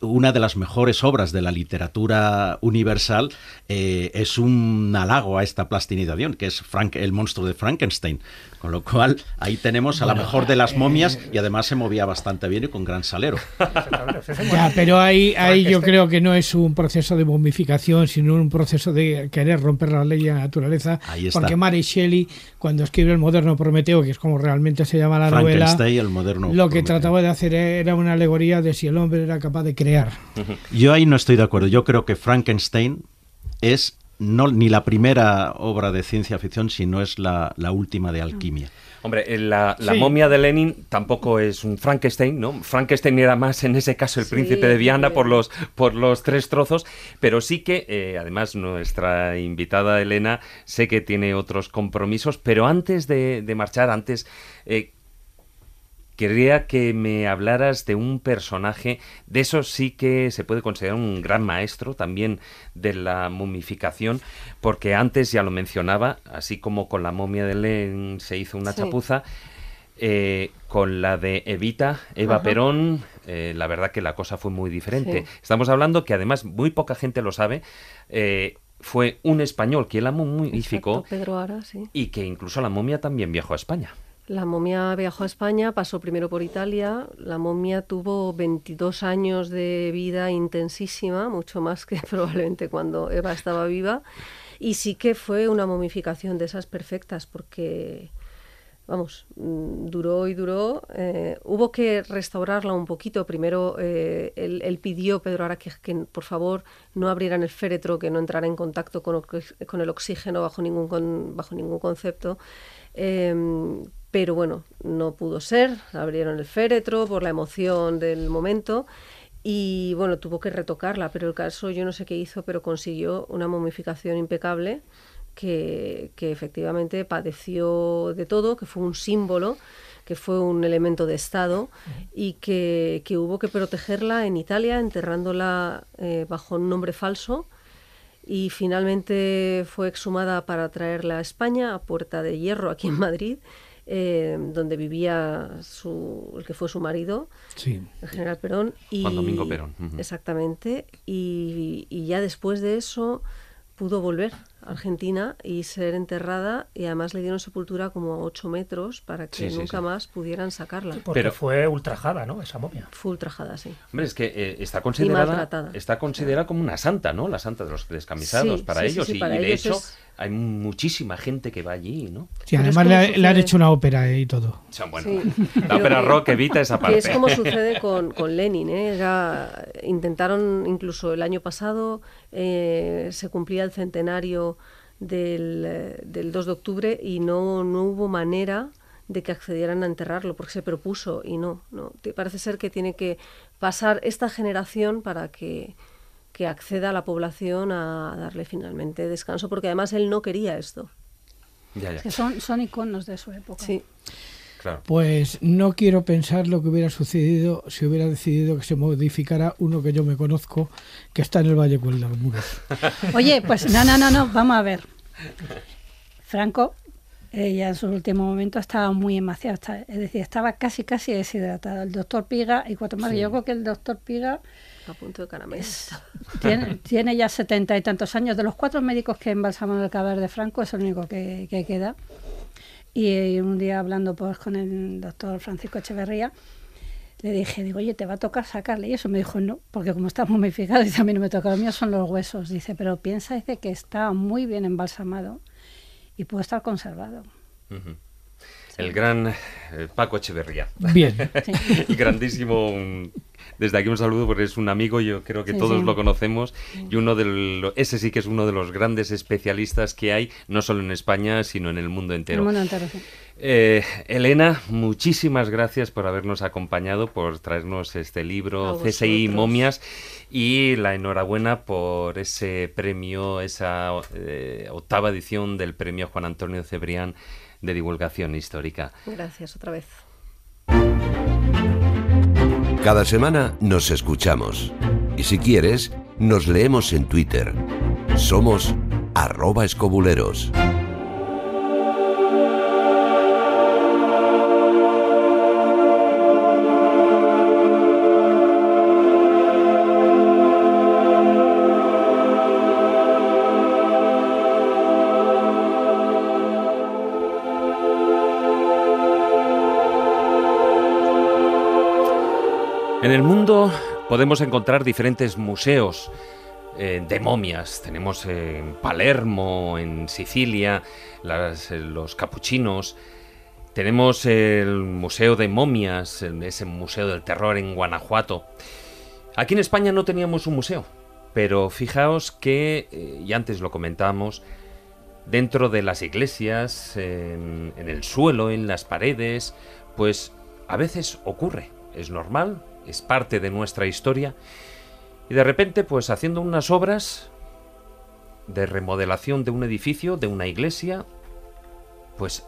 una de las mejores obras de la literatura universal eh, es un halago a esta plastinización, que es Frank, el monstruo de Frankenstein. Con lo cual, ahí tenemos a la mejor de las momias y además se movía bastante bien y con gran salero. ya, pero ahí, ahí yo creo que no es un proceso de momificación, sino un proceso de querer romper la ley de la naturaleza. Porque Mary Shelley, cuando escribe El moderno Prometeo, que es como realmente se llama la novela, el moderno lo que trataba de hacer era una alegoría de si el hombre era capaz de crear. Yo ahí no estoy de acuerdo. Yo creo que Frankenstein es no ni la primera obra de ciencia ficción, sino es la, última de alquimia. Hombre, eh, la, momia de Lenin tampoco es un Frankenstein, ¿no? Frankenstein era más en ese caso el príncipe de Viana por los, por los tres trozos, pero sí que, eh, además, nuestra invitada Elena sé que tiene otros compromisos, pero antes de, marchar, antes... Eh, quería que me hablaras de un personaje, de eso sí que se puede considerar un gran maestro también de la momificación, porque antes ya lo mencionaba, así como con la momia de Len se hizo una chapuza, eh, con la de Evita, Eva Perón, eh, la verdad que la cosa fue muy diferente. Estamos hablando que además muy poca gente lo sabe. Eh, fue un español quien la momificó Pedro sí. y que incluso la momia también viajó a España. La momia viajó a España, pasó primero por Italia. La momia tuvo 22 años de vida intensísima, mucho más que probablemente cuando Eva estaba viva. Y sí que fue una momificación de esas perfectas, porque, vamos, mm, duró y duró. Eh, hubo que restaurarla un poquito. Primero, eh, él, pidió, Pedro Ara, que, por favor no abrieran el féretro, que no entrara en contacto con, con el oxígeno bajo ningún, bajo ningún concepto. Em, pero bueno, no pudo ser, abrieron el féretro por la emoción del momento y bueno, tuvo que retocarla, pero el caso yo no sé qué hizo, pero consiguió una momificación impecable que, efectivamente padeció de todo, que fue un símbolo que fue un elemento de Estado y que, que hubo que protegerla en Italia, enterrándola eh, bajo un nombre falso y finalmente fue exhumada para traerla a España, a Puerta de Hierro, aquí en Madrid, eh, donde vivía su, el que fue su marido, el general Perón. Y, Juan Domingo Perón. Exactamente. Y, ya después de eso pudo volver Argentina y ser enterrada y además le dieron sepultura como a 8 metros para que Sí, sí, nunca sí. más pudieran sacarla. Porque Pero- fue ultrajada, ¿no? Esa momia. Fue ultrajada, sí. Hombre, es que eh, está considerada está considerada como una santa, ¿no? La santa de los descamisados Sí, para sí, sí, ellos sí, y, para y de ellos hecho es- hay muchísima gente que va allí, ¿no? Sí, además le, le han hecho una ópera y todo. O sea, bueno, Sí. la ópera que- rock evita esa Que parte. es como sucede con, con Lenin. ¿eh? Era- intentaron, incluso el año pasado, eh, se cumplía el centenario del, eh, del 2 de octubre y no, no hubo manera de que accedieran a enterrarlo, porque se propuso y no. no. Parece ser que tiene que pasar esta generación para que, que acceda a la población a darle finalmente descanso, porque además él no quería esto. Ya, ya, Es que son, son iconos de su época. Sí. claro. Pues no quiero pensar lo que hubiera sucedido si hubiera decidido que se modificara uno que yo me conozco, que está en el Valle Cueldamuros. Oye, pues no, no, no, no, vamos a ver. Franco, eh, ya en su último momento estaba muy emaciado, está- es decir, estaba casi, casi deshidratado. El doctor Piga y cuatro más. Yo creo que el doctor Piga A punto de caramelo. tiene, tiene ya setenta y tantos años. De los cuatro médicos que embalsamaron el cadáver de Franco, es el único que, que queda. Y eh, un día hablando pues, con el doctor Francisco Echeverría, le dije, digo, oye, te va a tocar sacarle. Y eso me dijo, no, porque como está momificado, dice, a mí no me toca, lo mío son los huesos. Dice, pero piensa, dice, que está muy bien embalsamado y puede estar conservado. El gran eh, Paco Echeverría. Bien. Sí. El grandísimo. Desde aquí un saludo porque es un amigo, yo creo que Sí, todos sí. lo conocemos. Y uno de lo- ese sí que es uno de los grandes especialistas que hay, no solo en España, sino en el mundo entero. El mundo entero, sí. Eh, Elena, muchísimas gracias por habernos acompañado, por traernos este libro. CSI Momias y la enhorabuena por ese premio, esa eh, octava edición del premio Juan Antonio Cebrián de divulgación histórica. Gracias otra vez. Cada semana nos escuchamos. Y si quieres, nos leemos en Twitter. Somos arroba escobuleros. En el mundo podemos encontrar diferentes museos eh, de momias. Tenemos en Palermo, en Sicilia, eh, los capuchinos. Tenemos el Museo de Momias, ese Museo del Terror en Guanajuato. Aquí en España no teníamos un museo, pero fijaos que, eh, y antes lo comentábamos, dentro de las iglesias, en, en el suelo, en las paredes, pues a veces ocurre, es normal, es parte de nuestra historia, y de repente, pues haciendo unas obras de remodelación de un edificio, de una iglesia, pues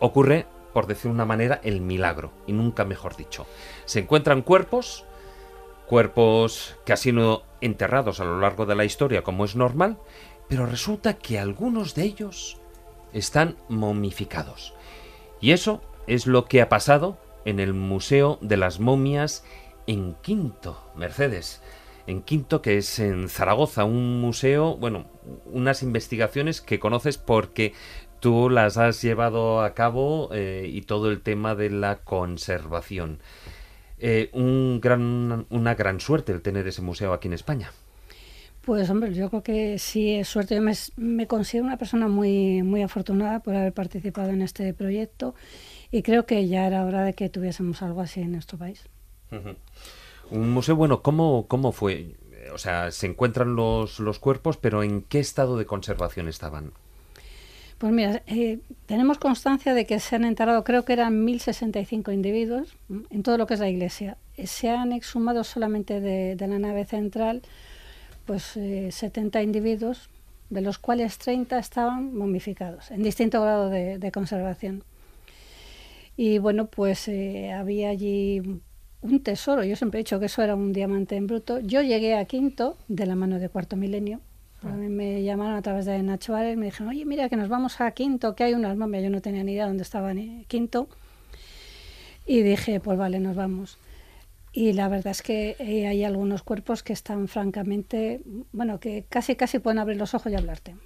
ocurre, por decir una manera, el milagro, y nunca mejor dicho. Se encuentran cuerpos, cuerpos que han sido enterrados a lo largo de la historia, como es normal, pero resulta que algunos de ellos están momificados. Y eso es lo que ha pasado en el Museo de las Momias en Quinto, Mercedes. En Quinto, que es en Zaragoza, un museo, bueno, unas investigaciones que conoces porque tú las has llevado a cabo eh, y todo el tema de la conservación. Eh, un gran, una gran suerte el tener ese museo aquí en España. Pues hombre, yo creo que sí es suerte. Yo me, me considero una persona muy, muy afortunada por haber participado en este proyecto y creo que ya era hora de que tuviésemos algo así en nuestro país. Un museo, bueno, ¿cómo, cómo fue? O sea, se encuentran los, los cuerpos, pero ¿en qué estado de conservación estaban? Pues mira, eh, tenemos constancia de que se han enterrado, creo que eran 1065 individuos en todo lo que es la iglesia. Eh, Se han exhumado solamente de, de la nave central pues eh, 70 individuos, de los cuales 30 estaban momificados, en distinto grado de, de conservación. Y bueno, pues eh, había allí un tesoro. Yo siempre he dicho que eso era un diamante en bruto. Yo llegué a Quinto de la mano de Cuarto Milenio. A mí me llamaron a través de Nacho Ares, me dijeron, oye, mira que nos vamos a Quinto, que hay unas momias. Yo no tenía ni idea dónde estaba ni Quinto. Y dije, pues vale, nos vamos. Y la verdad es que eh, hay algunos cuerpos que están francamente, bueno, que casi casi pueden abrir los ojos y hablarte.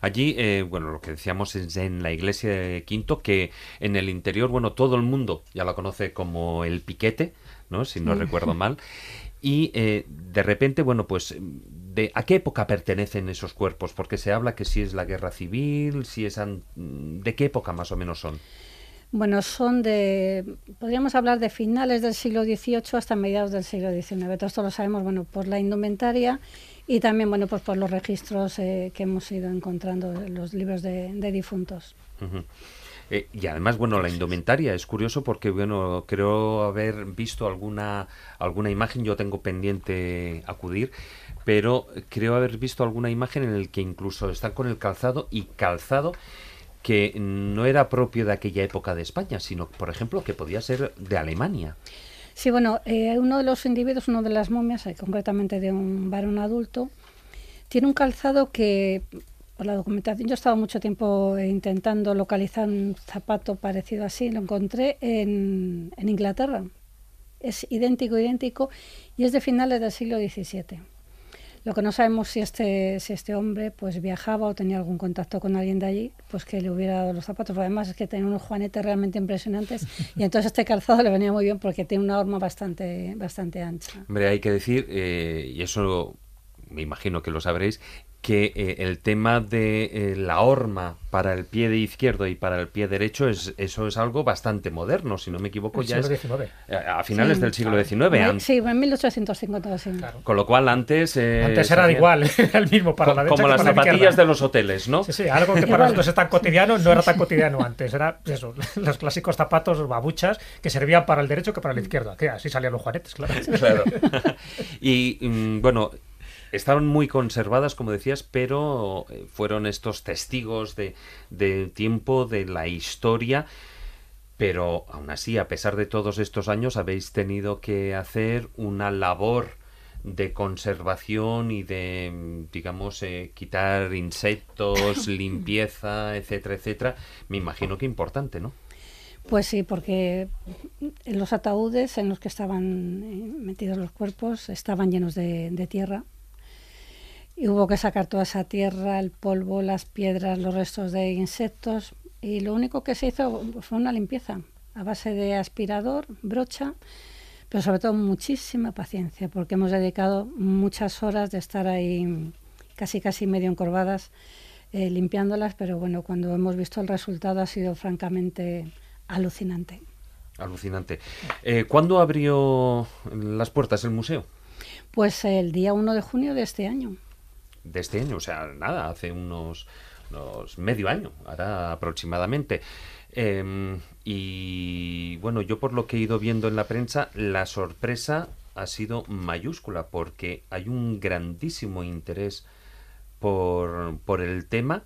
Allí, eh, bueno, lo que decíamos es en la iglesia de Quinto, que en el interior, bueno, todo el mundo ya la conoce como el piquete, ¿no? Si no recuerdo mal. Y eh, de repente, bueno, pues, de, ¿a qué época pertenecen esos cuerpos? Porque se habla que si es la guerra civil, si es... ¿De qué época más o menos son? Bueno, son de, podríamos hablar de finales del siglo XVIII hasta mediados del siglo XIX. Todo esto lo sabemos, bueno, por la indumentaria y también, bueno, pues por los registros eh, que hemos ido encontrando en los libros de, difuntos. Eh, y además, bueno, la indumentaria es curioso porque, bueno, creo haber visto alguna, alguna imagen, yo tengo pendiente acudir, pero creo haber visto alguna imagen en el que incluso están con el calzado y calzado que no era propio de aquella época de España, sino, por ejemplo, que podía ser de Alemania. Sí, bueno, eh, uno de los individuos, uno de las momias, eh, concretamente de un varón adulto, tiene un calzado que, por la documentación, yo he estado mucho tiempo intentando localizar un zapato parecido así, lo encontré en, en Inglaterra. Es idéntico, idéntico, y es de finales del siglo XVII. Lo que no sabemos si este, si este hombre pues viajaba o tenía algún contacto con alguien de allí, pues que le hubiera dado los zapatos. Además es que tenía unos juanetes realmente impresionantes y entonces este calzado le venía muy bien porque tiene una horma bastante, bastante ancha. Hombre, hay que decir, eh, y eso me imagino que lo sabréis, que eh, el tema de eh, la horma para el pie de izquierdo y para el pie derecho es eso es algo bastante moderno, si no me equivoco ya es a, finales del siglo XIX. Sí, en 1850 sí. Con lo cual antes eh, antes era igual, era el mismo para la derecha como las zapatillas de los hoteles, ¿no? Sí, sí, algo que para nosotros es tan cotidiano no era tan cotidiano antes, era eso, los clásicos zapatos babuchas que servían para el derecho que para el izquierdo, que así salían los juanetes, claro. claro. y mm, bueno, Estaban muy conservadas, como decías, pero eh, fueron estos testigos de, del tiempo, de la historia. Pero aún así, a pesar de todos estos años, habéis tenido que hacer una labor de conservación y de, digamos, eh, quitar insectos, limpieza, etcétera, etcétera. Me imagino que importante, ¿no? Pues sí, porque los ataúdes en los que estaban eh, metidos los cuerpos estaban llenos de tierra y hubo que sacar toda esa tierra, el polvo, las piedras, los restos de insectos y lo único que se hizo fue una limpieza a base de aspirador, brocha, pero sobre todo muchísima paciencia porque hemos dedicado muchas horas de estar ahí casi casi medio encorvadas eh, limpiándolas, pero bueno, cuando hemos visto el resultado ha sido francamente alucinante. Alucinante. Eh, ¿Cuándo abrió las puertas el museo? Pues el día 1 de junio de este año de este año, o sea, nada, hace unos, medio año, ahora aproximadamente. Em, y bueno, yo por lo que he ido viendo en la prensa, la sorpresa ha sido mayúscula porque hay un grandísimo interés por, por el tema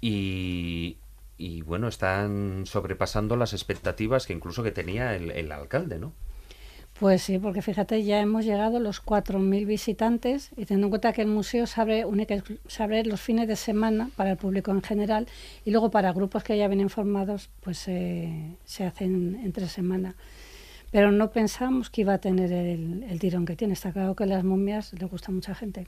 y, y, bueno, están sobrepasando las expectativas que incluso que tenía el, el alcalde, ¿no? Pues sí, porque fíjate, ya hemos llegado a los 4.000 visitantes y teniendo en cuenta que el museo se abre, abre los fines de semana para el público en general y luego para grupos que ya vienen formados, pues se hacen entre semana. Pero no pensamos que iba a tener el, tirón que tiene. Está claro que las momias le gusta a mucha gente.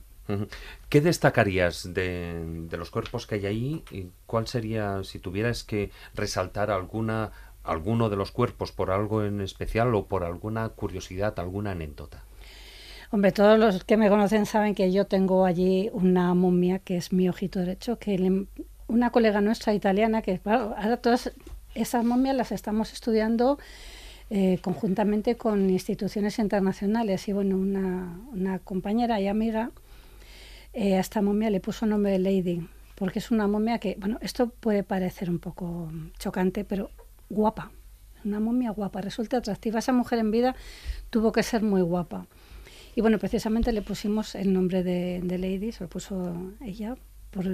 ¿Qué destacarías de, de los cuerpos que hay ahí? ¿Cuál sería, si tuvieras que resaltar alguna alguno de los cuerpos por algo en especial o por alguna curiosidad, alguna anécdota? Hombre, todos los que me conocen saben que yo tengo allí una momia que es mi ojito derecho, que una colega nuestra italiana, que ahora todas esas momias las estamos estudiando eh, conjuntamente con instituciones internacionales. Y bueno, una, compañera y amiga eh, a esta momia le puso nombre de Lady, porque es una momia que, bueno, esto puede parecer un poco chocante, pero guapa, una momia guapa, resulta atractiva. Esa mujer en vida tuvo que ser muy guapa. Y bueno, precisamente le pusimos el nombre de, Lady, se lo puso ella, por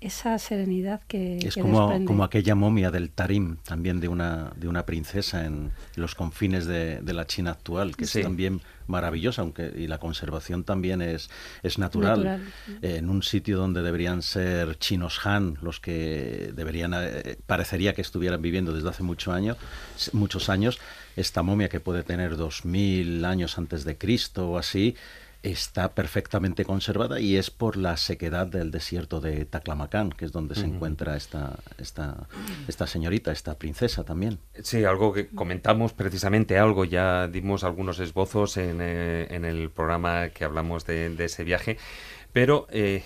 esa serenidad que es que como, desprende. como aquella momia del Tarim, también de una, de una princesa en los confines de, de la China actual, que Sí. es también maravillosa, aunque y la conservación también es, es natural. Natural. Eh, en un sitio donde deberían ser chinos Han, los que deberían eh, parecería que estuvieran viviendo desde hace mucho año, s- muchos años, esta momia que puede tener 2000 años antes de Cristo o así, está perfectamente conservada y es por la sequedad del desierto de Taclamacán, que es donde se encuentra esta, esta, esta señorita, esta princesa también. Sí, algo que comentamos precisamente, algo ya dimos algunos esbozos en, eh, en el programa que hablamos de, de ese viaje, pero eh,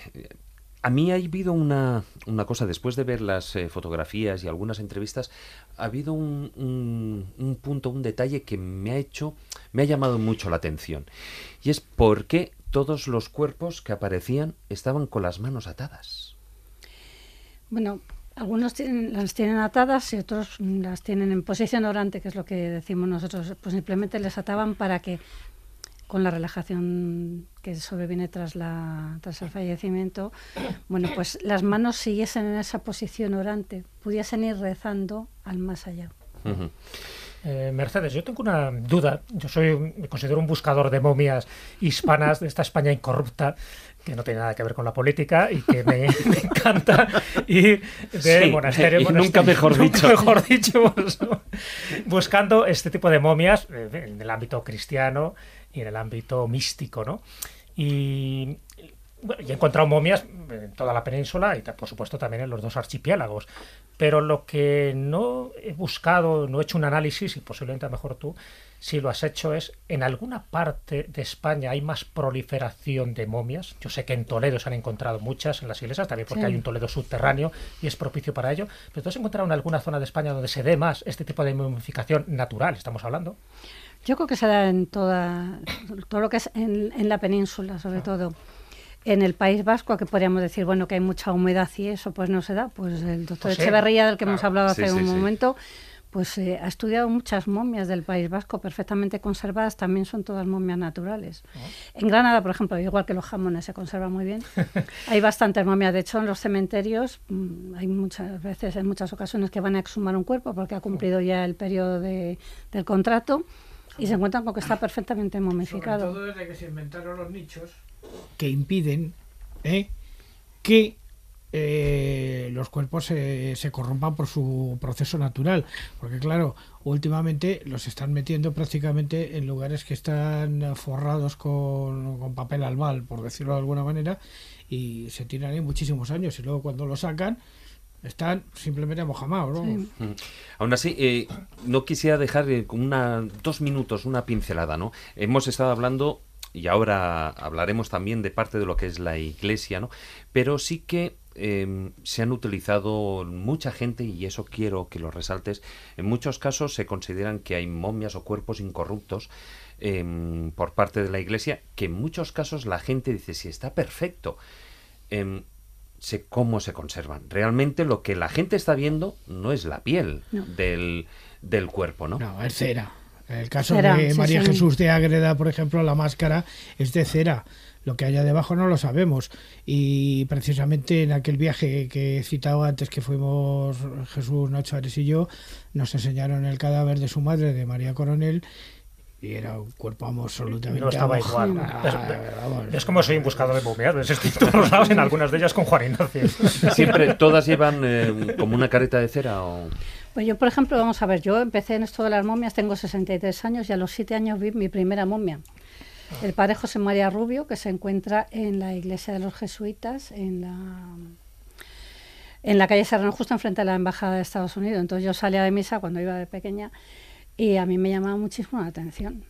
a mí ha habido una, una cosa, después de ver las eh, fotografías y algunas entrevistas, ha habido un, un- un punto, un detalle que me ha hecho, me ha llamado mucho la atención, y es por qué todos los cuerpos que aparecían estaban con las manos atadas. Bueno, algunos tienen- las tienen atadas y otros las tienen en posición orante, que es lo que decimos nosotros. Pues simplemente les ataban para que con la relajación que sobreviene tras, la, tras el fallecimiento, bueno, pues las manos siguiesen en esa posición orante, pudiesen ir rezando al más allá. Ujú. Eh, Mercedes, yo tengo una duda. Yo soy, me considero un buscador de momias hispanas de esta España incorrupta que no tiene nada que ver con la política y que me, me encanta ir de Sí, monasterio en y nunca monasterio. mejor Nunca dicho. mejor dicho, buscando este tipo de momias eh, en el ámbito cristiano y en el ámbito místico, ¿no? Y bueno, y he encontrado momias en toda la península y por supuesto también en los dos archipiélagos. Pero lo que no he buscado, no he hecho un análisis, y posiblemente a lo mejor tú, si lo has hecho, es en alguna parte de España hay más proliferación de momias. Yo sé que en Toledo se han encontrado muchas en las iglesias, también porque Sí. hay un Toledo subterráneo y es propicio para ello. Pero tú has encontrado en alguna zona de España donde se dé más este tipo de momificación natural, estamos hablando. Yo creo que se da en toda, todo lo que es en, en la península, sobre todo. En el País Vasco, que podríamos decir, bueno, que hay mucha humedad y eso, pues no se da. Pues el doctor Pues sí, Echeverría, del que claro. hemos hablado hace sí, un sí. momento, pues eh, ha estudiado muchas momias del País Vasco perfectamente conservadas, también son todas momias naturales. En Granada, por ejemplo, igual que los jamones se conservan muy bien, hay bastantes momias. De hecho, en los cementerios mm, hay muchas veces, en muchas ocasiones, que van a exhumar un cuerpo porque ha cumplido ya el periodo de- del contrato y se encuentran con que está perfectamente Sobre momificado. todo desde que se inventaron los nichos que impiden ¿eh? que eh, los cuerpos se, se corrompan por su proceso natural. Porque claro, últimamente los están metiendo prácticamente en lugares que están forrados con, con papel albal, por decirlo de alguna manera, y se tiran ahí muchísimos años. Y luego cuando lo sacan, están simplemente mojamados. ¿no? Sí. Mm. Aún así, eh, no quisiera dejar eh, con una, dos minutos una pincelada, ¿no? Hemos estado hablando, y ahora hablaremos también de parte de lo que es la iglesia, ¿no? Pero sí que eh, se han utilizado mucha gente, y eso quiero que lo resaltes, en muchos casos se consideran que hay momias o cuerpos incorruptos em, por parte de la iglesia, que en muchos casos la gente dice, si está perfecto. Em, sé cómo se conservan. Realmente lo que la gente está viendo no es la piel No. del, del cuerpo, ¿no? No, es cera. En el caso Cera, de sí, María sí. Jesús de Ágreda, por ejemplo, la máscara es de cera. Lo que haya debajo no lo sabemos. Y precisamente en aquel viaje que he citado antes, que fuimos Jesús, Nacho Ares y yo, nos enseñaron el cadáver de su madre, de María Coronel, y era un cuerpo absolutamente... No estaba abajo. igual. Ah, Es- como soy un buscador de momias, ves, estoy todos los lados, en algunas de ellas con Juan Ignacio. Siempre, todas llevan eh, como una careta de cera o... Pues yo, por ejemplo, vamos a ver, yo empecé en esto de las momias, tengo 63 años y a los 7 años vi mi primera momia. El padre José María Rubio, que se encuentra en la iglesia de los jesuitas, en la, en la calle Serrano, justo enfrente de la embajada de Estados Unidos. Entonces yo salía de misa cuando iba de pequeña y a mí me llamaba muchísimo la atención.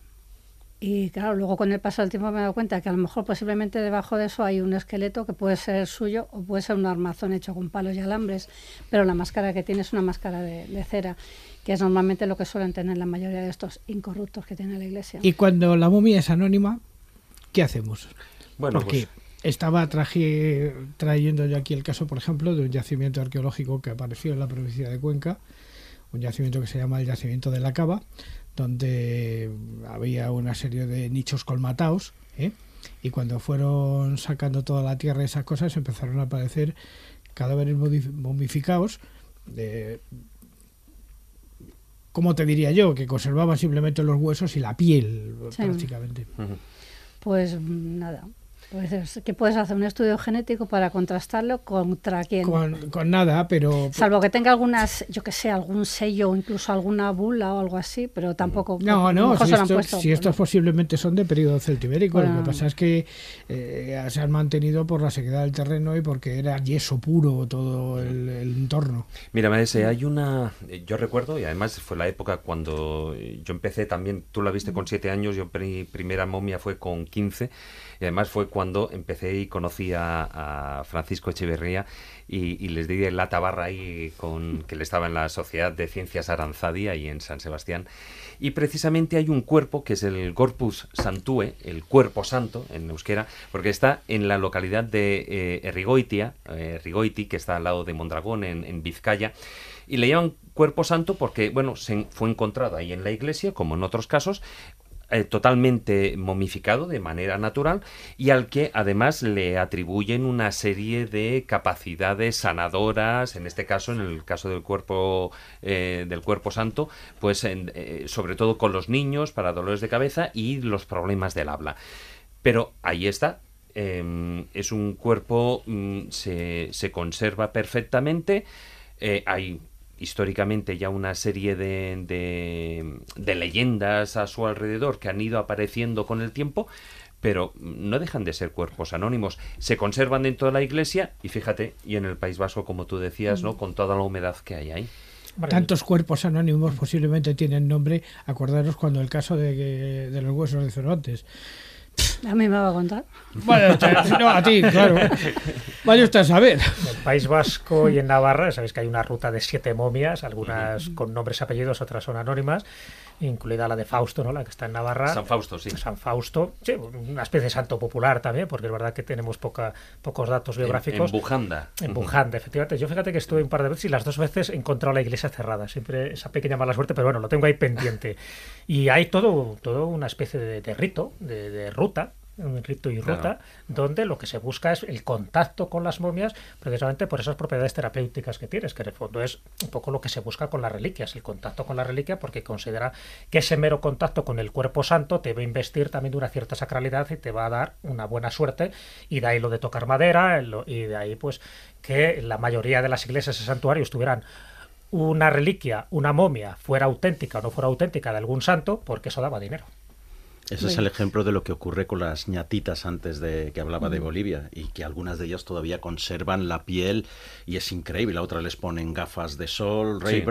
Y claro, luego con el paso del tiempo me he dado cuenta que a lo mejor posiblemente debajo de eso hay un esqueleto que puede ser suyo o puede ser un armazón hecho con palos y alambres, pero la máscara que tiene es una máscara de, de cera, que es normalmente lo que suelen tener la mayoría de estos incorruptos que tiene la iglesia. Y cuando la momia es anónima, ¿qué hacemos? Bueno, Porque pues estaba traje, trayendo yo aquí el caso, por ejemplo, de un yacimiento arqueológico que apareció en la provincia de Cuenca, un yacimiento que se llama el yacimiento de la Cava, donde había una serie de nichos colmatados, ¿eh? y cuando fueron sacando toda la tierra y esas cosas empezaron a aparecer cadáveres momificados, de, ¿cómo te diría yo? Que conservaban simplemente los huesos y la piel, prácticamente. Pues nada, pues que puedes hacer un estudio genético para contrastarlo contra quién. Con, nada, pero... Salvo que tenga algunas, yo que sé, algún sello o incluso alguna bula o algo así, pero tampoco... No, no, si, estos posiblemente son de periodo celtibérico, lo que pasa es que eh, se han mantenido por la sequedad del terreno y porque era yeso puro todo el, entorno. Mira, Maese, hay una... Yo recuerdo, y además fue la época cuando yo empecé también, tú la viste con siete años, yo mi primera momia fue con 15 y además fue cuando empecé y conocí a, Francisco Echeverría y, les di la tabarra ahí con que le estaba en la Sociedad de Ciencias Aranzadi ahí en San Sebastián. Y precisamente hay un cuerpo que es el Corpus Santue, el cuerpo santo en euskera, porque está en la localidad de eh, Errigoitia, eh, que está al lado de Mondragón en, en Vizcaya. Y le llaman cuerpo santo porque, bueno, se fue encontrado ahí en la iglesia, como en otros casos, eh, totalmente momificado de manera natural y al que además le atribuyen una serie de capacidades sanadoras, en este caso, en el caso del cuerpo eh, del cuerpo santo, pues eh, sobre todo con los niños para dolores de cabeza y los problemas del habla. Pero ahí está, em, es un cuerpo, mm, se, se, conserva perfectamente. hay históricamente ya una serie de, de, leyendas a su alrededor que han ido apareciendo con el tiempo, pero no dejan de ser cuerpos anónimos. Se conservan dentro de la iglesia y fíjate, y en el País Vasco, como tú decías, ¿no? Con toda la humedad que hay ahí. Tantos cuerpos anónimos posiblemente tienen nombre. Acordaros cuando el caso de, de los huesos de Cervantes a mí me va a contar. Bueno, no, a ti, claro. Vaya usted a saber. En el País Vasco y en Navarra, sabéis que hay una ruta de siete momias, algunas con nombres y apellidos, otras son anónimas incluida la de Fausto, ¿no? la que está en Navarra. San Fausto, sí. San Fausto, sí, una especie de santo popular también, porque es verdad que tenemos poca, pocos datos biográficos. En, Bujanda. En Bujanda, efectivamente. Yo fíjate que estuve un par de veces y las dos veces he encontrado la iglesia cerrada. Siempre esa pequeña mala suerte, pero bueno, lo tengo ahí pendiente. y hay todo, todo una especie de, rito, de ruta, un rito y ruta, donde lo que se busca es el contacto con las momias, precisamente por esas propiedades terapéuticas que tienes, que en el fondo es un poco lo que se busca con las reliquias, el contacto con la reliquia, porque considera que ese mero contacto con el cuerpo santo te va a investir también de una cierta sacralidad y te va a dar una buena suerte, y de ahí lo de tocar madera, y de ahí pues que la mayoría de las iglesias y santuarios tuvieran una reliquia, una momia, fuera auténtica o no fuera auténtica de algún santo, porque eso daba dinero. Ese es el ejemplo de lo que ocurre con las ñatitas antes de que hablaba de Bolivia y que algunas de ellas todavía conservan la piel y es increíble. A otras les ponen gafas de sol, ray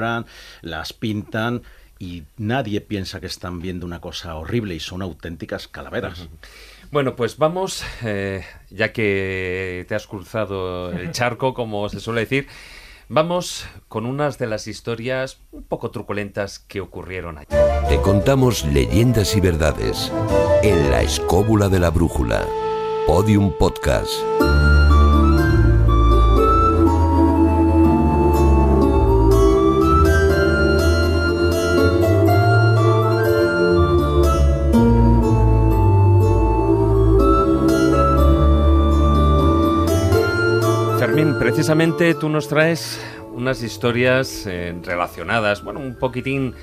las pintan y nadie piensa que están viendo una cosa horrible y son auténticas calaveras. Bueno, pues vamos, eh, ya que te has cruzado el charco, como se suele decir. Vamos con unas de las historias un poco truculentas que ocurrieron allí. Te contamos leyendas y verdades en la escóbula de la brújula. Podium Podcast. Fermín, precisamente tú nos traes unas historias eh, relacionadas, bueno, un poquitín...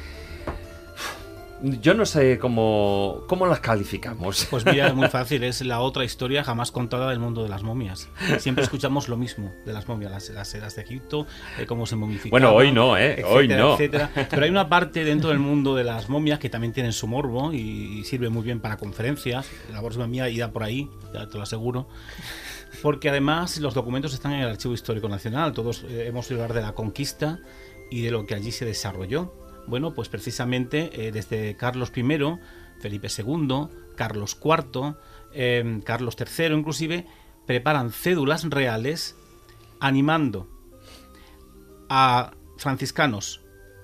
Yo no sé cómo, cómo las calificamos. Pues mira, es muy fácil, es la otra historia jamás contada del mundo de las momias. Siempre escuchamos lo mismo de las momias, las, las eras de Egipto, cómo se momificaban. Bueno, hoy no, ¿eh? hoy no. Pero hay una parte dentro del mundo de las momias que también tienen su morbo y, sirve muy bien para conferencias. La voz mía irá por ahí, ya te lo aseguro porque además los documentos están en el Archivo Histórico Nacional, todos eh, hemos oído hablar de la conquista y de lo que allí se desarrolló. Bueno, pues precisamente eh, desde Carlos I, Felipe II, Carlos IV, em, Carlos III inclusive, preparan cédulas reales animando a franciscanos,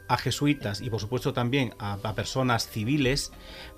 a jesuitas y por supuesto también a, a personas civiles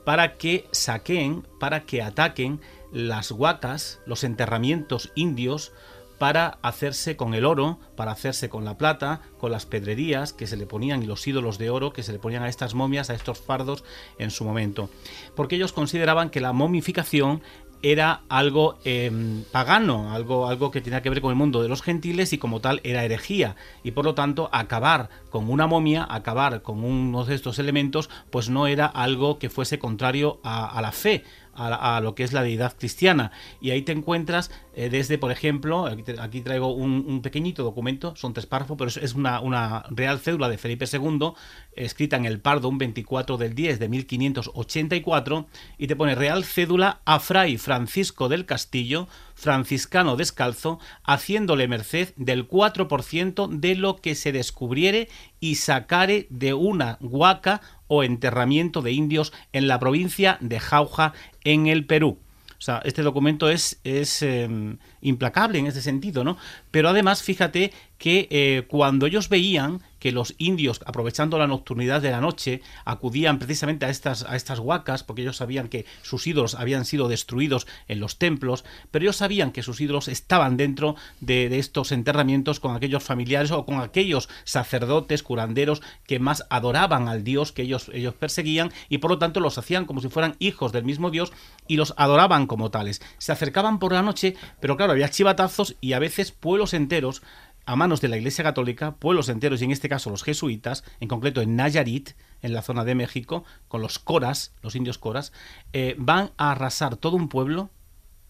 para que saqueen, para que ataquen las huacas, los enterramientos indios, para hacerse con el oro, para hacerse con la plata, con las pedrerías que se le ponían y los ídolos de oro que se le ponían a estas momias, a estos fardos en su momento. Porque ellos consideraban que la momificación era algo em, pagano, algo, algo que tenía que ver con el mundo de los gentiles y como tal era herejía. Y por lo tanto, acabar con una momia, acabar con uno de estos elementos, pues no era algo que fuese contrario a la fe a, lo que es la deidad cristiana. Y ahí te encuentras eh, desde, por ejemplo, aquí, traigo un, pequeñito documento, son tres párrafos, pero es, una, una, real cédula de Felipe II, escrita en el Pardo un 24 del 10 de 1584, y te pone real cédula a Fray Francisco del Castillo, franciscano descalzo, haciéndole merced del 4% de lo que se descubriere y sacare de una huaca o enterramiento de indios en la provincia de Jauja, en el Perú. O sea, este documento es, es em, implacable en ese sentido, ¿no? Pero además, fíjate que eh, cuando ellos veían que los indios, aprovechando la nocturnidad de la noche, acudían precisamente a estas, a estas huacas, porque ellos sabían que sus ídolos habían sido destruidos en los templos, pero ellos sabían que sus ídolos estaban dentro de, estos enterramientos con aquellos familiares o con aquellos sacerdotes, curanderos, que más adoraban al Dios que ellos, ellos perseguían, y por lo tanto los hacían como si fueran hijos del mismo Dios y los adoraban como tales. Se acercaban por la noche, pero claro, había chivatazos y a veces pueblos enteros a manos de la Iglesia Católica, pueblos enteros, y en este caso los jesuitas, en concreto en Nayarit, en la zona de México, con los coras, los indios coras, eh, van a arrasar todo un pueblo,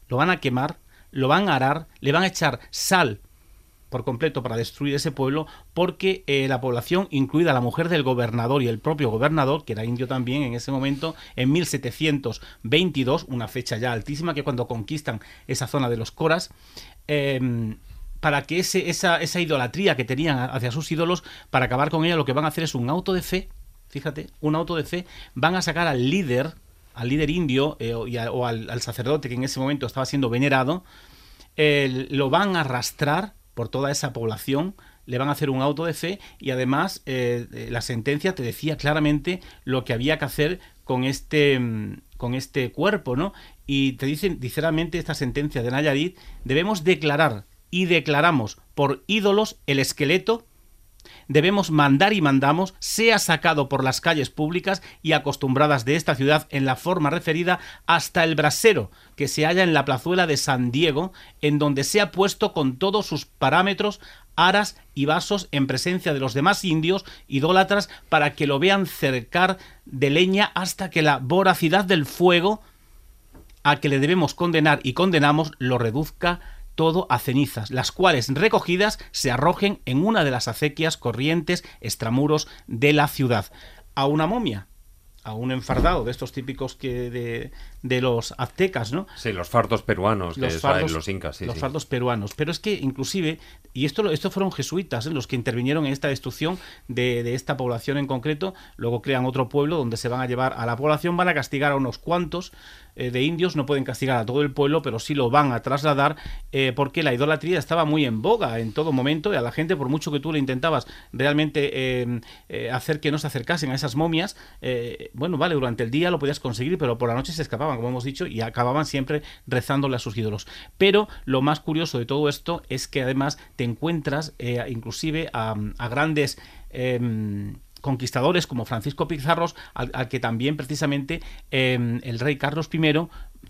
lo van a quemar, lo van a arar, le van a echar sal por completo para destruir ese pueblo, porque eh, la población, incluida la mujer del gobernador y el propio gobernador, que era indio también en ese momento, en 1722, una fecha ya altísima, que cuando conquistan esa zona de los coras, eh, para que ese, esa, esa idolatría que tenían hacia sus ídolos, para acabar con ella, lo que van a hacer es un auto de fe, fíjate, un auto de fe, van a sacar al líder, al líder indio eh, o al, sacerdote que en ese momento estaba siendo venerado, lo van a arrastrar por toda esa población, le van a hacer un auto de fe y además eh, eh, la sentencia te decía claramente lo que había que hacer con este, mm, con este cuerpo, ¿no? Y te dicen, sinceramente, esta sentencia de Nayarit, debemos declarar y declaramos por ídolos el esqueleto, debemos mandar y mandamos sea sacado por las calles públicas y acostumbradas de esta ciudad en la forma referida hasta el brasero que se halla en la plazuela de San Diego, en donde sea puesto con todos sus parámetros aras y vasos en presencia de los demás indios idólatras para que lo vean cercar de leña hasta que la voracidad del fuego a que le debemos condenar y condenamos lo reduzca todo a cenizas, las cuales recogidas se arrojen en una de las acequias corrientes extramuros de la ciudad. A una momia, a un enfardado de estos típicos que de, de los aztecas, ¿no? Sí, los fardos peruanos, los, fardos, los incas, Los fardos peruanos. Pero es que inclusive, y esto, esto fueron jesuitas ¿eh? los que intervinieron en esta destrucción de, de, esta población en concreto, luego crean otro pueblo donde se van a llevar a la población, van a castigar a unos cuantos, eh, de indios, no pueden castigar a todo el pueblo, pero sí lo van a trasladar eh, porque la idolatría estaba muy en boga en todo momento y a la gente, por mucho que tú le intentabas realmente eh, hacer que no se acercasen a esas momias, bueno, vale, durante el día lo podías conseguir, pero por la noche se escapaban, como hemos dicho, y acababan siempre rezándole a sus ídolos. Pero lo más curioso de todo esto es que además te encuentras inclusive a, a grandes em, conquistadores como Francisco Pizarros, al, que también precisamente em, el rey Carlos I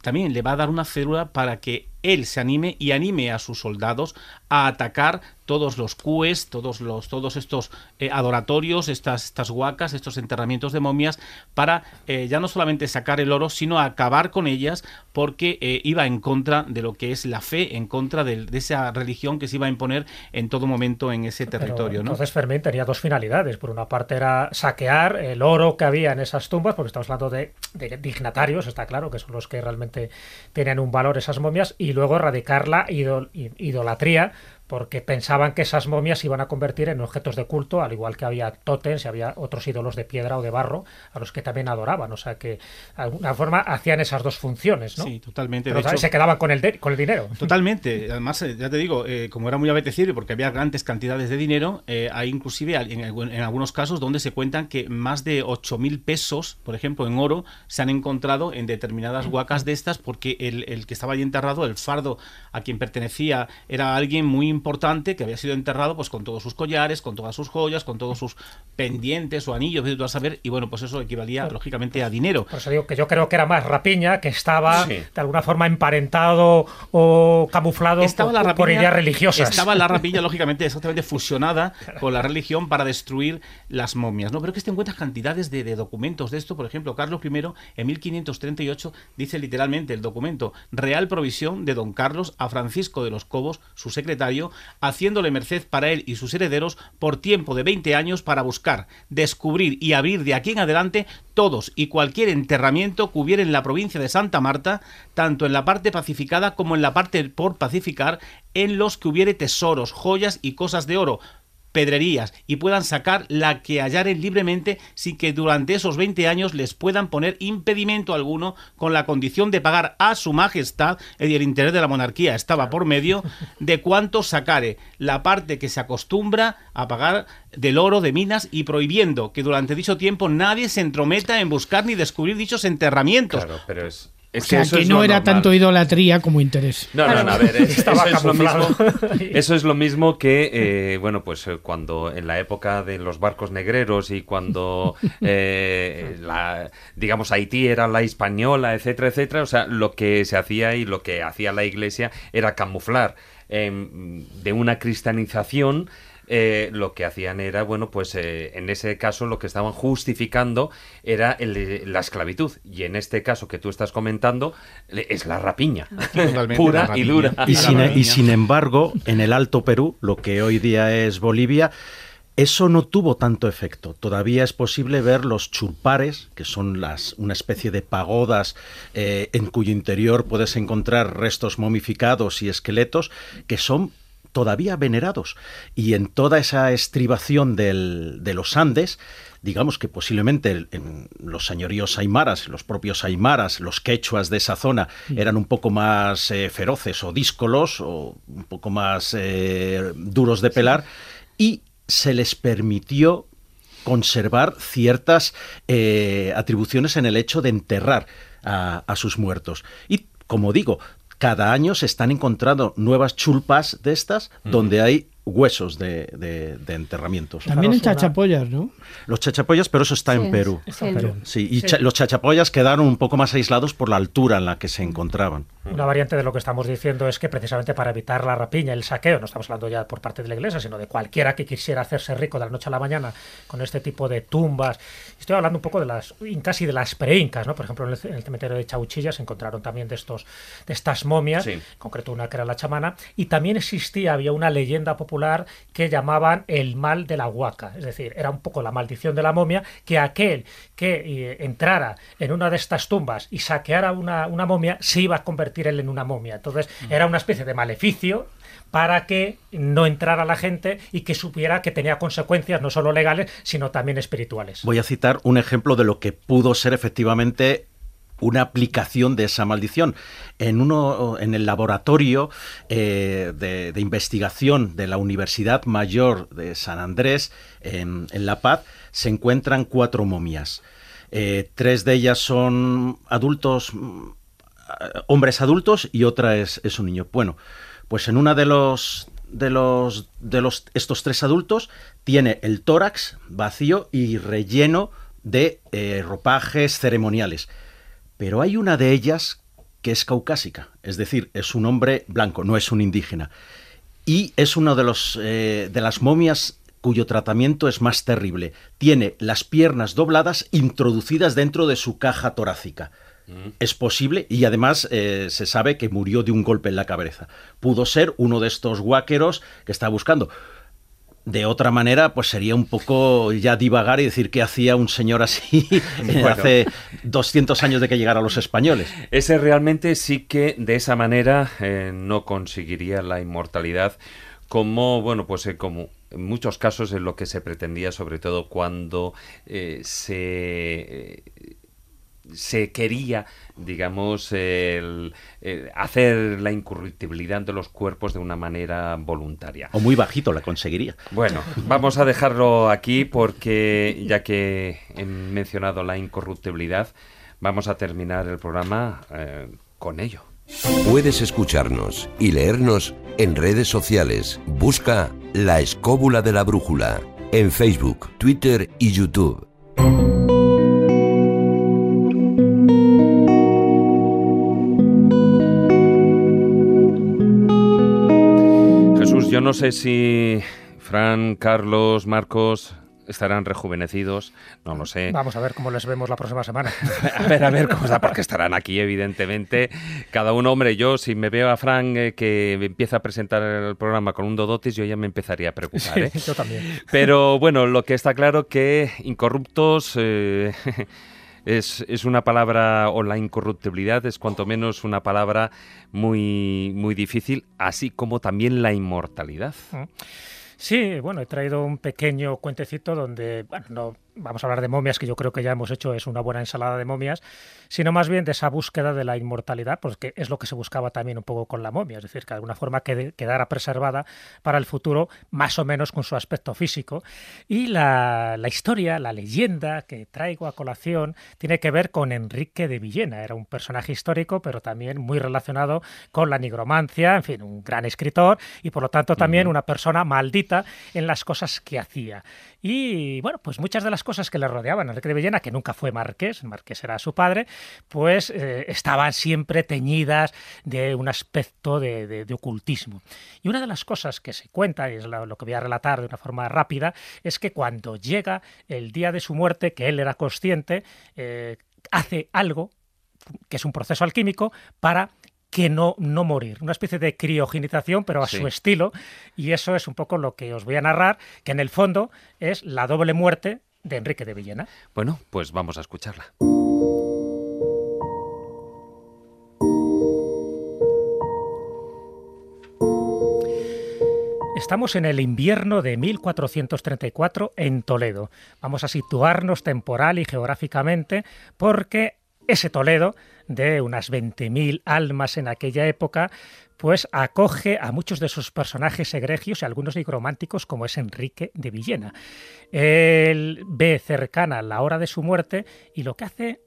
también le va a dar una célula para que él se anime y anime a sus soldados a atacar todos los cues, todos los todos estos eh, adoratorios, estas estas huacas, estos enterramientos de momias para eh, ya no solamente sacar el oro, sino acabar con ellas porque eh, iba en contra de lo que es la fe, en contra de, esa religión que se iba a imponer en todo momento en ese territorio. Entonces Fermín tenía dos finalidades. Por una parte era saquear el oro que había en esas tumbas, porque estamos hablando de, dignatarios, está claro, que son los que realmente tenían un valor esas momias, y luego erradicar la idolatría porque pensaban que esas momias se iban a convertir en objetos de culto, al igual que había tótems y había otros ídolos de piedra o de barro a los que también adoraban. O sea que de alguna forma hacían esas dos funciones, ¿no? Sí, totalmente. Pero se quedaban con el, con el dinero. Totalmente. Además, eh, ya te digo, eh, como era muy apetecible porque había grandes cantidades de dinero, eh, hay inclusive en, en, algunos casos donde se cuentan que más de 8.000 pesos, por ejemplo, en oro, se han encontrado en determinadas huacas de estas porque el, el que estaba allí enterrado, el fardo a quien pertenecía, era alguien muy importante que había sido enterrado pues con todos sus collares, con todas sus joyas, con todos sus pendientes o anillos, a saber, y bueno, pues eso equivalía lógicamente a dinero. Por eso digo que yo creo que era más rapiña, que estaba de alguna forma emparentado o camuflado estaba por, la por ideas religiosas. Estaba la rapiña, lógicamente, exactamente fusionada con la religión para destruir las momias. No, pero que te encuentras cantidades de, de documentos de esto. Por ejemplo, Carlos I, en 1538, dice literalmente el documento Real Provisión de don Carlos a Francisco de los Cobos, su secretario, haciéndole merced para él y sus herederos por tiempo de 20 años para buscar, descubrir y abrir de aquí en adelante todos y cualquier enterramiento que hubiera en la provincia de Santa Marta, tanto en la parte pacificada como en la parte por pacificar, en los que hubiere tesoros, joyas y cosas de oro, pedrerías y puedan sacar la que hallaren libremente sin que durante esos 20 años les puedan poner impedimento alguno con la condición de pagar a su majestad, y el interés de la monarquía estaba por medio, de cuánto sacare la parte que se acostumbra a pagar del oro de minas y prohibiendo que durante dicho tiempo nadie se entrometa en buscar ni descubrir dichos enterramientos. Claro, pero es, o sea, que, no era tanto idolatría como interés. No, no, no, a ver, eso, es lo mismo, eso es lo mismo que, eh, bueno, pues eh, cuando en la época de los barcos negreros y cuando, eh, la, digamos, Haití era la española, etcétera, etcétera, o sea, lo que se hacía y lo que hacía la iglesia era camuflar de una cristianización eh, lo que hacían era, bueno, pues eh, en ese caso lo que estaban justificando era la esclavitud. Y en este caso que tú estás comentando, es la rapiña, pura y dura. Y sin, y sin embargo, en el Alto Perú, lo que hoy día es Bolivia, eso no tuvo tanto efecto. Todavía es posible ver los chulpares, que son las, una especie de pagodas eh, en cuyo interior puedes encontrar restos momificados y esqueletos, que son todavía venerados. Y en toda esa estribación del, de los Andes, digamos que posiblemente en los señoríos aymaras, los propios aymaras, los quechuas de esa zona, mm. eran un poco más eh, feroces o díscolos o un poco más eh, duros de pelar, y se les permitió conservar ciertas eh, atribuciones en el hecho de enterrar a, a sus muertos. Y como digo, cada año se están encontrando nuevas chulpas de estas donde hay huesos de, de, enterramientos. También en chachapoyas, ¿no? Los chachapoyas, pero eso está en Perú. Sí, y los chachapoyas quedaron un poco más aislados por la altura en la que se encontraban. Una variante de lo que estamos diciendo es que precisamente para evitar la rapiña, el saqueo, no estamos hablando ya por parte de la iglesia, sino de cualquiera que quisiera hacerse rico de la noche a la mañana con este tipo de tumbas. Estoy hablando un poco de las casi de las preincas, ¿no? Por ejemplo, en el, cementerio de Chauchilla se encontraron también de estos de estas momias, en concreto una que era la chamana, y también existía había una leyenda popular que llamaban el mal de la huaca, es decir, era un poco la maldición de la momia, que aquel que eh, entrara en una de estas tumbas y saqueara una, una, momia se iba a convertir él en una momia. Entonces era una especie de maleficio para que no entrara la gente y que supiera que tenía consecuencias no solo legales, sino también espirituales. Voy a citar un ejemplo de lo que pudo ser efectivamente una aplicación de esa maldición. En, uno, en el laboratorio eh, de, investigación de la Universidad Mayor de San Andrés, en, La Paz, se encuentran cuatro momias. Eh, tres de ellas son adultos, mm, hombres adultos, y otra es, es un niño. Bueno, pues en una de los de los de los estos tres adultos tiene el tórax vacío y relleno de eh, ropajes ceremoniales pero hay una de ellas que es caucásica, es decir, es un hombre blanco, no es un indígena. Y es una de, los, eh, de las momias cuyo tratamiento es más terrible. Tiene las piernas dobladas introducidas dentro de su caja torácica. Mm. Es posible y además eh, se sabe que murió de un golpe en la cabeza. Pudo ser uno de estos guáqueros que está buscando. De otra manera, pues sería un poco ya divagar y decir que hacía un señor así hace 200 años de que llegara los españoles. Ese realmente sí que de esa manera eh, no conseguiría la inmortalidad como, bueno, pues eh, como en muchos casos es lo que se pretendía, sobre todo cuando eh, se se quería, digamos, el, hacer la incurruptibilidad de los cuerpos de una manera voluntaria. O muy bajito la conseguiría. Bueno, vamos a dejarlo aquí porque ya que he mencionado la incorruptibilidad, vamos a terminar el programa eh, con ello. Puedes escucharnos y leernos En redes sociales, busca La Escóbula de la Brújula en Facebook, Twitter y YouTube. No sé si Fran, Carlos, Marcos estarán rejuvenecidos, no lo sé. Vamos a ver cómo les vemos la próxima semana. a ver, a ver cómo está, porque estarán aquí, evidentemente. Cada uno, hombre, yo si me veo a Fran eh, que empieza a presentar el programa con un Dodotis, yo ya me empezaría a preocupar. ¿eh? yo también. Pero bueno, lo que está claro que incorruptos... Eh, es, es, una palabra, o la incorruptibilidad es cuanto menos una palabra muy, muy difícil, así como también la inmortalidad. Mm. Sí, bueno, he traído un pequeño cuentecito donde, bueno, no vamos a hablar de momias, que yo creo que ya hemos hecho, es una buena ensalada de momias, sino más bien de esa búsqueda de la inmortalidad, pues que es lo que se buscaba también un poco con la momia, es decir, que de alguna forma quedara preservada para el futuro, más o menos con su aspecto físico. Y la, la historia, la leyenda que traigo a colación, tiene que ver con Enrique de Villena. Era un personaje histórico, pero también muy relacionado con la nigromancia, en fin, un gran escritor y por lo tanto también una persona maldita en las cosas que hacía. Y bueno, pues muchas de las cosas que le rodeaban. Enrique de Villena, que nunca fue marqués, marqués era su padre, pues eh, estaban siempre teñidas de un aspecto de, ocultismo. Y una de las cosas que se cuenta, y es lo, que voy a relatar de una forma rápida, es que cuando llega el día de su muerte, que él era consciente, eh, hace algo que es un proceso alquímico para que no, no morir, una especie de criogenización, pero a su estilo, y eso es un poco lo que os voy a narrar, que en el fondo es la doble muerte de Enrique de Villena. Bueno, pues vamos a escucharla. Estamos en el invierno de 1434 en Toledo. Vamos a situarnos temporal y geográficamente porque ese Toledo de unas 20.000 almas en aquella época, pues acoge a muchos de sus personajes egregios y algunos nigrománticos como es Enrique de Villena. Él ve cercana la hora de su muerte y lo que hace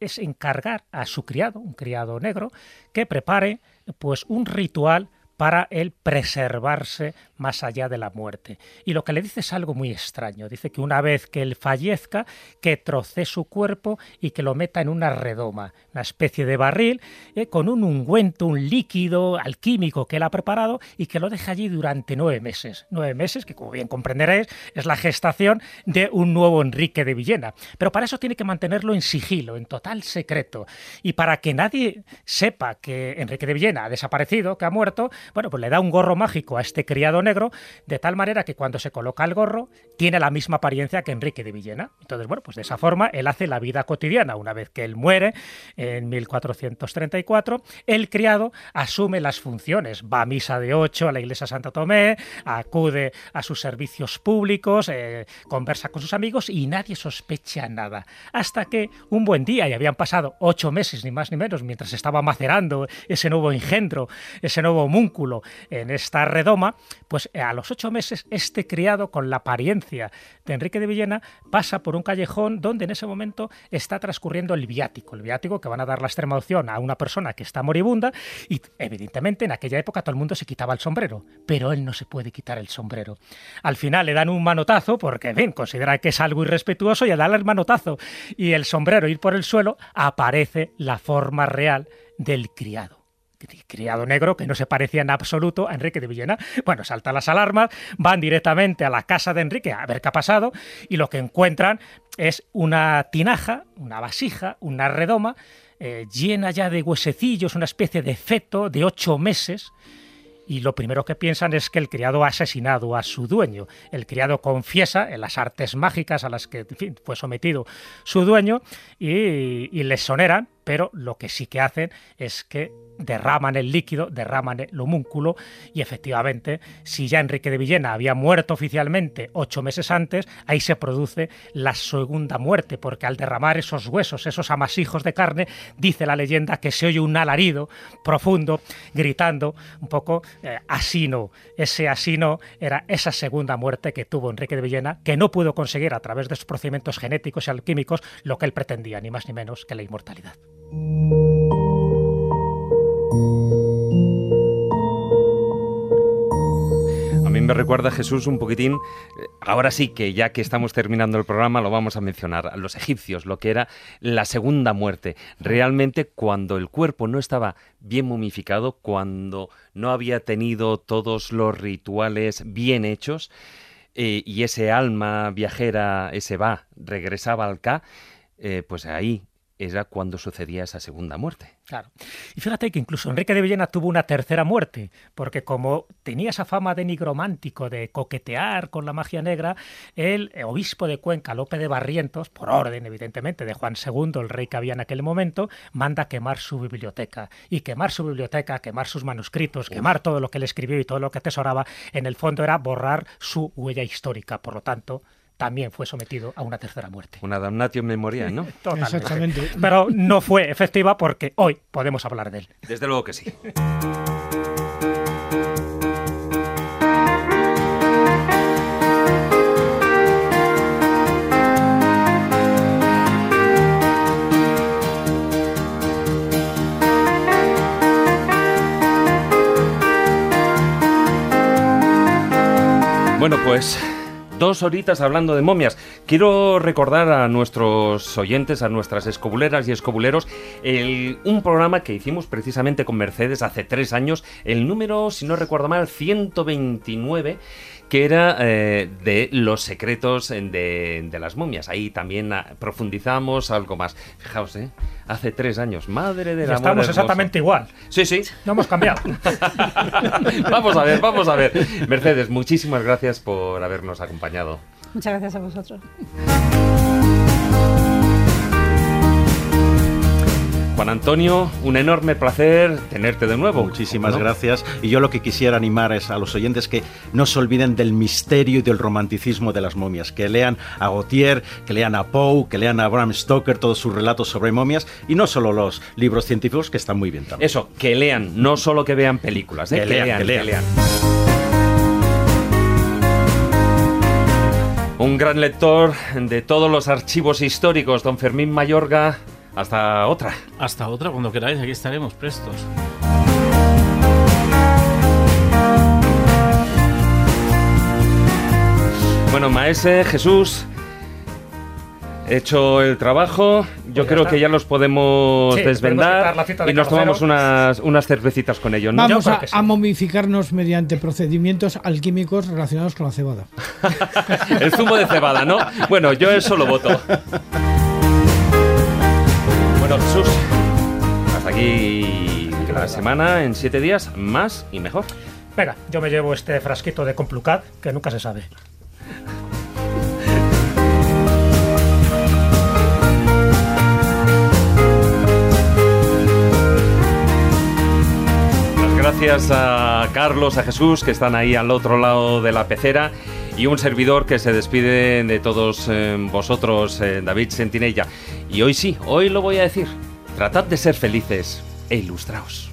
es encargar a su criado, un criado negro, que prepare pues un ritual para él preservarse más allá de la muerte. Y lo que le dice es algo muy extraño. Dice que una vez que él fallezca, que troce su cuerpo y que lo meta en una redoma, una especie de barril, eh, con un ungüento, un líquido alquímico que él ha preparado y que lo deja allí durante nueve meses. Nueve meses, que como bien comprenderéis, es la gestación de un nuevo Enrique de Villena. Pero para eso tiene que mantenerlo en sigilo, en total secreto. Y para que nadie sepa que Enrique de Villena ha desaparecido, que ha muerto, bueno, pues le da un gorro mágico a este criado negro, de tal manera que cuando se coloca el gorro tiene la misma apariencia que Enrique de Villena. Entonces, bueno, pues de esa forma él hace la vida cotidiana. Una vez que él muere en 1434, el criado asume las funciones, va a misa de 8 a la iglesia Santa Tomé, acude a sus servicios públicos, eh, conversa con sus amigos y nadie sospecha nada. Hasta que un buen día, y habían pasado ocho meses, ni más ni menos, mientras estaba macerando ese nuevo engendro, ese nuevo en esta redoma, pues eh, a los ocho meses este criado con la apariencia de Enrique de Villena pasa por un callejón donde en ese momento está transcurriendo el viático, el viático que van a dar la extrema opción a una persona que está moribunda y evidentemente en aquella época todo el mundo se quitaba el sombrero, pero él no se puede quitar el sombrero. Al final le dan un manotazo porque, ven, considera que es algo irrespetuoso y al darle el manotazo y el sombrero ir por el suelo aparece la forma real del criado criado negro que no se parecía en absoluto a Enrique de Villena. Bueno, saltan las alarmas, van directamente a la casa de Enrique a ver qué ha pasado y lo que encuentran es una tinaja, una vasija, una redoma eh, llena ya de huesecillos, una especie de feto de ocho meses y lo primero que piensan es que el criado ha asesinado a su dueño. El criado confiesa en las artes mágicas a las que fue sometido su dueño y, y les soneran, pero lo que sí que hacen es que derraman el líquido, derraman el homúnculo y efectivamente, si ya Enrique de Villena había muerto oficialmente ocho meses antes, ahí se produce la segunda muerte, porque al derramar esos huesos, esos amasijos de carne, dice la leyenda que se oye un alarido profundo gritando un poco eh, asino. Ese asino era esa segunda muerte que tuvo Enrique de Villena, que no pudo conseguir a través de sus procedimientos genéticos y alquímicos lo que él pretendía, ni más ni menos que la inmortalidad. Me recuerda Jesús un poquitín, eh, ahora sí que ya que estamos terminando el programa lo vamos a mencionar, a los egipcios, lo que era la segunda muerte. Realmente cuando el cuerpo no estaba bien momificado, cuando no había tenido todos los rituales bien hechos eh, y ese alma viajera, ese va, regresaba al Ka, eh, pues ahí era cuando sucedía esa segunda muerte. Claro. Y fíjate que incluso Enrique de Villena tuvo una tercera muerte, porque como tenía esa fama de nigromántico, de coquetear con la magia negra, el obispo de Cuenca, Lope de Barrientos, por orden evidentemente de Juan II, el rey que había en aquel momento, manda quemar su biblioteca. Y quemar su biblioteca, quemar sus manuscritos, quemar todo lo que él escribió y todo lo que atesoraba, en el fondo era borrar su huella histórica. Por lo tanto, también fue sometido a una tercera muerte. Una damnatio memoria, ¿no? Totalmente. Exactamente. Pero no fue efectiva porque hoy podemos hablar de él. Desde luego que sí. Bueno, pues dos horitas hablando de momias. Quiero recordar a nuestros oyentes, a nuestras escobuleras y escobuleros, un programa que hicimos precisamente con Mercedes hace tres años, el número, si no recuerdo mal, 129 que era eh, de los secretos de, las momias. Ahí también ah, profundizamos algo más. Fijaos, ¿eh? hace tres años, madre de la Estamos exactamente igual. Sí, sí. No hemos cambiado. vamos a ver, vamos a ver. Mercedes, muchísimas gracias por habernos acompañado. Muchas gracias a vosotros. Juan Antonio, un enorme placer tenerte de nuevo. Muchísimas gracias. Y yo lo que quisiera animar es a los oyentes que no se olviden del misterio y del romanticismo de las momias, que lean a Gautier, que lean a Poe, que lean a Bram Stoker, todos sus relatos sobre momias, y no solo los libros científicos, que están muy bien también. Eso, que lean, no solo que vean películas, ¿eh? que, lean, que lean. Un gran lector de todos los archivos históricos, don Fermín Mayorga, hasta otra. Hasta otra, cuando queráis, aquí estaremos prestos. Bueno, Maese, Jesús, hecho el trabajo. Yo pues creo que ya los podemos desvendar y nos tomamos unas, unas cervecitas con ellos. Vamos a, momificarnos mediante procedimientos alquímicos relacionados con la cebada. el zumo de cebada, ¿no? Bueno, yo eso lo voto. Bueno, Jesús, hasta aquí la semana, en siete días, más y mejor. Venga, yo me llevo este frasquito de Complucat, que nunca se sabe. Gracias a Carlos, a Jesús, que están ahí al otro lado de la pecera, y un servidor que se despide de todos eh, vosotros, eh, David Sentinella. Y hoy sí, hoy lo voy a decir. Tratad de ser felices e ilustraos.